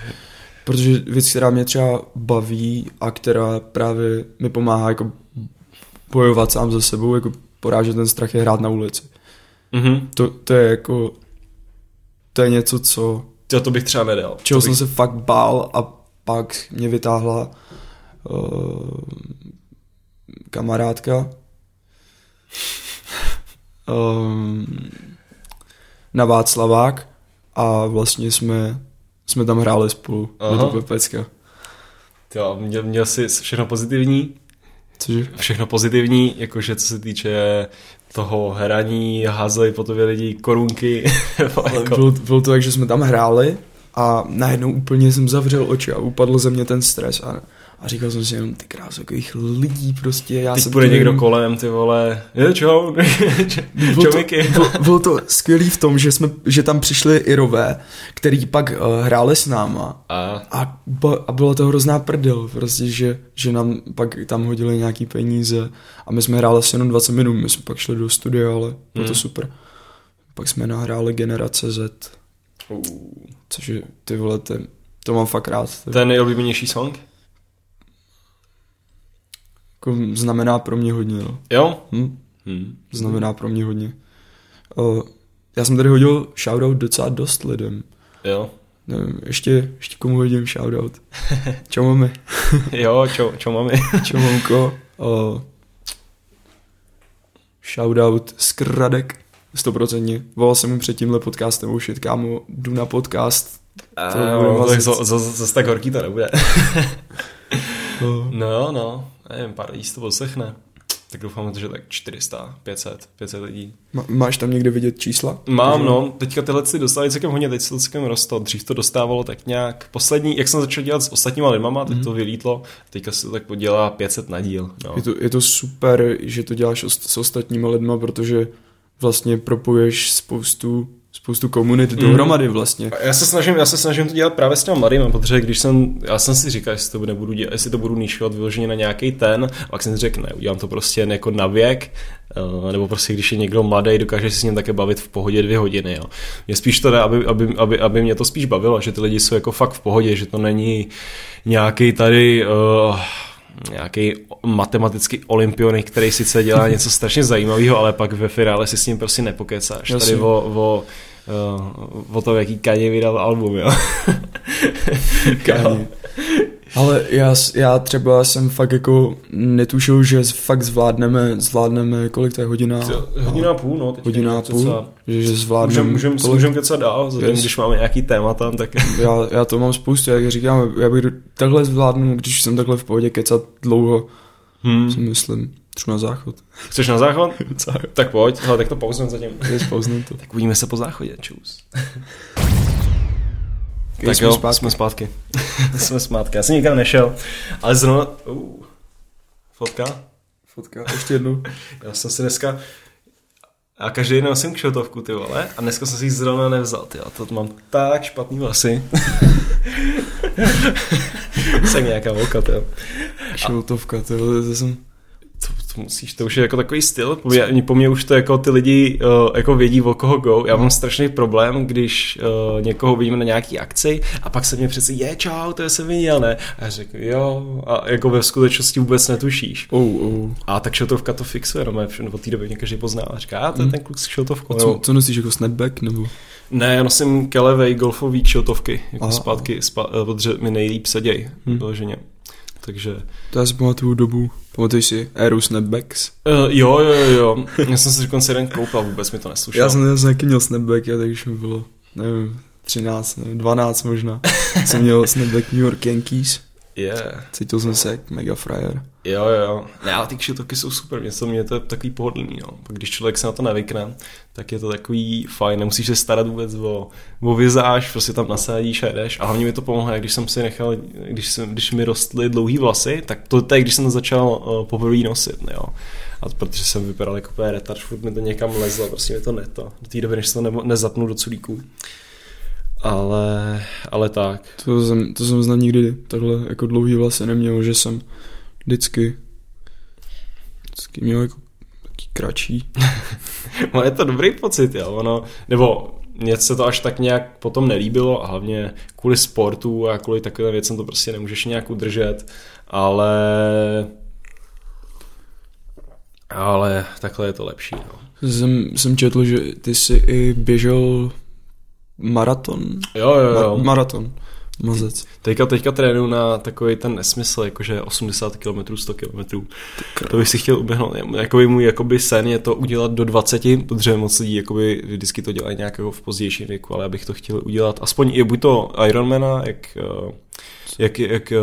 Protože věc, která mě třeba baví a která právě mi pomáhá jako bojovat sám za sebou, jako porážet ten strach je hrát na ulici. Mhm. To, to je jako, to je něco, co To, to bych třeba nedal. čeho to bych, jsem se fakt bál a pak mě vytáhla uh, kamarádka um, na Václavák a vlastně jsme jsme tam hráli spolu. Aha. Aha. to pecka. Jo, měl, měl jsi všechno pozitivní? Cože? Všechno pozitivní, jakože co se týče toho hraní, házeli po tobě lidi korunky. jako, Bylo, bylo to tak, že jsme tam hráli a najednou úplně jsem zavřel oči a upadl ze mě ten stres a, a říkal jsem si jenom ty krás, takových lidí prostě. Já teď jsem půjde někdo jenom- kolem, ty vole, je čau, Bylo čau to, bylo, bylo to skvělý v tom, že, jsme, že tam přišli Irové, který pak uh, hráli s náma A a, a byla to hrozná prdel, prostě, že, že nám pak tam hodili nějaký peníze a my jsme hráli asi jenom 20 minut, my jsme pak šli do studia, ale bylo to Hmm. super. Pak jsme nahráli Generace Z, což je, ty vole, ten, to mám fakt rád. To je nejoblíbenější song? Jako znamená pro mě hodně, no. Jo? Hm? Hm. Znamená pro mě hodně. Uh, já jsem tady hodil shoutout docela dost lidem. Jo. Nevím, ještě, ještě komu hodím shoutout. Čau mami. Jo, čau, čau mami. Čau mamko. Uh, shoutout Skradek. Stoprocentně. Volal jsem mu před tímhle podcastem, už kámo, jdu na podcast. To bude no, tak zase tak horký to nebude. Uh, No jo, no, nevím, pár lidí to poslechne. Tak doufám, že tak 400, 500, 500 lidí. má- máš tam někde vidět čísla? Mám, no, teďka tyhle si dostali celkem hodně, teď se to celkem rostlo, dřív to dostávalo tak nějak, poslední, jak jsem začal dělat s ostatníma lidmama, tak to vylítlo, teďka se to tak podělá 500 na díl, no. Je to, je to super, že to děláš s ostatníma lidma, protože vlastně propoješ spoustu, spoustu komunit Mhm. dohromady vlastně. Já se snažím, já se snažím to dělat právě s těma mladými, protože když jsem, já jsem si říkal, jestli to nebudu dělat, jestli to budu níšovat vyloženě na nějaký ten, a pak jsem si řekl, ne, udělám to prostě jen jako na věk, eh, nebo prostě když je někdo mladý, dokáže si s ním také bavit v pohodě dvě hodiny, jo. Mě spíš to ne, aby, aby, aby, aby, mě to spíš bavilo, že ty lidi jsou jako fakt v pohodě, že to není nějaký tady uh, nějaký matematický olympionik, který sice dělá něco strašně zajímavého, ale pak ve finále si s ním prostě nepokecáš. Jasně. Tady o, o, o tom, jaký Kanye vydal album, jo. Kanye. Ale já, já třeba jsem fakt jako netušil, že fakt zvládneme, zvládneme, kolik to je hodina? Hodina a půl, no. Teď Hodina a půl, že, že zvládneme Můžeme můžem, můžem kecat dál, zatím, Yes. když máme nějaký témata, tak Já, já to mám spoustu, jak říkám, já bych takhle zvládnu, když jsem takhle v pohodě kecat dlouho, hmm. si myslím, třeba na záchod. chceš na záchod? tak pojď, hele, tak to pauzujeme zatím. Je spouznem to. Tak uvidíme se po záchodě, čus. Když tak jsme jo, zpátky. jsme zpátky. jsme zpátky, já jsem nikam nešel, ale zrovna, uh, fotka, Fotka, ještě jednou. já jsem si dneska, a každý den nosím kšotovku, ty vole, a dneska jsem si ji zrovna nevzal, ty to mám tak špatný vlasy. jsem nějaká volka, ty jo. Šiltovka, to, to jsem... Musíš, to už je jako takový styl. Po mě, po mně už to jako ty lidi uh, jako vědí, o koho go. Já mám strašný problém, když uh, někoho vidím na nějaký akci a pak se mě přece je čau, to jsem viděl, ne? A já řeknu jo, a jako ve skutečnosti vůbec netušíš. Oh, oh. A tak šiltovka to fixuje, no mé, od té doby mě každý pozná a říká, a to je ten kluk s šiltovkou. A co, co nosíš jako snapback, nebo? Ne, já nosím kelevej golfový šiltovky, jako Aha. zpátky, spá, eh, protože mi nejlíp seděj, Hm. vyloženě. Takže To já si pamatuju dobu. Pamatuješ si Aero Snapbacks? Uh, jo, jo, jo, jo. Já jsem si dokonce jeden koupil, vůbec mi to neslušelo. Já jsem, já jsem taky měl snapback, já takže mi bylo, nevím, 13, nevím, 12 možná. jsem měl snapback New York Yankees. Yeah. Cítil jsem se jak mega frajer. Jo, jo. Ne, ale ty kšiltovky jsou super, mě to, mě to je takový pohodlný, no. Pak když člověk se na to nevykne, tak je to takový fajn, nemusíš se starat vůbec o, o vizáž, prostě tam nasadíš a jdeš. A hlavně mi to pomohlo, jak když jsem si nechal, když, jsem, když mi rostly dlouhý vlasy, tak to je, když jsem to začal uh, poprvé nosit, jo. A to, protože jsem vypadal jako úplně retard, furt mi to někam lezlo, prostě mi to neto. Do té doby, než se to ne, nezapnu do culíků. Ale, ale tak. To jsem, to jsem znal nikdy takhle jako dlouhý vlasy neměl, že jsem vždycky, vždycky měl jako taký kratší. No je to dobrý pocit, jo, ono, nebo mně se to až tak nějak potom nelíbilo a hlavně kvůli sportu a kvůli takovým věcem to prostě nemůžeš nějak udržet, ale ale takhle je to lepší, no. Jsem, jsem četl, že ty jsi i běžel maraton. Jo, jo, jo. Ma- maraton. Mazec. Teďka, teďka trénuju na takový ten nesmysl, jakože 80 km, 100 km. To bych si chtěl uběhnout. Jakoby můj jakoby sen je to udělat do 20, protože moc lidí jakoby vždycky to dělají nějak jako v pozdějším věku, ale abych to chtěl udělat. Aspoň je buď to Ironmana, jak, eh, jak, jak eh,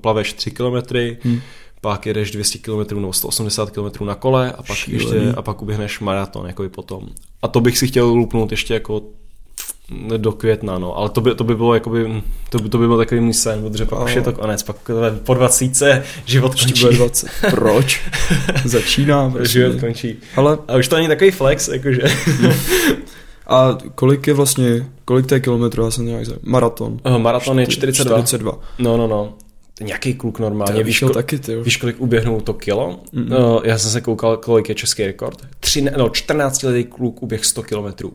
plaveš 3 km, hmm pak jedeš 200 km nebo 180 km na kole a pak, Šílený. ještě, a pak uběhneš maraton jako potom. A to bych si chtěl lupnout ještě jako do května, no, ale to by, to by bylo jakoby, to by, to by byl takový můj sen, protože pak už je to konec, pak po 20 život končí. 20. Proč? Začíná. Prostě. Život končí. Ale... A už to není takový flex, jakože. A kolik je vlastně, kolik to je kilometrů, já jsem nějak maraton? Uh, maraton je 42. 42. No, no, no nějaký kluk normálně. Víš, kol- taky, ty víš, kolik uběhnul to kilo? Mm-hmm. Uh, já jsem se koukal, kolik je český rekord. Tři, no, 14 letý kluk uběh 100 kilometrů.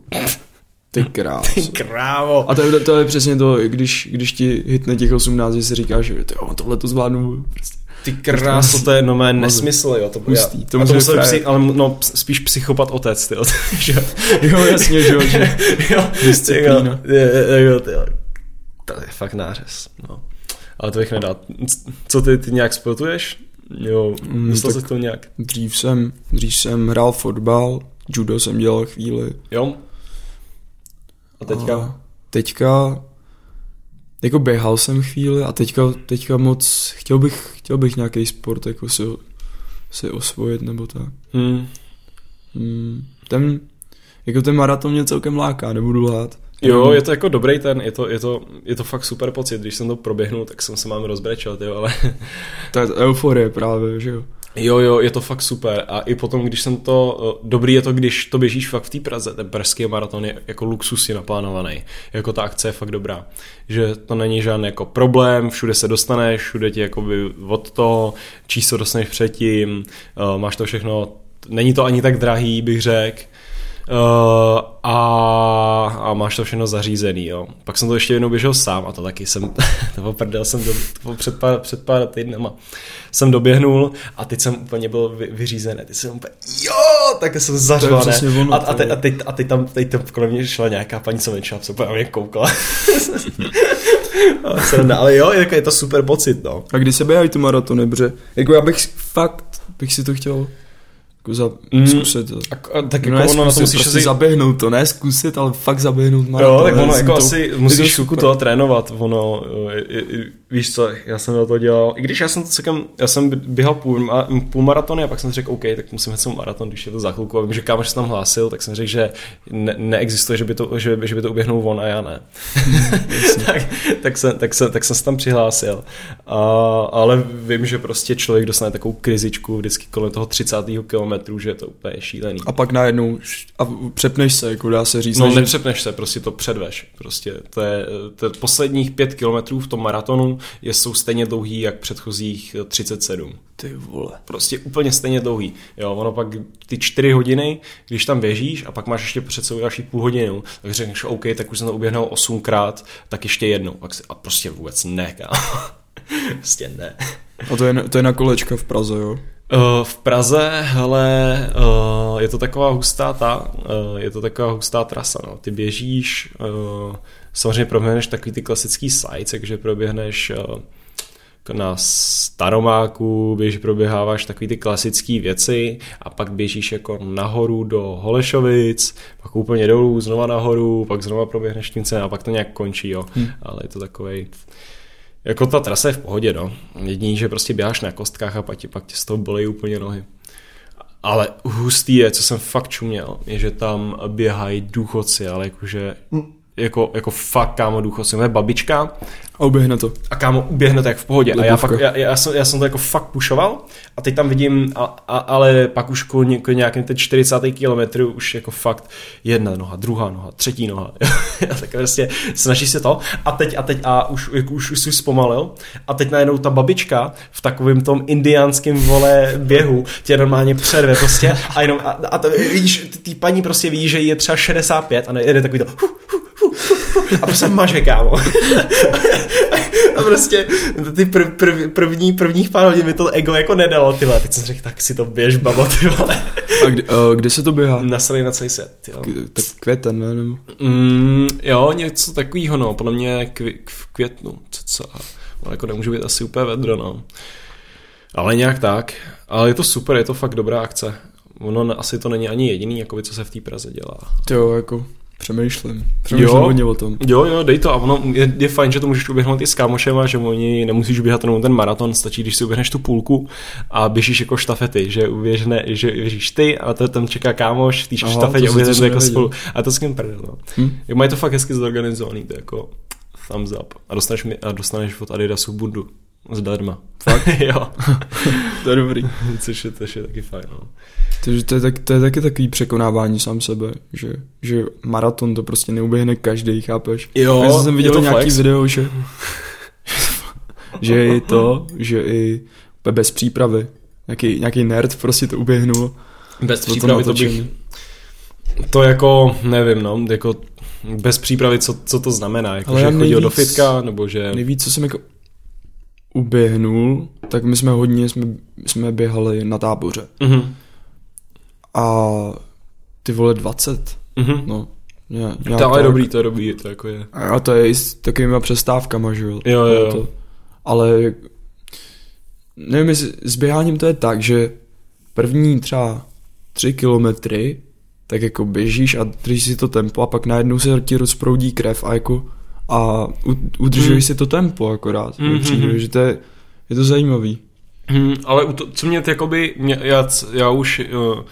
Ty krávo. Ty krávo. A to je, to je přesně to, když, když ti hitne těch 18, že si říkáš, že jo, tohle to zvládnu. Prostě. Ty kráso, to je no mé nesmysl, jo. To, Hustý, já, to, to musel psy, ale no, spíš psychopat otec, ty, jo, jasně, že jo, že jo, disciplína. Jo, jo, to je fakt nářez, no ale to bych nedal. Co ty, ty nějak sportuješ? Jo, mm, myslel mm, jsi to nějak? Dřív jsem, dřív jsem hrál fotbal, judo jsem dělal chvíli. Jo? A teďka? A teďka, jako běhal jsem chvíli a teďka, teďka moc, chtěl bych, chtěl bych nějaký sport jako si, si osvojit nebo tak. Hmm. Hmm, ten, jako ten maraton mě celkem láká, nebudu lhát. Jo, je to jako dobrý ten, je to, je to, je to fakt super pocit, když jsem to proběhnul, tak jsem se mám rozbrečel, jo, ale... to je euforie právě, že jo. Jo, jo, je to fakt super. A i potom, když jsem to, eh, dobrý je to, když to běžíš fakt v té Praze, ten pražský maraton je jako luxus je naplánovaný, jako ta akce je fakt dobrá, že to není žádný jako problém, všude se dostaneš, všude ti jakoby od toho, číslo dostaneš předtím, eh, máš to všechno, není to ani tak drahý, bych řekl, Uh, a, a máš to všechno zařízený, jo. Pak jsem to ještě jednou běžel sám a to taky jsem, to poprdel jsem do, to před, pár, před pár týdnama. Jsem doběhnul a teď jsem úplně byl vy, vyřízený, teď jsem úplně, jo, tak jsem zařval, a, a, teď, a, teď, a teď, tam, teď tam kolem mě šla nějaká paní, co menšila, co úplně mě koukala. ale jo, je to super pocit, no. A kdy se běhají ty maratony, bře? Jako já bych fakt, bych si to chtěl jako za, mm. zkusit. A, a, tak no jako ono to musíš prostě si... zaběhnout to, ne zkusit, ale fakt zaběhnout maraton. Jo, tak ono jako to, asi musíš chvilku toho trénovat, ono, je, je, víš co, já jsem na to dělal, i když já jsem to celkem, já jsem běhal půl, půl maratony a pak jsem řekl, OK, tak musím jet maraton, když je to za chvilku a vím, že kámoš se tam hlásil, tak jsem řekl, že ne, neexistuje, že by, to, že, že by to uběhnul on a já ne. tak, tak, jsem, tak, jsem, tak jsem se tam přihlásil. A, ale vím, že prostě člověk dostane takovou krizičku vždycky kolem toho 30. kilometru, že je to úplně šílený. A pak najednou a přepneš se, jako dá se říct. No, že... nepřepneš se, prostě to předveš. Prostě to je, to je posledních pět kilometrů v tom maratonu je, jsou stejně dlouhý jak předchozích 37. Ty vole. Prostě úplně stejně dlouhý. Jo, ono pak ty čtyři hodiny, když tam běžíš a pak máš ještě před sebou další půl hodinu, tak řekneš, OK, tak už jsem to uběhnul osmkrát, tak ještě jednou. Pak si, a prostě vůbec ne, prostě ne. A to je, to je na kolečka v Praze, jo? Uh, v Praze, hele, uh, je to taková hustá ta, je to taková hustá trasa, no. Ty běžíš, samozřejmě proběhneš takový ty klasický sites, takže proběhneš uh, na Staromáku, běž proběháváš takový ty klasické věci a pak běžíš jako nahoru do Holešovic, pak úplně dolů, znova nahoru, pak znova proběhneš tím a pak to nějak končí, jo. Hmm. Ale je to takový jako ta trasa je v pohodě, no. Jediný, že prostě běháš na kostkách a pak, ti, pak tě z toho bolí úplně nohy. Ale hustý je, co jsem fakt čuměl, je, že tam běhají důchodci, ale jakože hmm jako, jako fakt kámo důchodce, moje babička. A uběhne to. A kámo, uběhne to jak v pohodě. Lebovka. A já, fakt, já, já, jsem, já jsem to jako fakt pušoval a teď tam vidím, a, a, ale pak už k, nějakým teď 40. kilometru už jako fakt jedna noha, druhá noha, třetí noha. tak prostě snaží se to a teď a teď a už, jako už, už si zpomalil a teď najednou ta babička v takovém tom indiánském vole běhu tě normálně přerve prostě a jenom a, a to, vidíš, ty paní prostě ví, že je třeba 65 a nejde takový to hu, hu, a prostě maže, kámo. a prostě ty prv, prv, první, prvních pár hodin mi to ego jako nedalo, ty Teď jsem řekl, tak si to běž, babo, ty vole. A kde, uh, kde se to běhá? Nasraný na celý set, jo. K- Tak květen, ne? Nebo... Mm, jo, něco takového, no, podle mě kvi, v květnu, co, co, no, jako nemůže být asi úplně vedro, no. Ale nějak tak, ale je to super, je to fakt dobrá akce. Ono asi to není ani jediný, jakoby, co se v té Praze dělá. Jo, jako přemýšlím. Přemýšlím hodně o tom. Jo, jo, dej to a ono je, je fajn, že to můžeš uběhnout i s kámošema, že oni nemusíš běhat jenom ten maraton, stačí, když si uběhneš tu půlku a běžíš jako štafety, že uběžne, že běžíš ty a to tam čeká kámoš v té Aha, štafetě to a uběhnete jako spolu. A to s kým prdel, no. Hm? Mají to fakt hezky zorganizovaný, to je jako thumbs up. A dostaneš, mi, a dostaneš od Adidasu bundu. Zdarma. Fakt? jo. To je dobrý. což, je, což je taky fajn, no. Takže to je, tak, to je taky takový překonávání sám sebe, že, že maraton to prostě neuběhne každý, chápeš? Jo, Já jsem viděl to nějaký flex. video, že, že i to, že i bez přípravy, nějaký, nějaký nerd prostě to uběhnul. Bez to přípravy to natočený. bych... To jako, nevím, no, jako bez přípravy, co, co to znamená? Jako, Ale že chodil do fitka, nebo že... Nejvíc, co jsem jako uběhnul, tak my jsme hodně, jsme, jsme běhali na táboře. Mhm, A ty vole 20, mhm. no. Nějak To ale je tak. dobrý, to je dobrý, to jako je. A to je i s takovýma přestávkama, že jo. Jo, jo. To, ale nevím, jestli s běháním to je tak, že první třeba tři kilometry, tak jako běžíš a držíš si to tempo a pak najednou se ti rozproudí krev a jako a u- udržuješ Hmm. si to tempo akorát. Mhm, Mm, přijde, mhm. že to je, je to zajímavý. Hmm, ale u to, co mě jakoby, mě, já, já už, eh,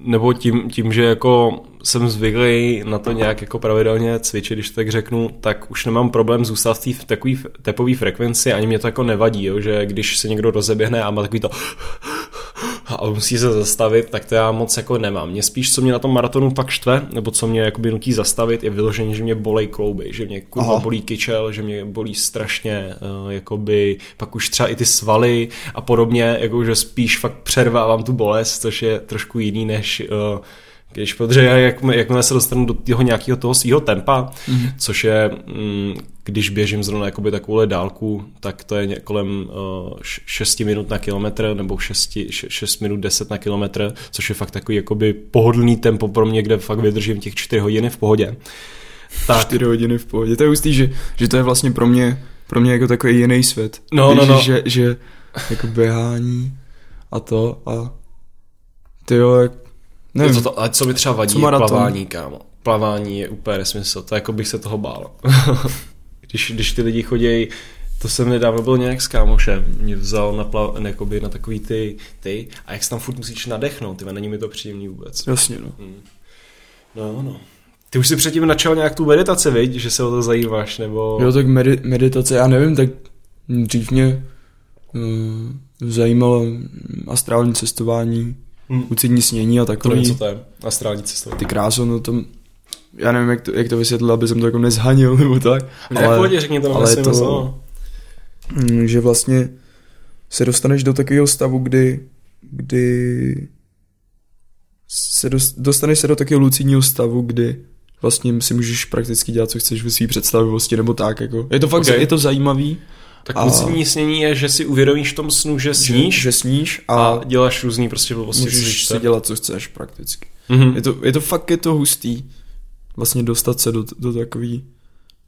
nebo tím, tím, že jako jsem zvyklý na to nějak jako pravidelně cvičit, když to tak řeknu, tak už nemám problém zůstat v té takové tepové frekvenci, ani mě to jako nevadí, jo, že když se někdo rozeběhne a má takový to a musí se zastavit, tak to já moc jako nemám. Mě spíš, co mě na tom maratonu pak štve, nebo co mě jakoby nutí zastavit, je vyložení, že mě bolej klouby, že mě kurva Aha. bolí kyčel, že mě bolí strašně, uh, jakoby, pak už třeba i ty svaly a podobně, jako že spíš fakt přervávám tu bolest, což je trošku jiný než uh, když, protože já, jak, jakmile se dostanu do toho nějakého toho svého tempa, mm-hmm. což je, mm, když běžím zrovna jakoby takovouhle dálku, tak to je kolem uh, 6 minut na kilometr, nebo 6, 6 minut 10 na kilometr, což je fakt takový jakoby pohodlný tempo pro mě, kde fakt vydržím těch 4 hodiny v pohodě. Tak, Čtyři hodiny v pohodě. To je hustý, že, že to je vlastně pro mě, pro mě jako takový jiný svět. No, Víš, no, no. Že, že jako běhání a to a ty jo, jak, nevím, to, ale co mi třeba vadí, Co plavání, kámo. Plavání je úplně nesmysl, to jako bych se toho bál. když, když ty lidi chodí, to jsem nedávno byl nějak s kámošem, mě vzal na, plav, jakoby na takový ty, ty, a jak se tam furt musíš nadechnout, ty není mi to příjemný vůbec. jasně no. No, no. Ty už si předtím načal nějak tu meditaci, viď? že se o to zajímáš, nebo... Jo, tak medi- meditace, já nevím, tak dřív mě uh, zajímalo astrální cestování, Hm. ucení snění a To nevím, takový. co to je. Astrální cestování. Ty kráso, no to, já nevím, jak to, jak to vysvětlit, aby jsem to jako nezhanil nebo tak. Ne, ale, pohodě, řekni to ale to- to... Mm, že vlastně se dostaneš do takového stavu, kdy, kdy se dost, dostaneš se do takového lucidního stavu, kdy vlastně si můžeš prakticky dělat, co chceš ve své představivosti nebo tak. Jako. Je to fakt, okay. je to zajímavý, Tak A- lucidní snění je, že si uvědomíš v tom snu, že sníš že, že sníš a, a děláš různý prostě blbosti. můžeš si dělat, co chceš prakticky. Mhm. Je to, je to fakt, je to hustý vlastně dostat se do, do takový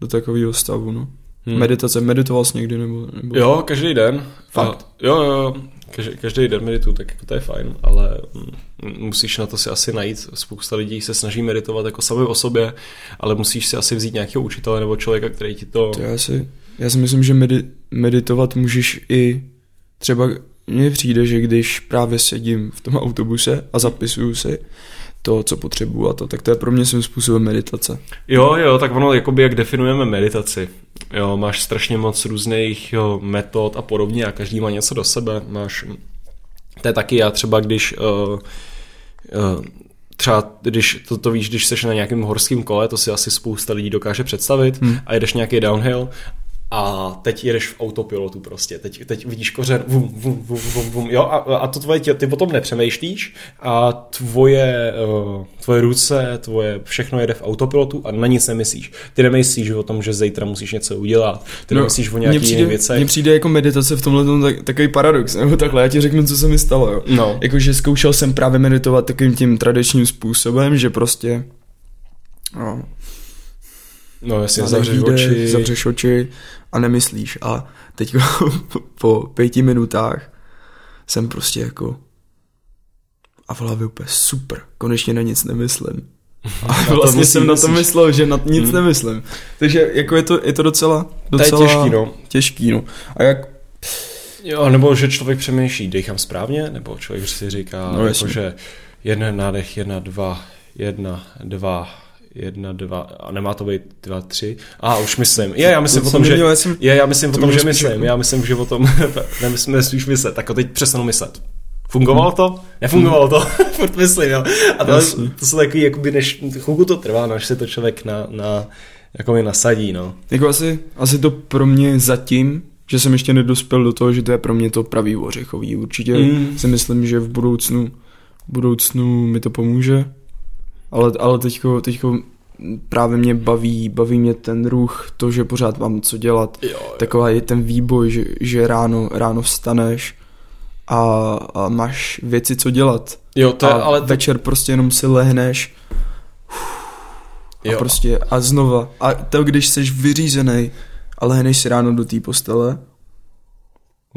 do takového stavu, no. Hmm. Meditace, meditoval jsi někdy nebo, nebo... Jo, každý den. Fakt? A, jo, jo, každý, každý den medituju, tak jako to je fajn, ale mm, musíš na to si asi najít. Spousta lidí se snaží meditovat jako sami o sobě, ale musíš si asi vzít nějakého učitele nebo člověka, který ti to... To já si, já si myslím, že medi, meditovat můžeš i třeba mně přijde, že když právě sedím v tom autobuse a zapisuju si to, co potřebuju a to, tak to je pro mě svým způsobem meditace. Jo, jo, tak ono, jakoby jak definujeme meditaci. Jo, máš strašně moc různých jo, metod a podobně a každý má něco do sebe. Máš, to je taky já třeba, když uh, uh, třeba, když to, to víš, když jsi na nějakém horském kole, to si asi spousta lidí dokáže představit Hmm. a jedeš nějaký downhill a teď jedeš v autopilotu prostě, teď, teď vidíš kořen, vum, vum, vum, vum, vum, jo, a, a to tvoje tělo, ty potom nepřemýšlíš a tvoje, uh, tvoje ruce, tvoje, všechno jede v autopilotu a na nic nemyslíš. Ty nemyslíš o tom, že zítra musíš něco udělat, ty no, nemyslíš o nějakých přijde, věcech. Mně přijde jako meditace v tomhle tom tak, takový paradox, nebo takhle, já ti řeknu, co se mi stalo, jo. No. Jakože zkoušel jsem právě meditovat takovým tím tradičním způsobem, že prostě no, No, jasně, na zavřeš oči. zavřeš oči a nemyslíš. A teď po pěti minutách jsem prostě jako a v hlavě úplně super, konečně na nic nemyslím. A vlastně musí- jsem na to myslel, že na nic Hmm. nemyslím. Takže jako je to, je to docela, To je docela těžký, no. těžký, no. A jak, Jo, nebo že člověk přemýšlí, dechám správně, nebo člověk si říká, No, jako, že jeden nádech, jedna, dva, jedna, dva, jedna, dva, a nemá to být dva, tři. A už myslím. Je, já myslím To o tom, že... já jsem- Je, já myslím o tom, že spíš myslím. jako- Já myslím, že o tom nemyslím, myslíš myslet. Tak teď přestanu myslet. Fungovalo to? Nefungovalo to. Furt myslím, jo. A to, Jasně. to jsou takový, jakoby, než chvilku to trvá, než se to člověk na, na jako mi nasadí, no. jako asi, asi to pro mě zatím, že jsem ještě nedospěl do toho, že to je pro mě to pravý ořechový. Určitě Mm. si myslím, že v budoucnu, v budoucnu mi to pomůže, ale, ale teďko, teďko právě mě baví, baví mě ten ruch, to, že pořád mám co dělat, Jo, jo. taková je ten výboj, že, že ráno, ráno vstaneš a, a máš věci co dělat. Jo, to je, a ale to, večer prostě jenom si lehneš a jo. prostě a znova. A to, když jsi vyřízený a lehneš si ráno do té postele,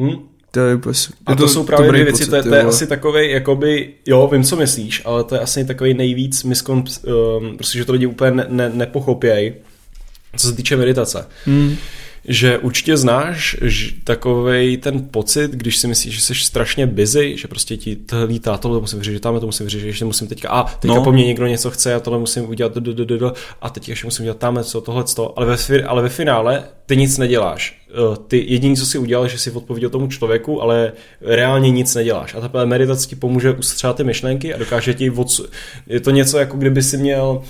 Hm? To je úplně... A je to, jsou právě dvě věci, pocit, to je, to je asi takový, jakoby, jo, vím, co myslíš, ale to je asi takový nejvíc miskon, um, prostě, že to lidi úplně ne, ne, nepochopějí, co se týče meditace. Hmm. Že určitě znáš takový ten pocit, když si myslíš, že jsi strašně busy, že prostě ti to lítá, tohle musím vyřešit, tamhle to musím vyřešit, ještě musím teďka, a teďka No. po mně někdo něco chce, já tohle musím udělat, d, d, d, d, a teď ještě musím udělat tamhle co, tohle, to, ale ve, ale ve finále ty nic neděláš. Eh, Ty jediný, co si udělal, že si odpověděl tomu člověku, ale reálně nic neděláš. A ta meditace ti pomůže ustřát ty myšlenky a dokáže ti odsu... Je to něco, jako kdyby si měl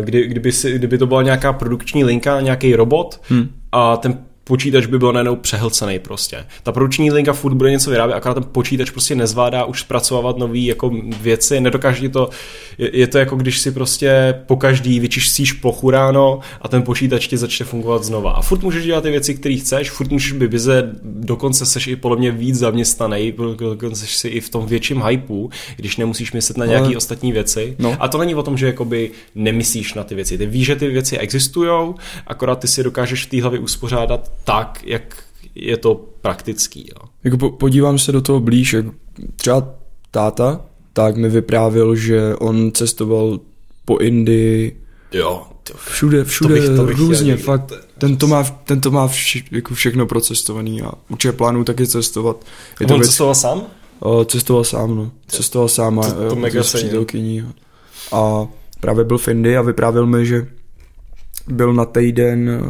kdy, kdyby, si, kdyby to byla nějaká produkční linka, nějaký robot Hmm. a ten počítač by byl najednou přehlcený prostě. Ta produkční linka furt bude něco vyrábět, akorát ten počítač prostě nezvládá už zpracovávat nové jako věci, nedokáže to, je, je, to jako když si prostě po každý vyčistíš plochu ráno a ten počítač ti začne fungovat znova. A furt můžeš dělat ty věci, které chceš, furt můžeš být bize, dokonce seš i podle mě víc zaměstnaný, dokonce seš si i v tom větším hypeu, když nemusíš myslet na nějaké Ale- ostatní věci. No. A to není o tom, že jakoby nemyslíš na ty věci. Ty víš, že ty věci existují, akorát ty si dokážeš v té hlavě uspořádat tak, jak je to praktický. Jo. Jako po, podívám se do toho blíž, jak třeba táta, tak mi vyprávěl, že on cestoval po Indii, Jo, všude, všude, bych- to bych různě, někdy. fakt, ten to má, ten to má vše, jako všechno procestovaný a určitě plánuju taky cestovat. Je to On věc, cestoval sám? O, cestoval sám, no. Cestoval sám a To- to jo, mega s přítelkyní. A právě byl v Indii a vyprávěl mi, že byl na týden eh,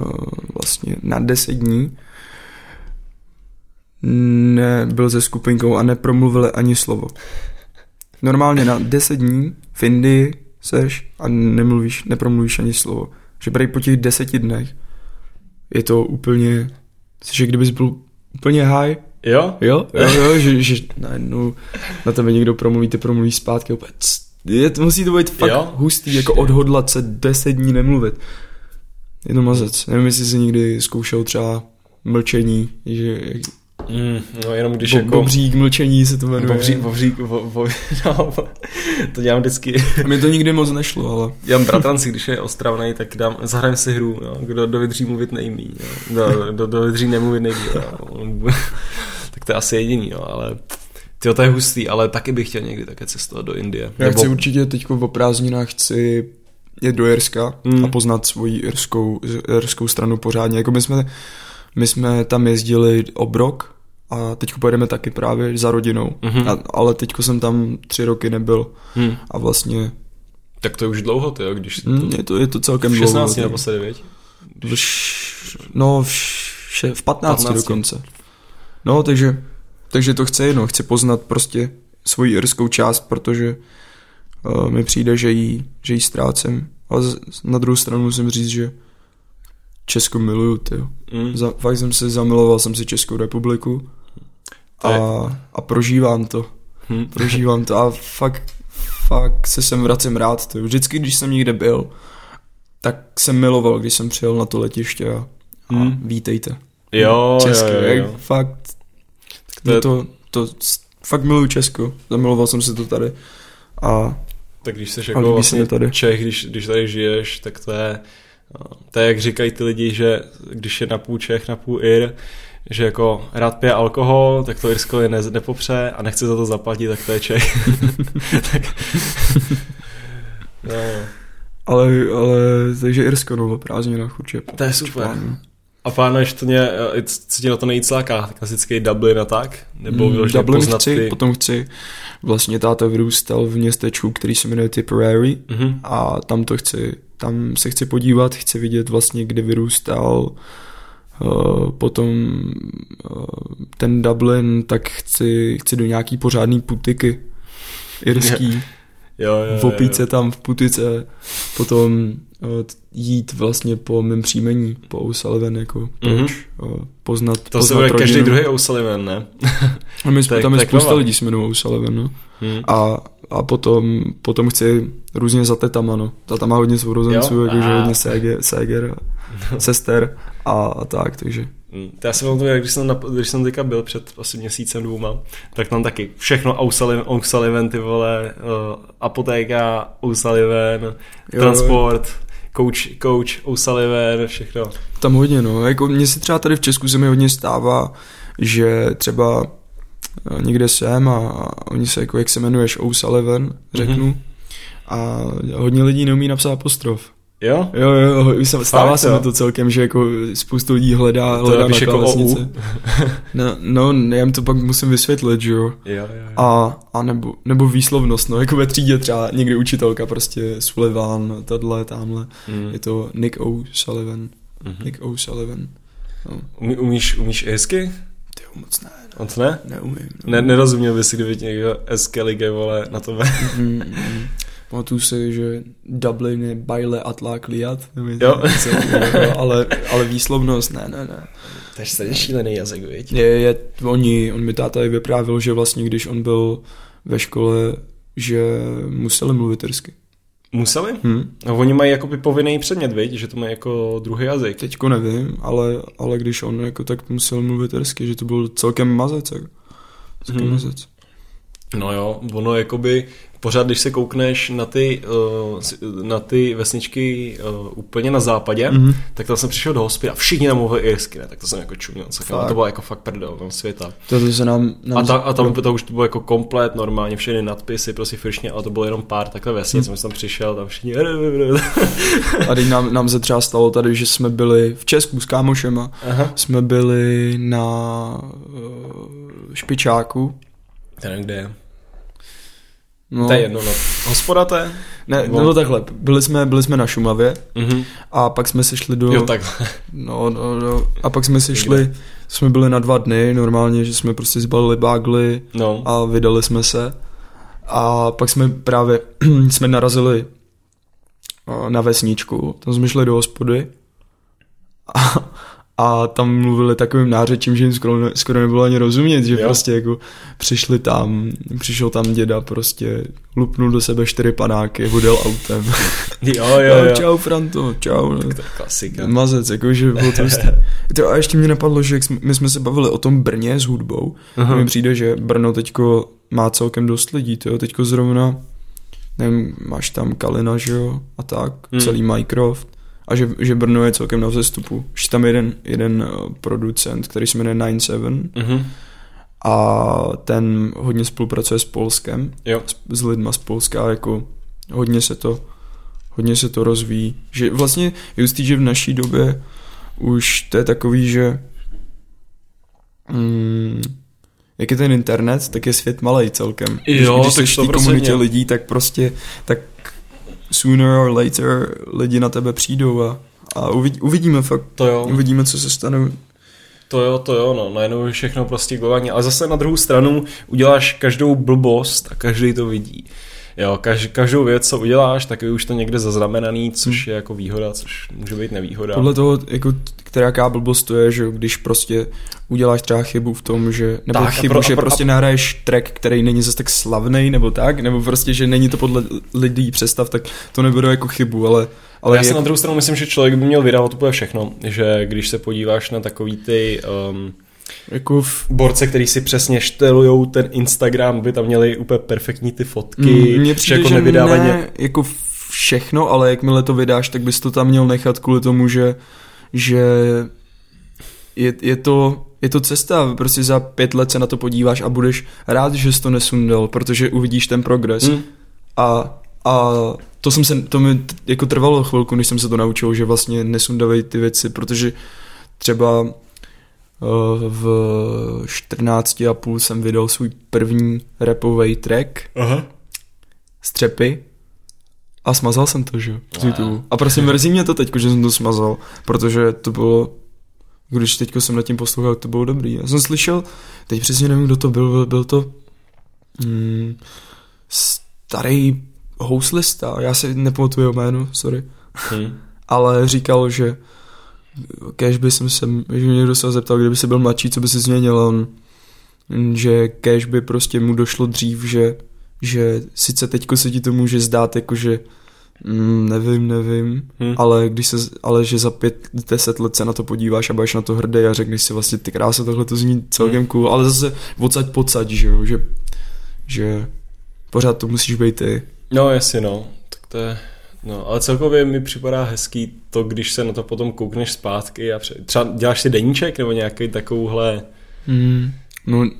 vlastně na 10 dní ne, byl se skupinkou a nepromluvili ani slovo. Normálně na 10 dní v Indii seš a nemluvíš, nepromluvíš ani slovo. Že prej po těch deseti dnech je to úplně, že kdybys byl úplně high, Jo? Jo, jo, jo že, že najednou na tebe někdo promluví, ty promluvíš zpátky, opět, c- je, to musí to být fakt Jo? jo? hustý, jako odhodlat se 10 dní nemluvit. Je to mazec. Nevím, jestli jsi někdy zkoušel třeba mlčení, že Mm, no jenom když bo, jako... bobřík mlčení se to jmenuje. Bobřík, bobřík, bo, bo, no, to dělám vždycky. Mně to nikdy moc nešlo, ale Dělám bratranci, když je ostravnej, tak dám, zahrajeme si hru, no, kdo do vydří mluvit nejmí, kdo, kdo do vydří nemluvit nejdíl. No. tak to je asi jediný, no, ale tyjo, to je hustý, ale taky bych chtěl někdy také cestovat do Indie. já chci určitě teď o prázdninách chci jet do Jirska Mm. a poznat svoji irskou, irskou stranu pořádně. Jako my jsme, my jsme tam jezdili obrok a teď pojedeme taky právě za rodinou. Mhm. A, ale teď jsem tam tři roky nebyl Hm. a vlastně Tak to je už dlouho, tyjo, když si hm, to... je, to, je to celkem v 16 dlouho. naposledy, věď? V, š- no, v, še, v 15, 15. dokonce. No, takže, takže to chci, no, chci poznat prostě svoji irskou část, protože uh, mi přijde, že ji, že ji ztrácím. Ale z, na druhou stranu musím říct, že Česko miluju, ty. Mm. Za, fakt jsem se zamiloval jsem si Českou republiku a, a prožívám to. Hm. Prožívám to a fakt, fakt se sem vracím rád. To. Vždycky, když jsem někde byl, tak jsem miloval, když jsem přijel na to letiště a, a Hmm. vítejte. Jo, Česko, jo, jo, jo. fakt, to je- to, to, to, fakt miluju Česko. Zamiloval jsem se to tady a Tak když jsi jako vlastně tady. Čech, když, když tady žiješ, tak to je, to je jak říkají ty lidi, že když je napůl Čech, napůl Ir, že jako rád pije alkohol, tak to Irsko je ne, nepopře a nechce za to zaplatit, tak to je Čech. tak, no, ale, ale takže Irsko, no, o prázdninách určitě. to je super. plánuju. A plánuješ to ně, co ti na to nejvíc láká? Klasický Dublin a tak? Nebo Mm, Dublin poznat chci, ty... potom chci, vlastně táta vyrůstal v městečku, který se jmenuje Tipperary Mhm. a tam to chci, tam se chci podívat, chci vidět vlastně, kde vyrůstal, Uh, potom uh, ten Dublin, tak chci, chci do nějaký pořádný putiky irský, Jo, jo, jo, v opíce jo. tam v putice, potom uh, jít vlastně po mém příjmení, po O'Sullivan, jako proč, uh, poznat, To se poznat bude každý druhý O'Sullivan, ne? A my, je- tam je spousta klava. lidí s jmenují O'Sullivan, no. Hmm. A, a potom, potom chci různě za tetama, no. Tata má hodně sourozenců, jakože hodně séger, séger a sester a, a tak, takže. Mm, To já si pamatuju, jak když jsem, na, když jsem teďka byl před asi měsícem dvouma, tak tam taky všechno O'Sullivan, ty vole, uh, apotéka, O'Sullivan, transport, coach, coach, O'Sullivan, všechno. Tam hodně, no. Jako mně se třeba tady v Česku se mi hodně stává, že třeba eh, někde jsem a, oni se jako, jak se jmenuješ, O'Sullivan, řeknu. Mhm. A hodně lidí neumí napsat apostrof. Jo? Jo, jo, se- stává Fakt, se jo? mi to celkem, že jako spoustu lidí hledá, To hledá na jako. No, no, já jim to pak musím vysvětlit, že jo. Jo, jo, jo. A, a nebo, nebo výslovnost, no, jako ve třídě třeba někdy učitelka prostě Sullivan, tohle, tamhle. Mm. Je to Nick O'Sullivan. Mhm. Nick O'Sullivan. No, Umí, umíš, umíš i hezky? ty jo, moc ne, On to ne? neumím. No. ne nerozuměl by si, kdyby někdo SK lige, vole, na to ve. Pamatuju si, že Dublin je bajle a tlak liat, nevím, Jo. ale, ale výslovnost, ne, ne, ne. To je stejně šílený jazyk, viď? Je, je, oni, on mi táta i vyprávěl, že vlastně, když on byl ve škole, že museli mluvit irsky. Museli? Hm? No, oni mají jako povinný předmět, viď? Že to mají jako druhý jazyk. Teďko nevím, ale, ale když on jako tak musel mluvit irsky, že to byl celkem mazec. Jako. Celkem Hmm. mazec. No jo, ono jakoby pořád, když se koukneš na ty, s- na ty vesničky uh, úplně na západě, Mhm. mm-hmm. tak tam jsem přišel do hospody a všichni tam mluvili irsky, ne? tak to jsem jako čuměl, Fakt? to bylo jako fakt prdel tam světa. To, to se nám... nám A, ta, a tam to už to bylo jako komplet normálně, všechny nadpisy, prostě firšně, ale to bylo jenom pár takhle vesnic, jsem tam přišel, tam všichni... A teď nám, nám se třeba stalo tady, že jsme byli v Česku s kámošema, Aha. jsme byli na uh, špičáku. Nevím, kde je. No, To je jedno, no. Hospoda to je? ne, Nebo- nebo takhle, byli jsme, byli jsme na Šumavě Mhm. a pak jsme se šli do... Jo, takhle. No, no, no. A pak jsme si šli, jsme byli na dva dny normálně, že jsme prostě zbalili bágly No. a vydali jsme se. A pak jsme právě, jsme narazili a, na vesničku, tam jsme šli do hospody a, a tam mluvili takovým nářečím, že jim skoro, ne, skoro nebylo ani rozumět, že Jo. prostě jako přišli tam, přišel tam děda prostě, lupnul do sebe čtyři panáky, hodil autem. Jo, jo, jo. Čau Franto, čau. To je klasika. Mazec, jakože bylo to. To a ještě mě napadlo, že my jsme se bavili o tom Brně s hudbou. Uh-huh. Mi přijde, že Brno teďko má celkem dost lidí, tyjo, teďko zrovna, nevím, máš tam Kalina, že jo, a tak, hmm. celý Mycroft. A že, že Brno je celkem na vzestupu. Že tam je jeden, jeden eh, producent, který se jmenuje 97 Mhm. a ten hodně spolupracuje s Polskem, Jo. s, s lidma z Polska, jako hodně se to hodně se to rozvíjí. Že vlastně je hustý, že v naší době už to je takový, že mm, jak je ten internet, tak je svět malý celkem. Jo, když, tak když jsi v té 100%. komunitě lidí, tak prostě tak sooner or later lidi na tebe přijdou a, a uvidí, uvidíme fakt, To jo. uvidíme, co se stane. To jo, to jo, no, najednou je všechno prostě globálně, ale zase na druhou stranu uděláš každou blbost a každý to vidí. Jo, kaž, každou věc, co uděláš, tak je už to někde zaznamenaný, což je jako výhoda, což může být nevýhoda. Podle toho, jako, která jaká blbost to je, že když prostě uděláš třeba chybu v tom, že, nebo Tak, a chybu, pro- a že pro- prostě nahraješ track, který není zase tak slavný, nebo tak, nebo prostě, že není to podle lidí představ, tak to nebude jako chybu, ale, ale já si jako, na druhou stranu myslím, že člověk by měl vydávat úplně všechno, že když se podíváš na takový ty um, jako v, borce, který si přesně štelujou ten Instagram, by tam měli úplně perfektní ty fotky, Mm, přijde, jako že nevydávají ne jako všechno, ale jakmile to vydáš, tak bys to tam měl nechat kvůli tomu, že, že je, je, to, je to cesta, prostě za pět let se na to podíváš a budeš rád, že jsi to nesundal, protože uvidíš ten progres. Hmm. A, a to, jsem se, to mi jako trvalo chvilku, než jsem se to naučil, že vlastně nesundavej ty věci, protože třeba eh, v 14 a půl jsem vydal svůj první repový track Aha. střepy a smazal jsem to, že jo, z. YouTube. A prostě mrzí mě to teď, že jsem to smazal, protože to bylo, když teďko jsem nad tím poslouchal, to bylo dobrý. Já jsem slyšel, teď přesně nevím, kdo to byl, byl, byl to hmm, starý houslista, já si nepamatuju jeho jméno, sorry, Hm. ale říkal, že kež by jsem se, že mě někdo se zeptal, kdyby se byl mladší, co by se změnil, on, že kež by prostě mu došlo dřív, že, že sice teďko se ti to může zdát, jako že mm, nevím, nevím, Hm. ale když se, ale že za pět, deset let se na to podíváš a budeš na to hrdý a řekneš si vlastně ty krása, tohle to zní celkem cool, ale zase odsaď pocať, že jo, že, že pořád to musíš být ty. No jasně no, tak to je, no ale celkově mi připadá hezký to, když se na to potom koukneš zpátky a pře- třeba děláš si deníček nebo nějaký takovouhle, Mm, no, no,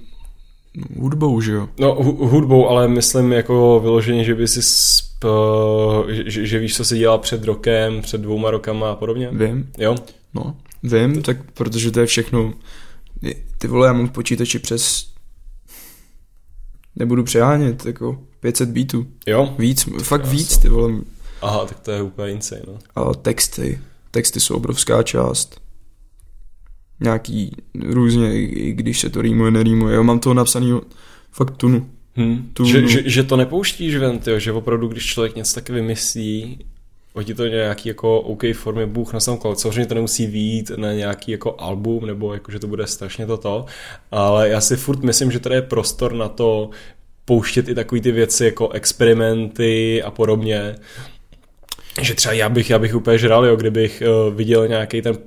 hudbou, že jo. no hu- hudbou, ale myslím jako vyloženě, že by si sp, že, že víš, co si dělal před rokem, před dvouma rokama a podobně. Vím, Jo? no, vím, tak protože to je všechno, ty vole, já mám v počítači přes, nebudu přehánět, jako 500 beatů, Jo? víc, fakt Krása. víc, ty vole, Aha, tak to je úplně insane, no. a texty, texty jsou obrovská část, nějaký různě, i když se to rýmuje, nerýmuje, jo, mám toho napsaný fakt tunu. Hm. Tu- Že, že, že, to nepouštíš ven, tyjo, že opravdu, když člověk něco taky vymyslí, hodí to nějaký jako OK formě Bůh na SoundCloud. Samozřejmě to nemusí výjít na nějaký jako album, nebo jako, že to bude strašně toto, ale já si furt myslím, že tady je prostor na to pouštět i takové ty věci jako experimenty a podobně. Že třeba já bych, já bych úplně žral, jo, kdybych uh, viděl nějaký ten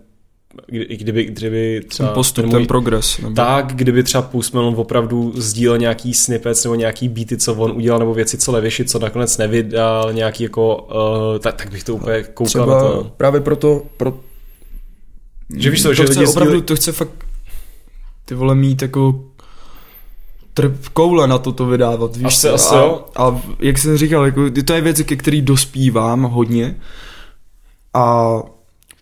kdy- kdyby, kdyby třeba Ten postup, ten ten, můj- progres. Nebo... tak, kdyby třeba Pusmelon opravdu sdílel nějaký snippets nebo nějaký beaty, co on udělal, nebo věci, co Levěši, co nakonec nevydal, nějaký jako, uh, tak, tak bych to úplně koukal Třeba na to. právě proto, pro... Že víš co, to že chce opravdu, sdílí- to chce fakt ty vole mít jako trp koule na to to vydávat, víš Asi- co? asi a, jo. a, jak jsem říkal, jako, to je věc, ke který dospívám hodně a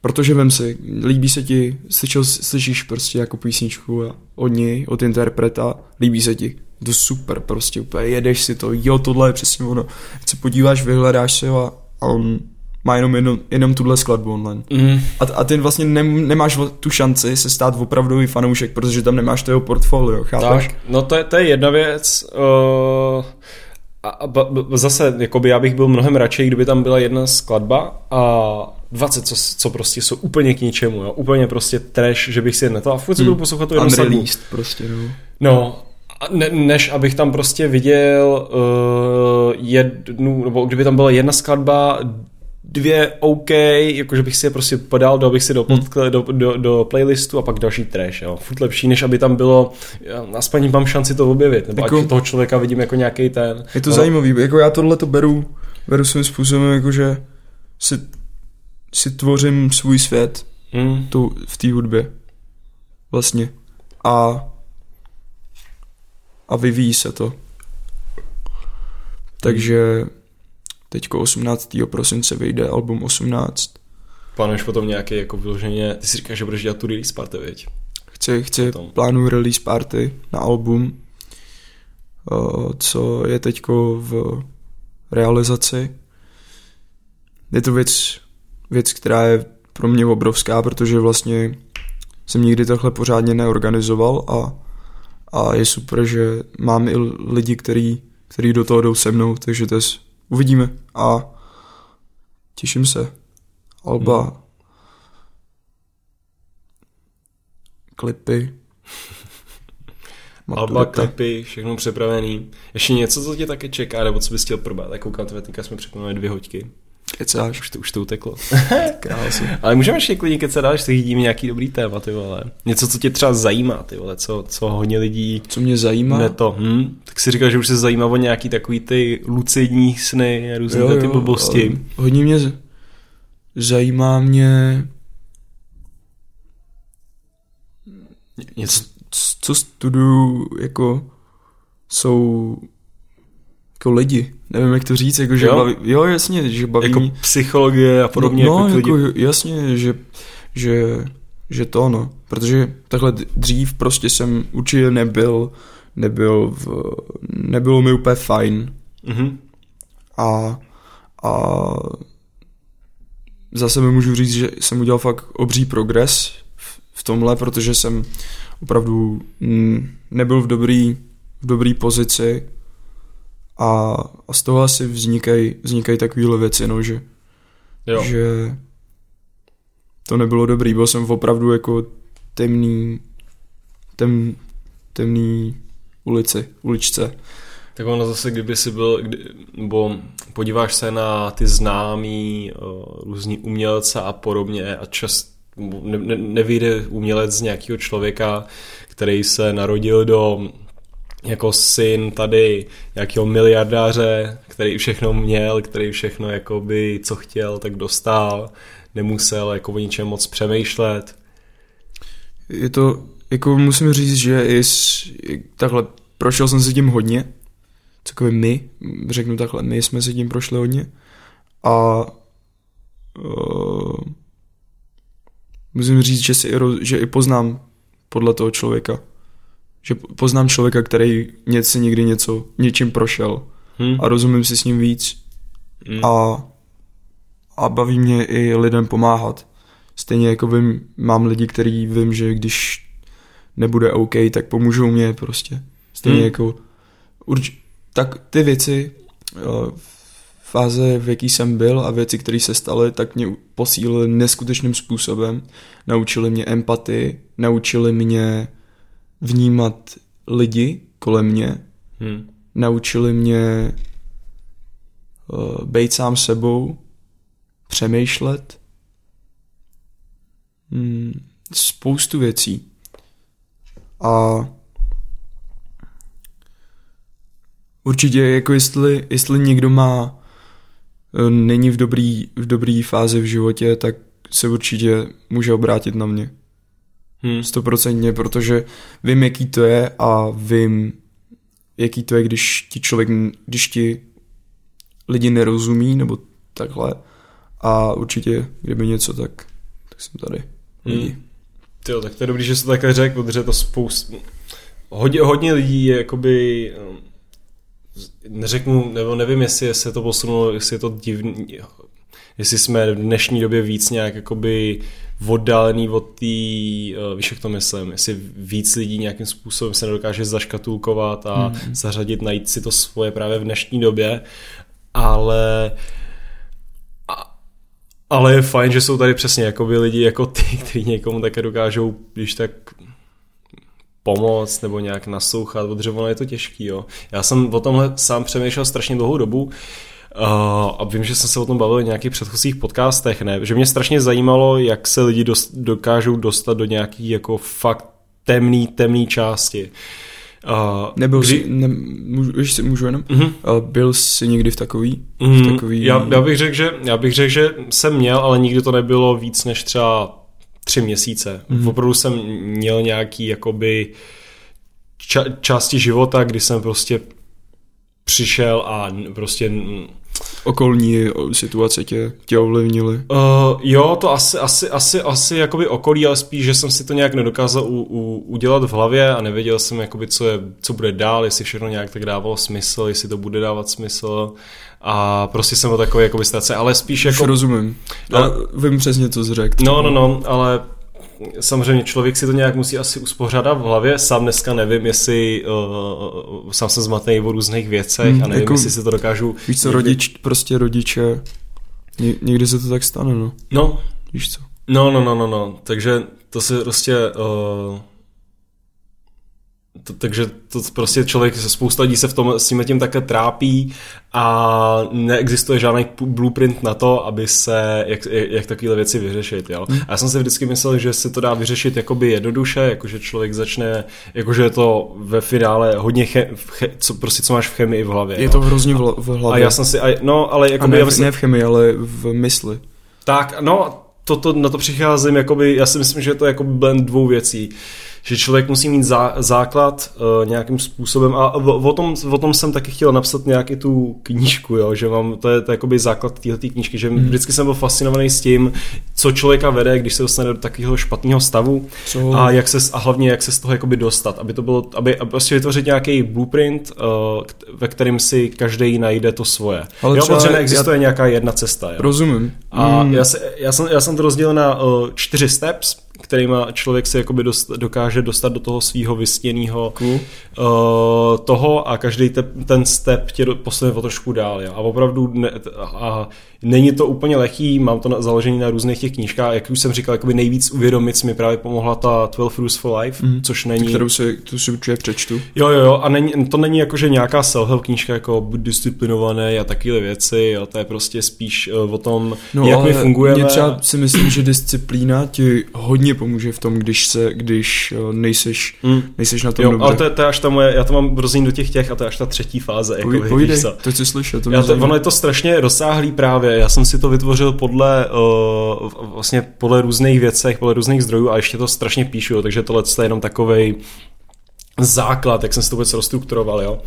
protože vem si, líbí se ti, slyšel, slyšíš prostě jako písničku a od něj, od interpreta, líbí se ti, to super, prostě úplně jedeš si to, jo, tohle je přesně ono, se podíváš, vyhledáš si ho a, a on má jenom, jenom, jenom tuhle skladbu online. Mm, A, a ty vlastně nem, nemáš tu šanci se stát opravdový fanoušek, protože tam nemáš to jeho portfolio, chápeš? tak, no to je, to je jedna věc. Uh, a, a b, b, zase, jakoby já bych byl mnohem radši, kdyby tam byla jedna skladba a 20, co, co prostě jsou úplně k ničemu, jo? úplně prostě trash, že bych si neto a furt si Hmm. budu poslouchat jednu skladbu. Unreleased prostě, no. No, ne, než abych tam prostě viděl uh, jednu, nebo kdyby tam byla jedna skladba, dvě OK, jakože bych si je prostě podal, dal bych si do, podkle, do, do, do playlistu a pak další trash, jo. Furt lepší, než aby tam bylo, já aspoň mám šanci to objevit, nebo Jako- ať toho člověka vidím jako nějaký ten. Je to no, zajímavý, jako já tohle to beru, beru svým způsobem, jakože si, si tvořím svůj svět Hmm, tu, v té hudbě. Vlastně. A a vyvíjí se to. Takže teďko 18. prosince vyjde album 18. plánuješ potom nějaký jako vyloženě, ty si říkáš, že budeš dělat tu release party, viď? Chci, chci Potom. plánuju release party na album, eh, co je teďko v realizaci. Je to věc, věc, která je pro mě obrovská, protože vlastně jsem nikdy takhle pořádně neorganizoval a, a je super, že mám i lidi, kteří který do toho jdou se mnou, takže to je, uvidíme a těším se. Alba, hmm. klipy, Alba, maturita. klipy, všechno připravený. Ještě něco, co tě taky čeká, nebo co bys chtěl probát? Tak koukám, teďka jsme překonali dvě hoďky. Kecáš, Už to, už to uteklo. Ale můžeme ještě klidně kecat dál, že si chytíme nějaký dobrý téma, ty vole. Něco, co tě třeba zajímá, ty vole, co, co hodně lidí Co mě zajímá, ne to. Hm? Tak si říkal, že už se zajímá o nějaký takový ty lucidní sny a různé ty blbosti. ale Hodně mě z- zajímá mě, Něco, co studuju, jako jsou jako lidi. Nevím, jak to říct, jako, že Jo? baví, jo, jasně, že baví jako psychologie a podobně. No, no jako, jako, lidi. jasně, že, že, že to no. Protože takhle dřív prostě jsem určitě nebyl, nebyl v, nebylo mi úplně fajn. Mhm. A, a za sebe můžu říct, že jsem udělal fakt obří progres v, v tomhle, protože jsem opravdu nebyl v dobrý, v dobrý pozici a, a z toho asi vznikají vznikají takovéhle věci, no, že, Jo. že to nebylo dobrý, byl jsem opravdu jako temný, tem, temný ulici, uličce. Tak ono zase, kdyby si byl, kdy, nebo podíváš se na ty známý uh, různí umělce a podobně a čas ne, ne, nevyjde umělec z nějakého člověka, který se narodil do jako syn tady nějakého miliardáře, který všechno měl, který všechno jakoby co chtěl, tak dostal, nemusel jako o ničem moc přemýšlet. Je to, jako musím říct, že i takhle prošel jsem si tím hodně, takové my, řeknu takhle, my jsme si tím prošli hodně. A uh, musím říct, že, si že i poznám podle toho člověka, že poznám člověka, který něco někdy něco, něčím prošel Hm? a rozumím si s ním víc Hm. a, a baví mě i lidem pomáhat. Stejně jako vím, mám lidi, který vím, že když nebude OK, tak pomůžou mě prostě. Stejně Hmm. jako urč, tak ty věci eh, fáze, v jaký jsem byl a věci, které se staly, tak mě posílily neskutečným způsobem. Naučili mě empatii, naučili mě vnímat lidi kolem mě, Hm. naučili mě uh, být sám sebou, přemýšlet, hmm, spoustu věcí. A určitě jako jestli, jestli někdo má eh, není v dobrý, v dobrý fázi v životě, tak se určitě může obrátit na mě. Hm. Stoprocentně, protože vím, jaký to je a vím, jaký to je, když ti člověk, když ti lidi nerozumí, nebo takhle. A určitě, kdyby něco, tak, tak jsem tady. Hmm. Jo, tak to je dobrý, že jsi to takhle řekl, protože to spoustu... Hodně, hodně lidí je jakoby... um, Neřeknu, nebo nevím, jestli se to posunulo, jestli je to divný, jestli jsme v dnešní době víc nějak jakoby oddálený od té, uh, víš jak to myslím, jestli víc lidí nějakým způsobem se nedokáže zaškatulkovat a Mhm. zařadit, najít si to svoje právě v dnešní době, ale a- ale je fajn, že jsou tady přesně jakoby lidi jako ty, kteří někomu také dokážou, když tak pomoct nebo nějak naslouchat, protože ono je to těžký, jo. Já jsem o tomhle sám přemýšlel strašně dlouhou dobu uh, a vím, že jsem se o tom bavil v nějakých předchozích podcastech, ne, že mě strašně zajímalo, jak se lidi dost, dokážou dostat do nějaký jako fakt temný, temný části. Uh, Nebyl kdy- jsi, ne, můžu, ještě můžu jenom? Mhm. Uh, byl jsi někdy v takový? V Mm, takový já, já, bych řekl, že, já bych řekl, že jsem měl, ale nikdy to nebylo víc než třeba tři měsíce. Mhm. Mm. Opravdu jsem měl nějaký jakoby ča, části života, kdy jsem prostě přišel a prostě Okolní situace tě, tě ovlivnily? Uh, jo, to asi, asi, asi, asi jakoby okolí, ale spíš, že jsem si to nějak nedokázal u, u, udělat v hlavě a nevěděl jsem, jakoby, co, je, co bude dál, jestli všechno nějak tak dávalo smysl, jestli to bude dávat smysl a prostě jsem byl takový jakoby stace, ale spíš Jako. Už rozumím. Já vím přesně, co jsi řekl. No, no, no, ale samozřejmě člověk si to nějak musí asi uspořádat v hlavě. Sám dneska nevím, jestli uh, sám jsem zmatený o různých věcech hmm, a nevím, jako, jestli si to dokážu... Víš co, někdy... rodič, prostě rodiče, ně, někdy se to tak stane, no. No. Víš co? No, no, no, no, no. Takže to se prostě... Uh, to, takže to prostě člověk, spousta lidí se v tom, s tím tím také trápí a neexistuje žádný blueprint na to, aby se, jak, jak takové věci vyřešit, jo. Hmm. A já jsem si vždycky myslel, že se to dá vyřešit jakoby jednoduše, jakože člověk začne, jakože je to ve finále hodně, che, che, co, prostě co máš v chemii v hlavě. Je jo. to hrozně v, v hlavě. A já jsem si, a, no, ale jako ne, myslím, ne v chemii, ale v mysli. Tak, no, to, to, na to přicházím, jakoby, já si myslím, že je to jako blend dvou věcí že člověk musí mít zá, základ uh, nějakým způsobem a o, o, tom, o tom jsem taky chtěl napsat nějaký tu knížku, jo, že mám, to je, to jakoby základ této knížky, že hmm. vždycky jsem byl fascinovaný s tím, co člověka vede, když se dostane do takového špatného stavu co? a, jak se, a hlavně jak se z toho jakoby dostat, aby to bylo, aby, aby prostě vytvořit nějaký blueprint, uh, ve kterým si každý najde to svoje. Ale jo, protože neexistuje já... nějaká jedna cesta. Jo. Rozumím. A hmm. já, se, já, jsem, já jsem to rozdělil na uh, čtyři steps, kterýma člověk se jakoby dost, dokáže dostat do toho svého vysněného cool. uh, toho a každý te, ten step tě posune o trošku dál. Ja. A opravdu ne, a není to úplně lehký, mám to na, založený na různých těch knížkách, jak už jsem říkal, jakoby nejvíc uvědomit mi právě pomohla ta 12 Rules for Life, mm. což není... Kterou si, tu si určitě přečtu. Jo, jo, jo, a není, to není jako, že nějaká self knížka jako buď disciplinované a takové věci, jo, to je prostě spíš uh, o tom, no, jak my fungujeme. Mě třeba si myslím, že disciplína ti hodně pomůže v tom, když se, když uh, nejseš, mm. nejseš na tom jo, dobře. ale to, je, to je až ta moje, já to mám rozdělení do těch těch a to je až ta třetí fáze. Jako, Povídej, to chci slyšet. To, já to ono je to strašně rozsáhlý právě, já jsem si to vytvořil podle uh, vlastně podle různých věcech, podle různých zdrojů a ještě to strašně píšu, takže tohle je jenom takovej základ, jak jsem si to vůbec rozstrukturoval, jo.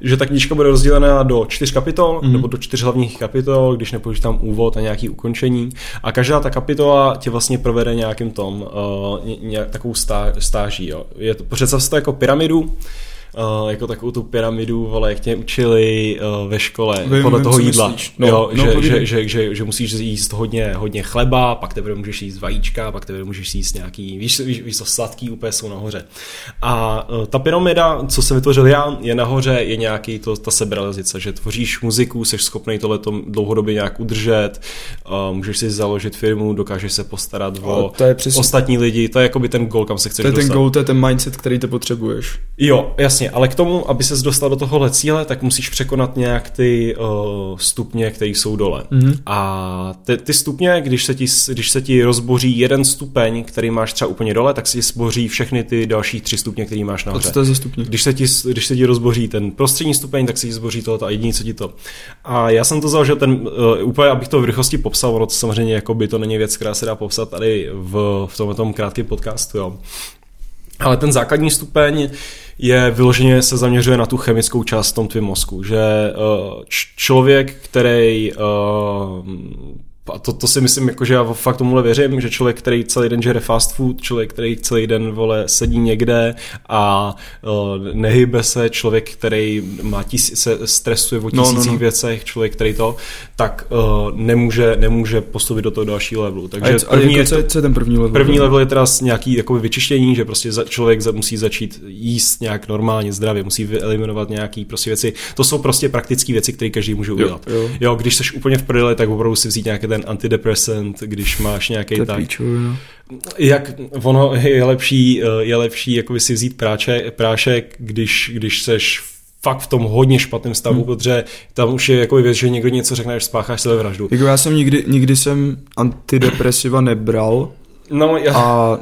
Že ta knížka bude rozdělená do čtyř kapitol, mm. nebo do čtyř hlavních kapitol, když tam úvod a nějaký ukončení. A každá ta kapitola tě vlastně provede nějakým tom, uh, nějak, takovou stá, stáží, jo. Je to, představ si to jako pyramidu, uh, jako takovou tu pyramidu, vole, jak tě učili uh, ve škole vím, podle vím, toho jídla. No, jo, no, že, že, že, že, že, musíš jíst hodně, hodně chleba, pak teprve můžeš jíst vajíčka, pak teprve můžeš jíst nějaký, víš, víš, víš to sladký úplně jsou nahoře. A uh, ta pyramida, co jsem vytvořil já, je nahoře, je nějaký to, ta seberalizace, že tvoříš muziku, jsi schopný tohle dlouhodobě nějak udržet, uh, můžeš si založit firmu, dokážeš se postarat o to je přesně... ostatní lidi, to je jako by ten goal, kam se chceš To je dostat. ten goal, to je ten mindset, který ty potřebuješ. Jo, jasně, Jasně, ale k tomu, aby ses dostal do tohohle cíle, tak musíš překonat nějak ty uh, stupně, které jsou dole. Mm-hmm. A ty, ty stupně, když se, ti, když se ti rozboří jeden stupeň, který máš třeba úplně dole, tak se ti zboří všechny ty další tři stupně, který máš nahoře. A co to je za stupně? Když se, ti, když se ti rozboří ten prostřední stupeň, tak se ti zboří tohle a jediný, co ti to. A já jsem to založil ten, uh, úplně abych to v rychlosti popsal, ono to samozřejmě jako by to není věc, která se dá popsat tady v, v tomhle krátkém podcastu. Jo. Ale ten základní stupeň je vyloženě se zaměřuje na tu chemickou část v tom tvém mozku, že uh, člověk, který uh, a to, to si myslím, jako, že já fakt tomuhle věřím, že člověk, který celý den žere fast food, člověk, který celý den vole, sedí někde a uh, nehybe se, člověk, který má tis, se stresuje o tisících no, no, no. věcech, člověk, který to, tak uh, nemůže, nemůže postoupit do toho další levelu. Takže a, první jako, je, co, co je ten první level? První level je teda nějaký jakoby, vyčištění, že prostě za, člověk za, musí začít jíst nějak normálně, zdravě, musí eliminovat nějaký prostě věci. To jsou prostě praktické věci, které každý může udělat. Jo, jo. jo když jsi úplně v prdeli, tak opravdu si vzít nějaké ten antidepresant, když máš nějaký tak. Píču, no. Jak ono je lepší, eh, je lepší jako si vzít práče, prášek, když, když seš fakt v tom hodně špatném stavu, hmm. protože tam už je jako věc, že někdo něco řekne, až spácháš sebevraždu. Jako já jsem nikdy, nikdy jsem antidepresiva nebral. No, já... a,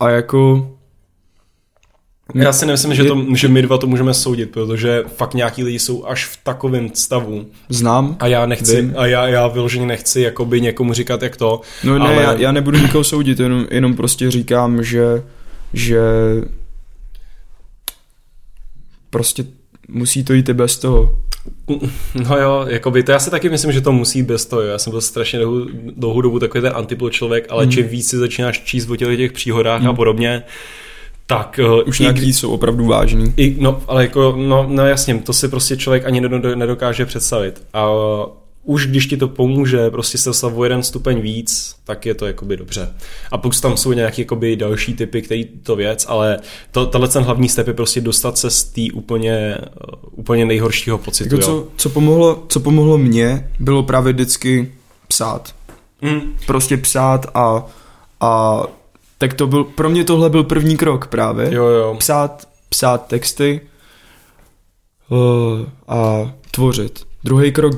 a jako já si nemyslím, že, to, že my dva to můžeme soudit, protože fakt nějaký lidi jsou až v takovém stavu. Znám. A já nechci, vím. a já, já vyloženě nechci jakoby někomu říkat, jak to. No ne, ale... já, já nebudu nikoho soudit, jenom, jenom prostě říkám, že, že prostě musí to jít i bez toho. No jo, jakoby, to já si taky myslím, že to musí bez toho. Já jsem byl strašně dlouhou, dlouhou dobu takový ten antipol člověk, ale mm. čím víc si začínáš číst o těch, těch příhodách mm. a podobně, tak uh, už nějaký jsou opravdu vážný. I, no, ale jako, no, no jasně, to si prostě člověk ani nedokáže představit. A už když ti to pomůže, prostě se dostat o jeden stupeň víc, tak je to jakoby dobře. A plus tam jsou nějaké jakoby další typy, který to věc, ale to, tenhle ten hlavní step je prostě dostat se z té úplně, úplně nejhoršího pocitu. Jako co, co, pomohlo, co pomohlo mně, bylo právě vždycky psát. Mm. Prostě psát a, a tak to byl, pro mě tohle byl první krok právě. Jo, jo. Psát, psát texty uh, a tvořit. Druhý krok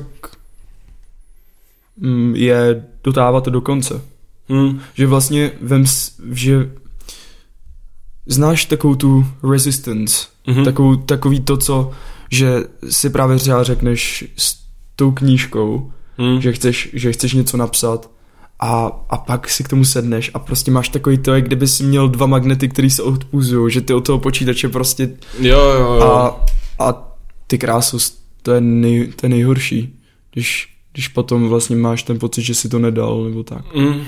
mm, je dotávat to do konce. Mm. Že vlastně vem, že znáš takovou tu resistance, Mhm. takovou, takový to, co, že si právě třeba řekneš s tou knížkou, Mm. že chceš, že chceš něco napsat a, a pak si k tomu sedneš a prostě máš takový to, jak kdyby si měl dva magnety, který se odpuzují, že ty od toho počítače prostě Jo, jo, jo. a, a ty krásu, to je, nej, to je nejhorší, když, když potom vlastně máš ten pocit, že si to nedal, nebo tak. Mm.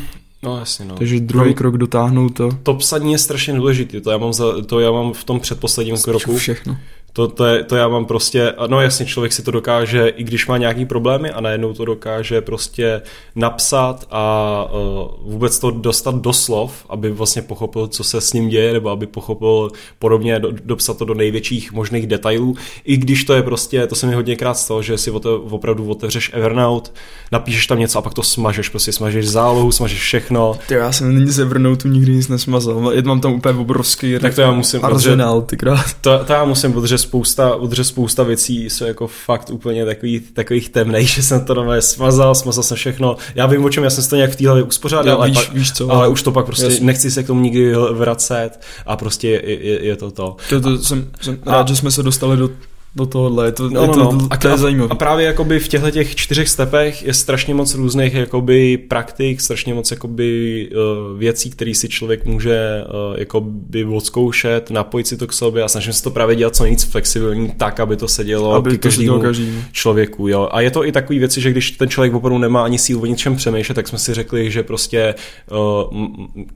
No jasně, no. Takže druhý No. krok dotáhnout to, To psaní je strašně důležité, to já mám, za, to já mám v tom předposledním kroku. všechno. To, to, je, to já mám prostě, no jasně, člověk si to dokáže, i když má nějaký problémy a najednou to dokáže prostě napsat a uh, vůbec to dostat do slov, aby vlastně pochopil, co se s ním děje, nebo aby pochopil podobně, do, dopsat to do největších možných detailů, i když to je prostě, to se mi hodněkrát stalo, že si ote, opravdu otevřeš Evernote, napíšeš tam něco a pak to smažeš, prostě smažeš zálohu, smažeš všechno, Ty, já jsem není ze Evernoteu nikdy nic nesmazal, mám tam úplně obrovský Tak to já musím, arzenál, ty krát. To, to já musím, protože spousta, protože spousta věcí jsou jako fakt úplně takový, takových temnej, že jsem to nové smazal, smazal jsem všechno. Já vím o čem, já jsem to nějak v té hlavě uspořádal, Já ale, víš- pak, víš co, ale už to pak prostě Jasně. nechci se k tomu nikdy vracet a prostě je, je, je to to. To, to jsem, jsem A- rád, že jsme se dostali do, do tohohle, je to, No, je no, to, no. to, to je zajímavé. A právě jakoby v těchto těch čtyřech stepech je strašně moc různých jakoby praktik, strašně moc jakoby uh, věcí, které si člověk může uh, jakoby odzkoušet, napojit si to k sobě a snažím se to právě dělat co nejvíc flexibilní, tak, aby to sedělo Aby to každému sedělo každému. člověku. Jo. A je to i takový věci, že když ten člověk opravdu nemá ani sílu o ničem přemýšlet, tak jsme si řekli, že prostě, uh,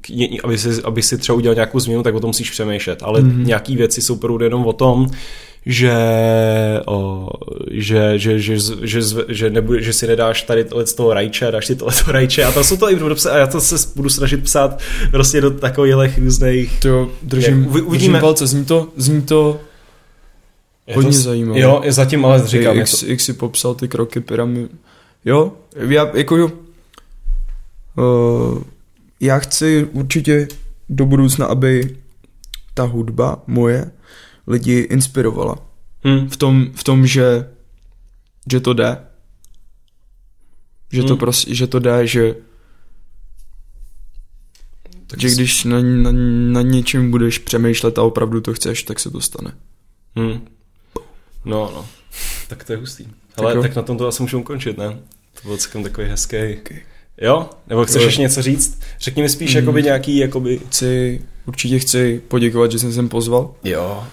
je- aby, si, aby si třeba udělal nějakou změnu, tak o tom musíš přemýšlet. Ale mm-hmm. nějaký věci jsou opravdu jenom o tom, že, o, že, že, že, že, že, že, nebude, že si nedáš tady tohle z toho rajče a dáš si tohle toho rajče a to jsou to i budu psát, a já to se budu snažit psát prostě do takových různých To držím, Jak- uvi- uvidíme. držím palce, zní to, zní to je hodně to, zajímavé. Jo, je zatím ale říkám, jak, je to, jak si popsal ty kroky pyramidy. Jo, já jako jo. Uh, já chci určitě do budoucna, aby ta hudba moje lidi inspirovala. hm, V tom, v tom že, že to jde. Že to Hmm. prostě, že to jde, že, tak že když na, na, na něčem budeš přemýšlet a opravdu to chceš, tak se to stane. Hmm. No, no. Tak to je hustý. Ale jo. tak, na tom to asi můžu ukončit, ne? To byl celkem takový hezký. Okay. Jo? Nebo chceš ještě něco říct? Řekni mi spíš Mm. jakoby nějaký, jakoby... Chci, určitě chci poděkovat, že jsem sem pozval. Jo.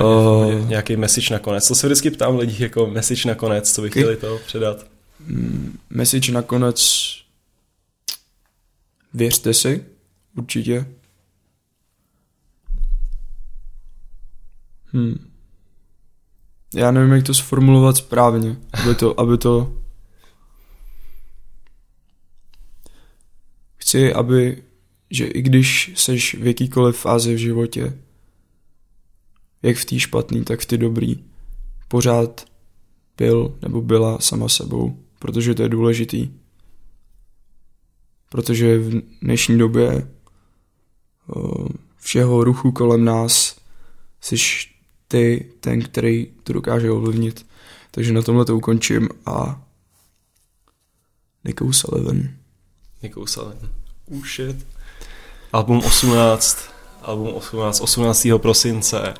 Uh, Nějaký message nakonec. To se vždycky ptám lidí jako message nakonec, co by chtěli to předat. Mm, message nakonec věřte si, určitě. Hmm. Já nevím, jak to sformulovat správně, aby to, aby to... Chci, aby, že i když seš v jakýkoliv fázi v životě, jak v té špatný, tak v ty dobrý, pořád byl nebo byla sama sebou, protože to je důležitý. Protože v dnešní době eh, všeho ruchu kolem nás jsi ty ten, který to dokáže ovlivnit. Takže na tomhle to ukončím a Nico Sullivan. Nikou. Uh, shit. Album 18. Album 18. 18. prosince.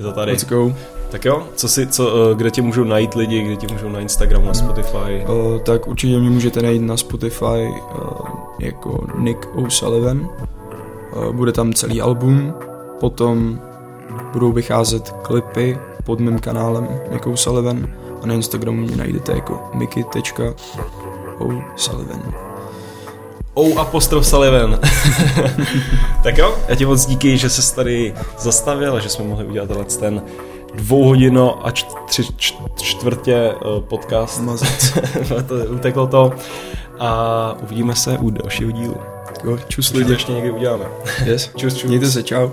Je to tady. Let's go. Tak jo, co si, co, eh, kde tě můžou najít lidi, kde tě můžou najít Instagramu, na Spotify? Uh, tak určitě mě můžete najít na Spotify uh, jako Nick O'Sullivan. Uh, bude tam celý album, potom budou vycházet klipy pod mým kanálem Nick O'Sullivan a na Instagramu mě najdete jako miky.o'sullivan. O apostrof Sullivan. tak jo, já ti moc díky, že jsi tady zastavil a že jsme mohli udělat tenhle ten dvou hodino a tři čtvrtě podcast. Mazec. to, uteklo to a uvidíme se u dalšího dílu. Jo, čus lidi. ještě někdy uděláme. Yes. čus, čus. Mějte se, čau.